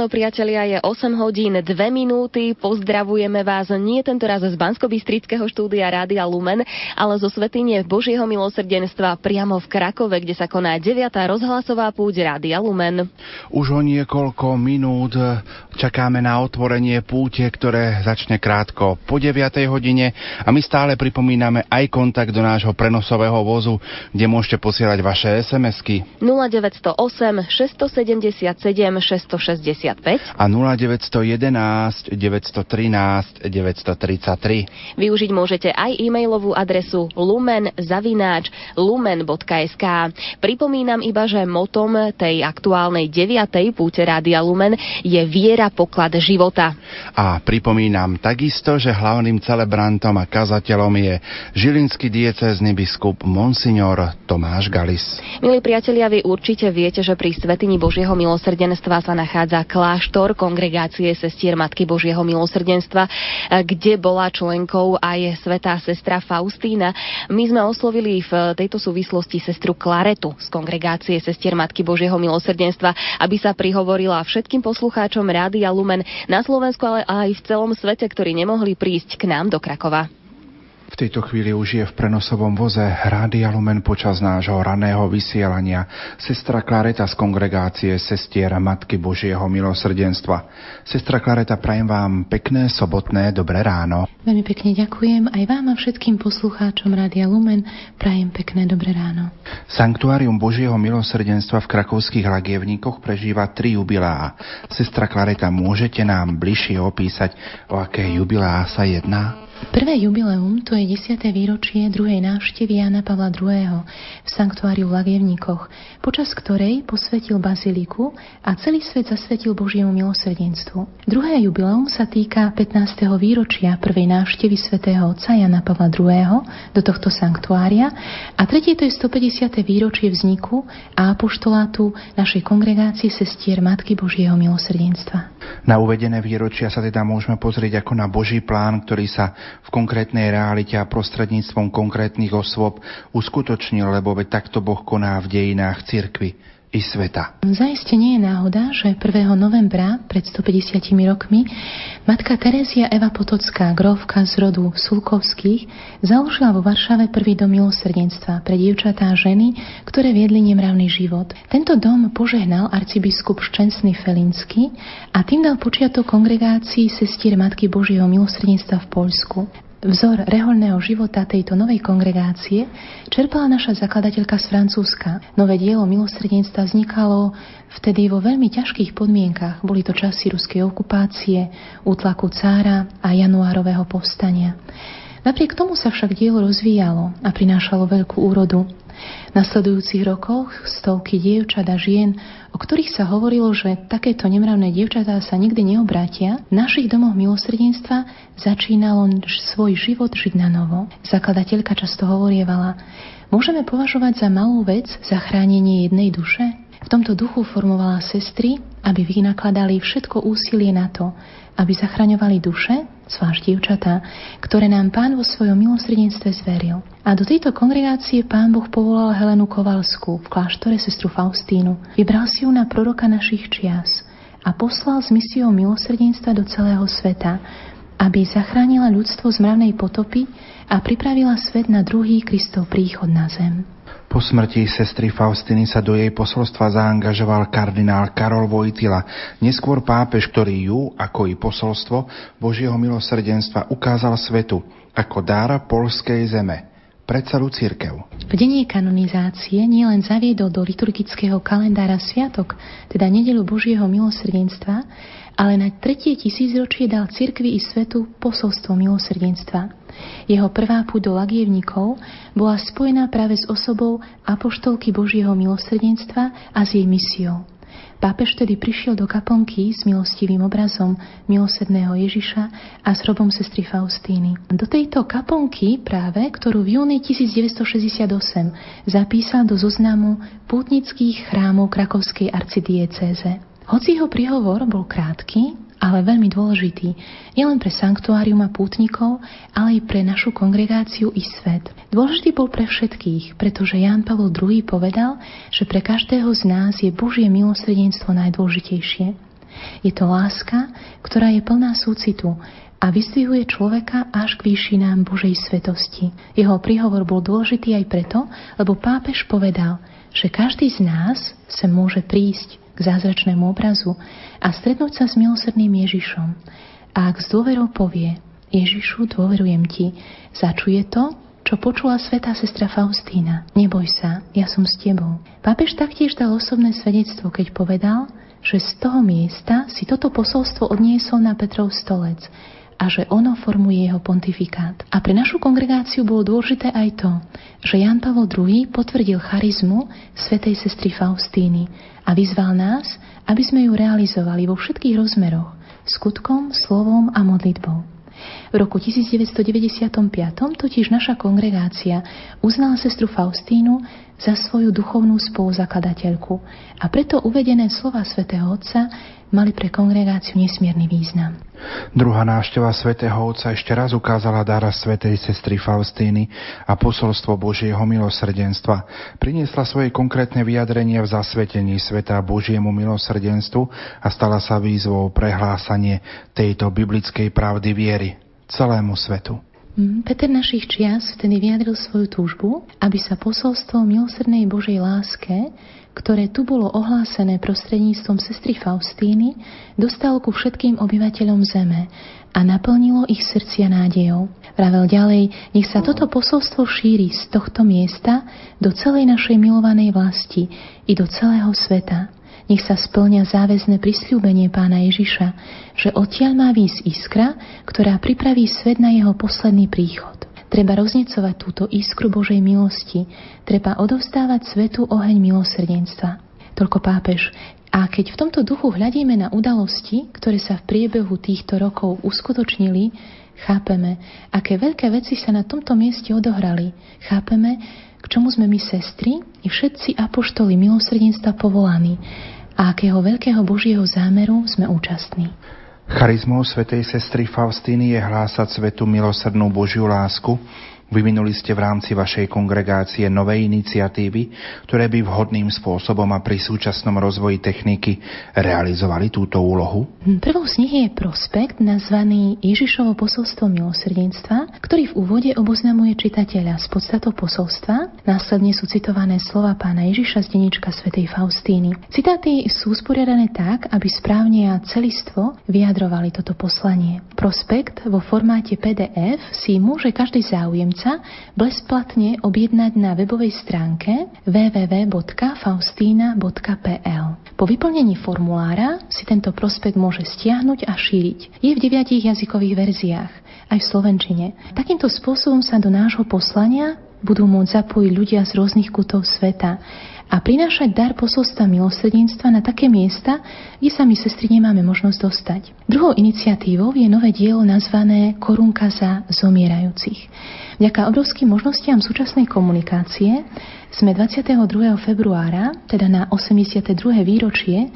S4: Priatelia, je 8 hodín 2 minúty. Pozdravujeme vás nie tento raz z bansko štúdia Rádia Lumen, ale zo Svetine Božieho milosrdenstva priamo v Krakove, kde sa koná 9. rozhlasová púť Rádia Lumen.
S3: Už o niekoľko minút čakáme na otvorenie púte, ktoré začne krátko po 9. hodine a my stále pripomíname aj kontakt do nášho prenosového vozu, kde môžete posielať vaše SMS-ky.
S4: 0908 677 665
S3: a 0911 913 933.
S4: Využiť môžete aj e-mailovú adresu lumen-lumen.sk. Pripomínam iba, že motom tej aktuálnej 9. púte Rádia Lumen je viera poklad života.
S3: A pripomínam takisto, že hlavným celebrantom a kazateľom je žilinský diecézny biskup Monsignor Tomáš Galis.
S4: Milí priatelia, vy určite viete, že pri Svetini Božieho milosrdenstva sa nachádza kláštor kongregácie sestier Matky Božieho milosrdenstva, kde bola členkou aj svetá sestra Faustína. My sme oslovili v tejto súvislosti sestru Klaretu z kongregácie sestier Matky Božieho milosrdenstva, aby sa prihovorila všetkým poslucháčom Rádia Lumen na Slovensku, ale aj v celom svete, ktorí nemohli prísť k nám do Krakova.
S3: V tejto chvíli už je v prenosovom voze Rádia Lumen počas nášho raného vysielania sestra Klareta z kongregácie Sestier Matky Božieho milosrdenstva. Sestra Klareta, prajem vám pekné sobotné dobré ráno.
S26: Veľmi pekne ďakujem aj vám a všetkým poslucháčom Rádia Lumen prajem pekné dobré ráno.
S3: Sanktuárium Božieho milosrdenstva v krakovských lagievníkoch prežíva tri jubilá. Sestra Klareta, môžete nám bližšie opísať, o aké jubilá sa jedná?
S26: Prvé jubileum to je 10. výročie druhej návštevy Jana Pavla II. v sanktuáriu v Lagievníkoch, počas ktorej posvetil baziliku a celý svet zasvetil Božiemu milosrdenstvu. Druhé jubileum sa týka 15. výročia prvej návštevy svätého otca Jana Pavla II. do tohto sanktuária a tretie to je 150. výročie vzniku a apoštolátu našej kongregácie sestier Matky Božieho milosrdenstva.
S3: Na uvedené výročia sa teda môžeme pozrieť ako na Boží plán, ktorý sa v konkrétnej realite a prostredníctvom konkrétnych osôb uskutočnil, lebo veď takto Boh koná v dejinách cirkvy i sveta.
S26: Zaiste nie je náhoda, že 1. novembra pred 150 rokmi matka Terézia Eva Potocká, grovka z rodu Sulkovských, založila vo Varšave prvý dom milosrdenstva pre dievčatá a ženy, ktoré viedli nemravný život. Tento dom požehnal arcibiskup Ščensný Felinsky a tým dal počiatok kongregácii sestier Matky Božieho milosrdenstva v Poľsku. Vzor reholného života tejto novej kongregácie čerpala naša zakladateľka z Francúzska. Nové dielo milosrdenstva vznikalo vtedy vo veľmi ťažkých podmienkach. Boli to časy ruskej okupácie, útlaku cára a januárového povstania. Napriek tomu sa však dielo rozvíjalo a prinášalo veľkú úrodu. V nasledujúcich rokoch stovky dievčat a žien, o ktorých sa hovorilo, že takéto nemravné dievčatá sa nikdy neobrátia, v našich domoch milosrdenstva začínalo svoj život žiť na novo. Zakladateľka často hovorievala, môžeme považovať za malú vec zachránenie jednej duše? V tomto duchu formovala sestry, aby vynakladali všetko úsilie na to, aby zachraňovali duše, zvlášť dievčatá, ktoré nám Pán vo svojom milosrdenstve zveril. A do tejto kongregácie Pán Boh povolal Helenu Kovalskú v kláštore sestru Faustínu. Vybral si ju na proroka našich čias a poslal s misiou milosrdenstva do celého sveta, aby zachránila ľudstvo z mravnej potopy a pripravila svet na druhý Kristov príchod na zem.
S3: Po smrti sestry Faustiny sa do jej posolstva zaangažoval kardinál Karol Vojtila, neskôr pápež, ktorý ju, ako i posolstvo Božieho milosrdenstva ukázal svetu ako dára polskej zeme pre celú církev.
S26: V dení kanonizácie nielen zaviedol do liturgického kalendára sviatok, teda nedelu Božieho milosrdenstva, ale na tretie tisícročie dal cirkvi i svetu posolstvo milosrdenstva. Jeho prvá púť do lagievnikov bola spojená práve s osobou apoštolky Božieho milosrdenstva a s jej misiou. Pápež tedy prišiel do kaponky s milostivým obrazom milosedného Ježiša a s hrobom sestry Faustíny. Do tejto kaponky práve, ktorú v júni 1968 zapísal do zoznamu pútnických chrámov Krakovskej arcidiecéze. Hoci jeho príhovor bol krátky, ale veľmi dôležitý, nielen pre sanktuárium a pútnikov, ale aj pre našu kongregáciu i svet. Dôležitý bol pre všetkých, pretože Ján Pavol II povedal, že pre každého z nás je Božie milosrdenstvo najdôležitejšie. Je to láska, ktorá je plná súcitu a vyzdvihuje človeka až k výšinám Božej svetosti. Jeho príhovor bol dôležitý aj preto, lebo pápež povedal, že každý z nás sa môže prísť k zázračnému obrazu a stretnúť sa s milosrdným Ježišom. A ak s dôverou povie, Ježišu, dôverujem ti, začuje to, čo počula svetá sestra Faustína. Neboj sa, ja som s tebou. Pápež taktiež dal osobné svedectvo, keď povedal, že z toho miesta si toto posolstvo odniesol na Petrov stolec a že ono formuje jeho pontifikát. A pre našu kongregáciu bolo dôležité aj to, že Jan Pavel II potvrdil charizmu svätej sestry Faustíny a vyzval nás, aby sme ju realizovali vo všetkých rozmeroch, skutkom, slovom a modlitbou. V roku 1995 totiž naša kongregácia uznala sestru Faustínu za svoju duchovnú spoluzakladateľku a preto uvedené slova svätého Otca mali pre kongregáciu nesmierny význam.
S3: Druhá návšteva svätého Otca ešte raz ukázala dára svätej sestry Faustíny a posolstvo Božieho milosrdenstva. Priniesla svoje konkrétne vyjadrenie v zasvetení sveta Božiemu milosrdenstvu a stala sa výzvou prehlásanie tejto biblickej pravdy viery celému svetu.
S26: Mm, Peter našich čias vtedy vyjadril svoju túžbu, aby sa posolstvo milosrdnej Božej láske, ktoré tu bolo ohlásené prostredníctvom sestry Faustíny, dostalo ku všetkým obyvateľom zeme a naplnilo ich srdcia nádejou. Vravel ďalej, nech sa toto posolstvo šíri z tohto miesta do celej našej milovanej vlasti i do celého sveta. Nech sa splňa záväzne prisľúbenie pána Ježiša, že odtiaľ má výsť iskra, ktorá pripraví svet na jeho posledný príchod. Treba roznecovať túto iskru Božej milosti, treba odovzdávať svetu oheň milosrdenstva. Toľko pápež. A keď v tomto duchu hľadíme na udalosti, ktoré sa v priebehu týchto rokov uskutočnili, chápeme, aké veľké veci sa na tomto mieste odohrali. Chápeme, k čomu sme my sestry i všetci apoštoli milosrdenstva povolaní a akého veľkého Božieho zámeru sme účastní.
S3: Charizmou svätej sestry Faustíny je hlásať svetu milosrdnú Božiu lásku, Vyvinuli ste v rámci vašej kongregácie nové iniciatívy, ktoré by vhodným spôsobom a pri súčasnom rozvoji techniky realizovali túto úlohu?
S26: Prvou z nich je prospekt nazvaný Ježišovo posolstvo milosrdenstva, ktorý v úvode oboznamuje čitateľa s podstatou posolstva. Následne sú citované slova pána Ježiša z denička svätej Faustíny. Citáty sú sporiadané tak, aby správne a celistvo vyjadrovali toto poslanie. Prospekt vo formáte PDF si môže každý záujem záujemca bezplatne objednať na webovej stránke www.faustina.pl. Po vyplnení formulára si tento prospekt môže stiahnuť a šíriť. Je v deviatich jazykových verziách, aj v slovenčine. Takýmto spôsobom sa do nášho poslania budú môcť zapojiť ľudia z rôznych kútov sveta a prinášať dar posolstva milosrdenstva na také miesta, kde sa my sestry nemáme možnosť dostať. Druhou iniciatívou je nové dielo nazvané Korunka za zomierajúcich. Vďaka obrovským možnostiam súčasnej komunikácie sme 22. februára, teda na 82. výročie,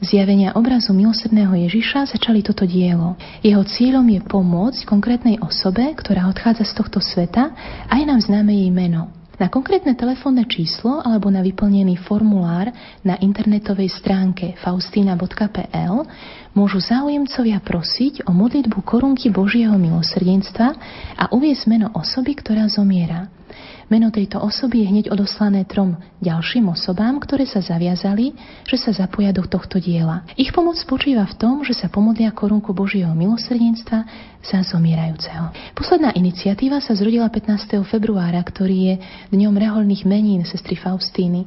S26: zjavenia obrazu milosrdného Ježiša začali toto dielo. Jeho cieľom je pomôcť konkrétnej osobe, ktorá odchádza z tohto sveta a je nám známe jej meno. Na konkrétne telefónne číslo alebo na vyplnený formulár na internetovej stránke faustina.pl môžu záujemcovia prosiť o modlitbu korunky Božieho milosrdenstva a uviesť meno osoby, ktorá zomiera. Meno tejto osoby je hneď odoslané trom ďalším osobám, ktoré sa zaviazali, že sa zapoja do tohto diela. Ich pomoc spočíva v tom, že sa pomodlia korunku Božieho milosrdenstva za zomierajúceho. Posledná iniciatíva sa zrodila 15. februára, ktorý je dňom reholných menín sestry Faustíny.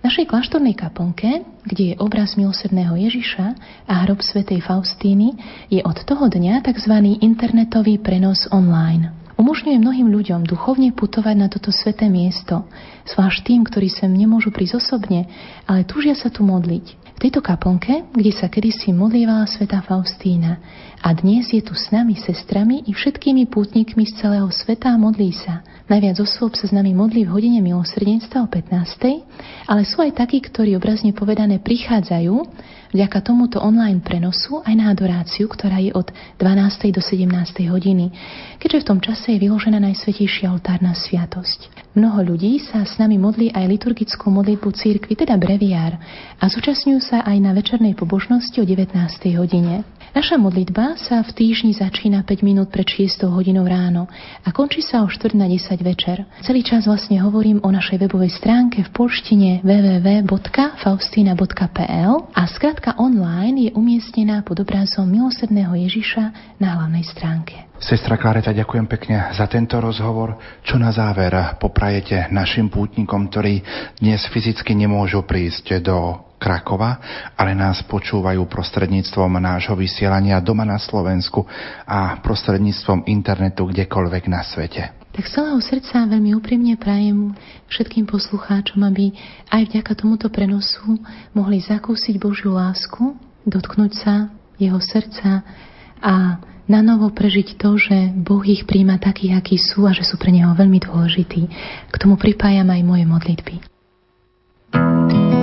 S26: V našej kláštornej kaplnke, kde je obraz milosrdného Ježiša a hrob svätej Faustíny, je od toho dňa tzv. internetový prenos online. Umožňuje mnohým ľuďom duchovne putovať na toto sveté miesto, zvlášť tým, ktorí sem nemôžu prísť osobne, ale túžia sa tu modliť. V tejto kaplnke, kde sa kedysi modlievala sveta Faustína a dnes je tu s nami sestrami i všetkými pútnikmi z celého sveta a modlí sa. Najviac osôb sa s nami modlí v hodine milosrdenstva o 15. Ale sú aj takí, ktorí obrazne povedané prichádzajú vďaka tomuto online prenosu aj na adoráciu, ktorá je od 12. do 17. hodiny, keďže v tom čase je vyložená Najsvetejšia oltárna sviatosť.
S27: Mnoho ľudí sa s nami modlí aj liturgickú modlitbu církvy, teda breviár, a zúčastňujú sa aj na večernej pobožnosti o 19. hodine. Naša modlitba sa v týždni začína 5 minút pred 6 hodinou ráno a končí sa o 4 na 10 večer. Celý čas vlastne hovorím o našej webovej stránke v polštine www.faustina.pl a skratka online je umiestnená pod obrazom milosrdného Ježiša na hlavnej stránke.
S3: Sestra Klareta, ďakujem pekne za tento rozhovor. Čo na záver poprajete našim pútnikom, ktorí dnes fyzicky nemôžu prísť do Krakova, ale nás počúvajú prostredníctvom nášho vysielania doma na Slovensku a prostredníctvom internetu kdekoľvek na svete.
S27: Tak z celého srdca veľmi úprimne prajem všetkým poslucháčom, aby aj vďaka tomuto prenosu mohli zakúsiť Božiu lásku, dotknúť sa jeho srdca a na novo prežiť to, že Boh ich príjma takých, akí sú a že sú pre Neho veľmi dôležití. K tomu pripájam aj moje modlitby. thank you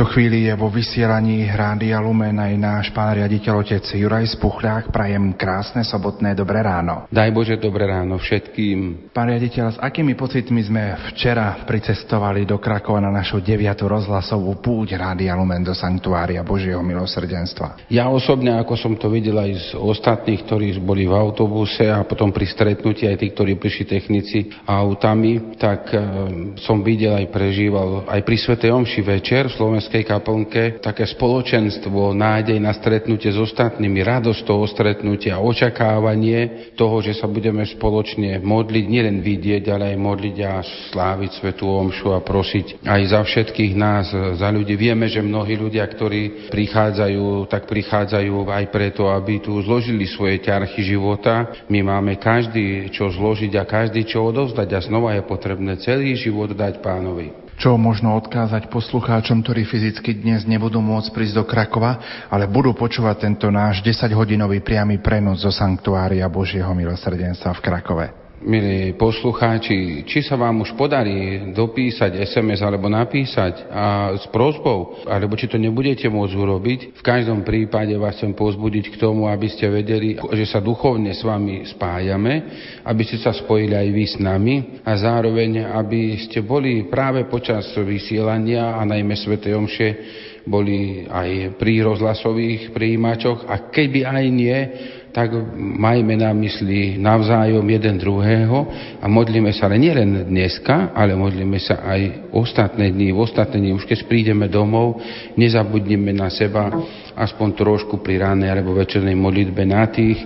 S3: tejto chvíli je vo vysielaní Rádia Lumen aj náš pán riaditeľ otec Juraj Spuchľák. Prajem krásne sobotné dobré ráno.
S28: Daj Bože dobré ráno všetkým.
S3: Pán riaditeľ, s akými pocitmi sme včera pricestovali do Krakova na našu 9. rozhlasovú púť Rádia Lumen do Sanktuária Božieho milosrdenstva?
S28: Ja osobne, ako som to videl aj z ostatných, ktorí boli v autobuse a potom pri stretnutí aj tí, ktorí prišli technici autami, tak e, som videl aj prežíval aj pri Svetej Omši večer v slovenskej kaplnke také spoločenstvo, nádej na stretnutie s ostatnými, radosť toho stretnutia, očakávanie toho, že sa budeme spoločne modliť, nielen vidieť, ale aj modliť a sláviť Svetú Omšu a prosiť aj za všetkých nás, za ľudí. Vieme, že mnohí ľudia, ktorí prichádzajú, tak prichádzajú aj preto, aby tu zložili svoje ťarchy života. My máme každý čo zložiť a každý čo odovzdať a znova je potrebné celý život dať pánovi
S3: čo možno odkázať poslucháčom, ktorí fyzicky dnes nebudú môcť prísť do Krakova, ale budú počúvať tento náš 10-hodinový priamy prenos zo Sanktuária Božieho milosrdenstva v Krakove
S28: milí poslucháči, či sa vám už podarí dopísať SMS alebo napísať a s prozbou, alebo či to nebudete môcť urobiť, v každom prípade vás chcem pozbudiť k tomu, aby ste vedeli, že sa duchovne s vami spájame, aby ste sa spojili aj vy s nami a zároveň, aby ste boli práve počas vysielania a najmä Sv. Omše boli aj pri rozhlasových príjimačoch a keby aj nie, tak majme na mysli navzájom jeden druhého a modlíme sa ale nielen dneska, ale modlíme sa aj ostatné dni. V ostatné dni, už keď prídeme domov, nezabudnime na seba aspoň trošku pri ránej alebo večernej modlitbe na tých,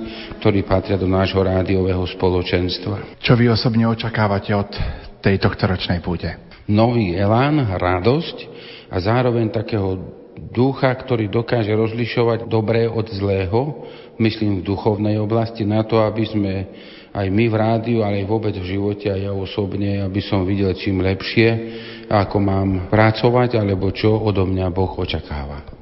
S28: ktorí patria do nášho rádiového spoločenstva.
S3: Čo vy osobne očakávate od tejto ktoročnej púte?
S28: Nový elán, radosť a zároveň takého ducha, ktorý dokáže rozlišovať dobré od zlého, myslím v duchovnej oblasti, na to, aby sme aj my v rádiu, ale aj vôbec v živote a ja osobne, aby som videl čím lepšie, ako mám pracovať, alebo čo odo mňa Boh očakáva.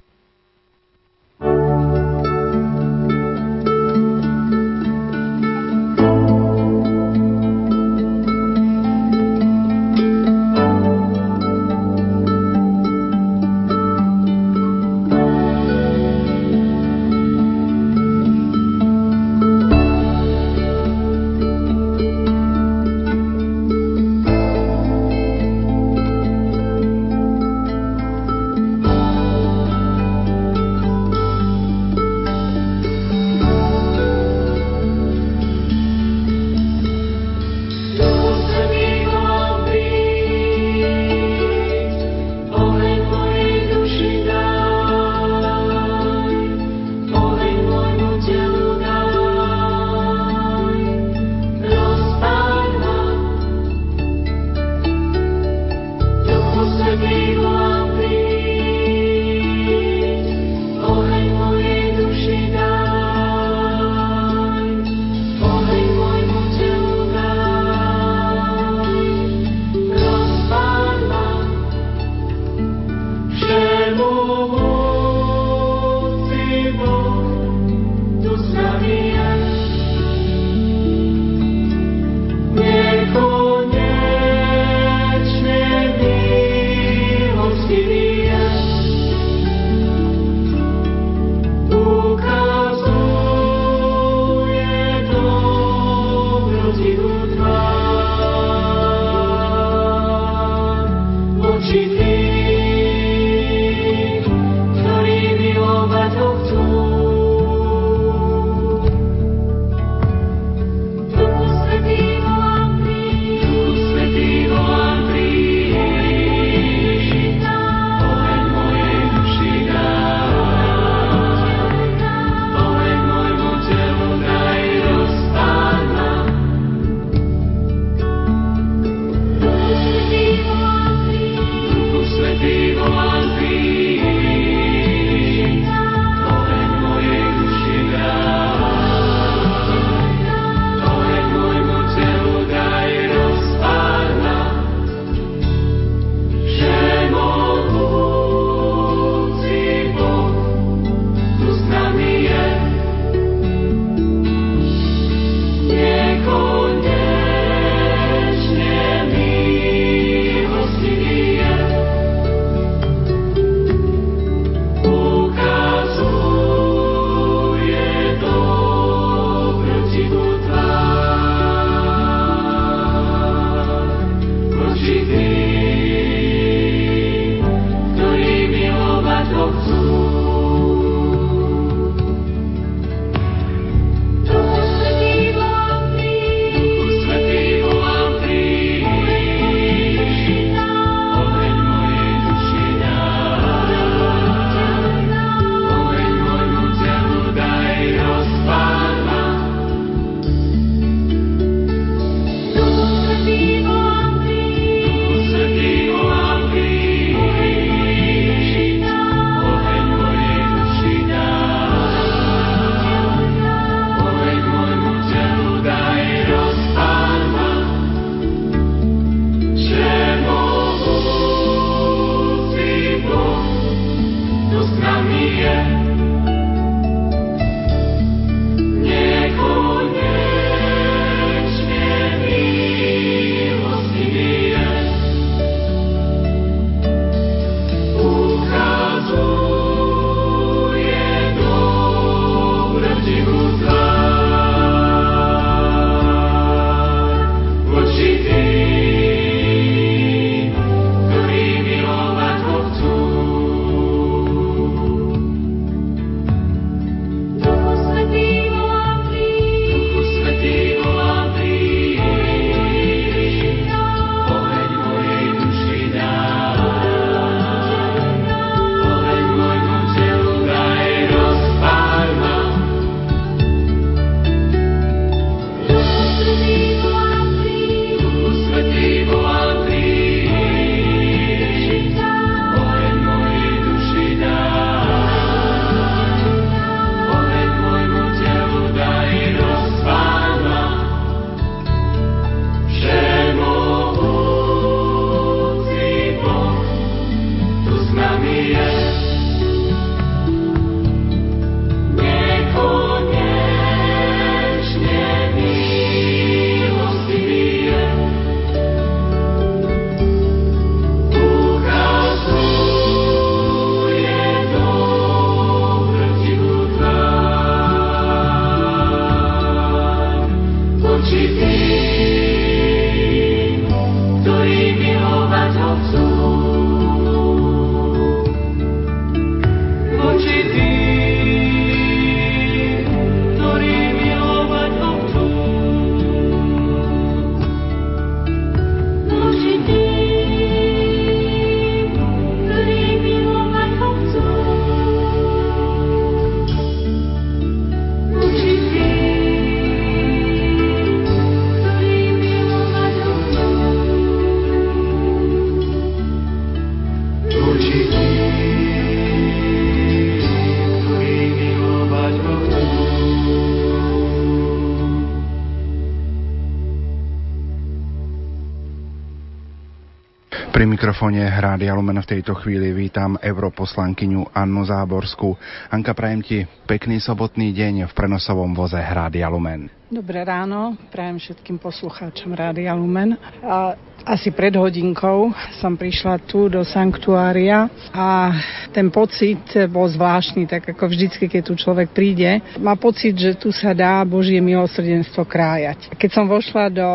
S3: Pri mikrofóne Rádia Lumen v tejto chvíli vítam europoslankyňu Annu Záborskú. Anka, prajem ti pekný sobotný deň v prenosovom voze Rádia Lumen.
S29: Dobré ráno, prajem všetkým poslucháčom Rádia Lumen. A asi pred hodinkou som prišla tu do sanktuária a ten pocit bol zvláštny, tak ako vždycky, keď tu človek príde. Má pocit, že tu sa dá Božie milosrdenstvo krájať. Keď som vošla do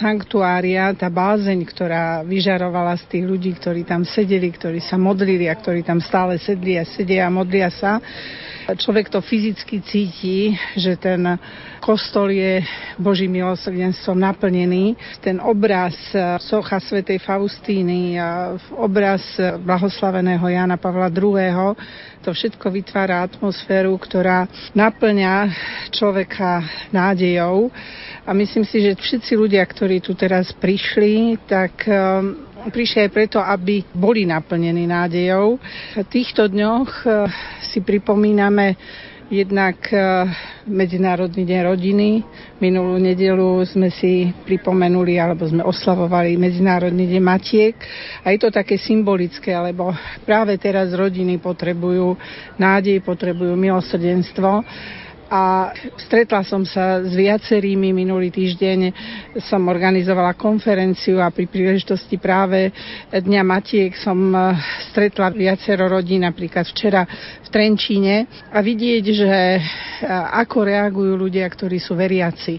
S29: sanktuária, tá bázeň, ktorá vyžarovala z tých ľudí, ktorí tam sedeli, ktorí sa modlili a ktorí tam stále sedli a sedia a modlia sa, človek to fyzicky cíti, že ten kostol je Božím milosrdenstvom naplnený. Ten obraz socha svätej Faustíny a obraz blahoslaveného Jana Pavla II. To všetko vytvára atmosféru, ktorá naplňa človeka nádejou. A myslím si, že všetci ľudia, ktorí tu teraz prišli, tak prišli aj preto, aby boli naplnení nádejou. V týchto dňoch eh, si pripomíname jednak eh, Medzinárodný deň rodiny. Minulú nedelu sme si pripomenuli alebo sme oslavovali Medzinárodný deň matiek. A je to také symbolické, lebo práve teraz rodiny potrebujú nádej, potrebujú milosrdenstvo a stretla som sa s viacerými minulý týždeň. Som organizovala konferenciu a pri príležitosti práve Dňa Matiek som e, stretla viacero rodín, napríklad včera v Trenčíne a vidieť, že e, ako reagujú ľudia, ktorí sú veriaci.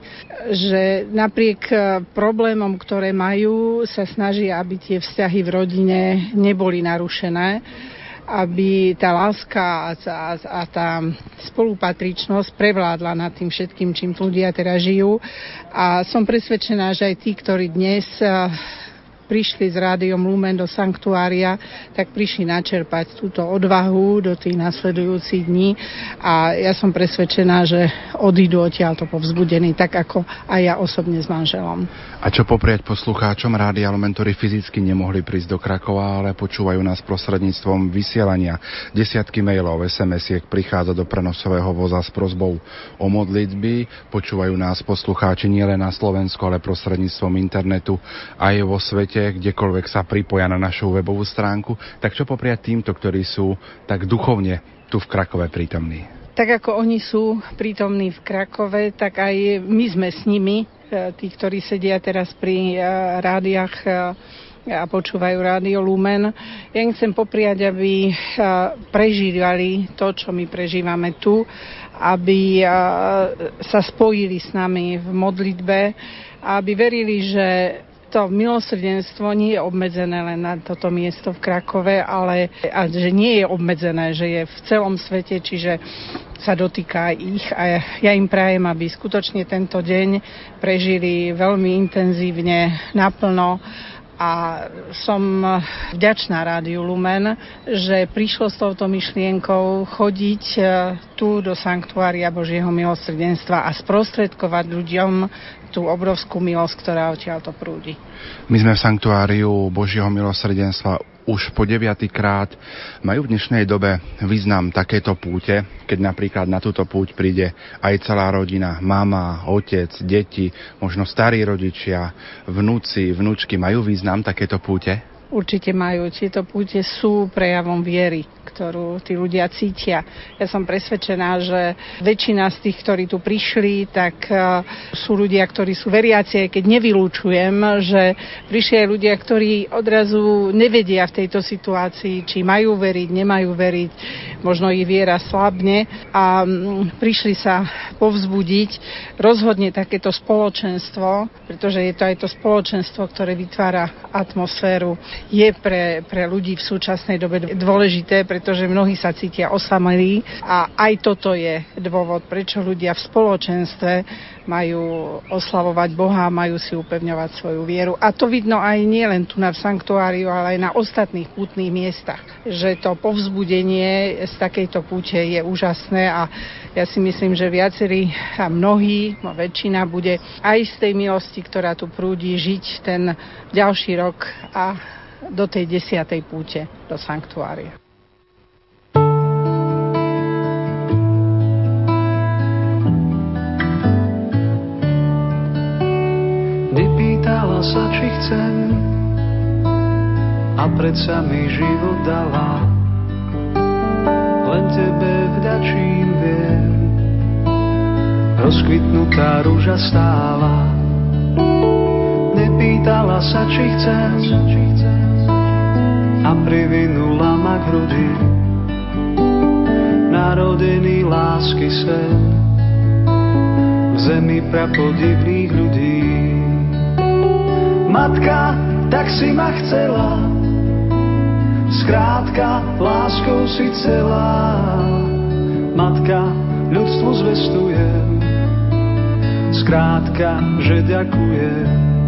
S29: Že napriek e, problémom, ktoré majú, sa snažia, aby tie vzťahy v rodine neboli narušené aby tá láska a, a, a tá spolupatričnosť prevládla nad tým všetkým, čím ľudia teraz žijú. A som presvedčená, že aj tí, ktorí dnes prišli s rádiom Lumen do sanktuária, tak prišli načerpať túto odvahu do tých nasledujúcich dní a ja som presvedčená, že odídu odtiaľto povzbudení, tak ako aj ja osobne s manželom.
S3: A čo poprieť poslucháčom Rádia Lumen, ktorí fyzicky nemohli prísť do Krakova, ale počúvajú nás prostredníctvom vysielania. Desiatky mailov, SMS-iek prichádza do prenosového voza s prozbou o modlitby. Počúvajú nás poslucháči nielen na Slovensku, ale prostredníctvom internetu aj vo svete svete, kdekoľvek sa pripoja na našu webovú stránku, tak čo popriať týmto, ktorí sú tak duchovne tu v Krakove prítomní?
S29: Tak ako oni sú prítomní v Krakove, tak aj my sme s nimi, e, tí, ktorí sedia teraz pri e, rádiách e, a počúvajú Rádio Lumen. Ja im chcem popriať, aby prežívali to, čo my prežívame tu, aby sa spojili s nami v modlitbe aby verili, že to milosrdenstvo nie je obmedzené len na toto miesto v Krakove, ale a že nie je obmedzené, že je v celom svete, čiže sa dotýka ich. A ja im prajem, aby skutočne tento deň prežili veľmi intenzívne, naplno a som vďačná Rádiu Lumen, že prišlo s touto myšlienkou chodiť e, tu do Sanktuária Božieho milosrdenstva a sprostredkovať ľuďom tú obrovskú milosť, ktorá odtiaľto prúdi.
S3: My sme v Sanktuáriu Božieho milosrdenstva už po deviatýkrát. Majú v dnešnej dobe význam takéto púte, keď napríklad na túto púť príde aj celá rodina, mama, otec, deti, možno starí rodičia, vnúci, vnúčky. Majú význam takéto púte?
S29: Určite majú. Tieto púte sú prejavom viery ktorú tí ľudia cítia. Ja som presvedčená, že väčšina z tých, ktorí tu prišli, tak e, sú ľudia, ktorí sú veriaci, aj keď nevylúčujem, že prišli aj ľudia, ktorí odrazu nevedia v tejto situácii, či majú veriť, nemajú veriť, možno ich viera slabne a prišli sa povzbudiť. Rozhodne takéto spoločenstvo, pretože je to aj to spoločenstvo, ktoré vytvára atmosféru, je pre, pre ľudí v súčasnej dobe dôležité, pretože mnohí sa cítia osamelí a aj toto je dôvod, prečo ľudia v spoločenstve majú oslavovať Boha, majú si upevňovať svoju vieru. A to vidno aj nielen tu na v sanktuáriu, ale aj na ostatných pútnych miestach. Že to povzbudenie z takejto púte je úžasné a ja si myslím, že viacerí a mnohí, no väčšina bude aj z tej milosti, ktorá tu prúdi, žiť ten ďalší rok a do tej desiatej púte do sanktuária.
S22: sa, či chcem
S30: a predsa mi život dala. Len tebe vďačím viem, rozkvitnutá rúža stála. Nepýtala sa, či chcem, a privinula ma k hrudi. Narodený lásky sen, v zemi prapodivných ľudí. Matka, tak si ma chcela, skrátka, láskou si celá. Matka, ľudstvu zvestujem, skrátka, že ďakujem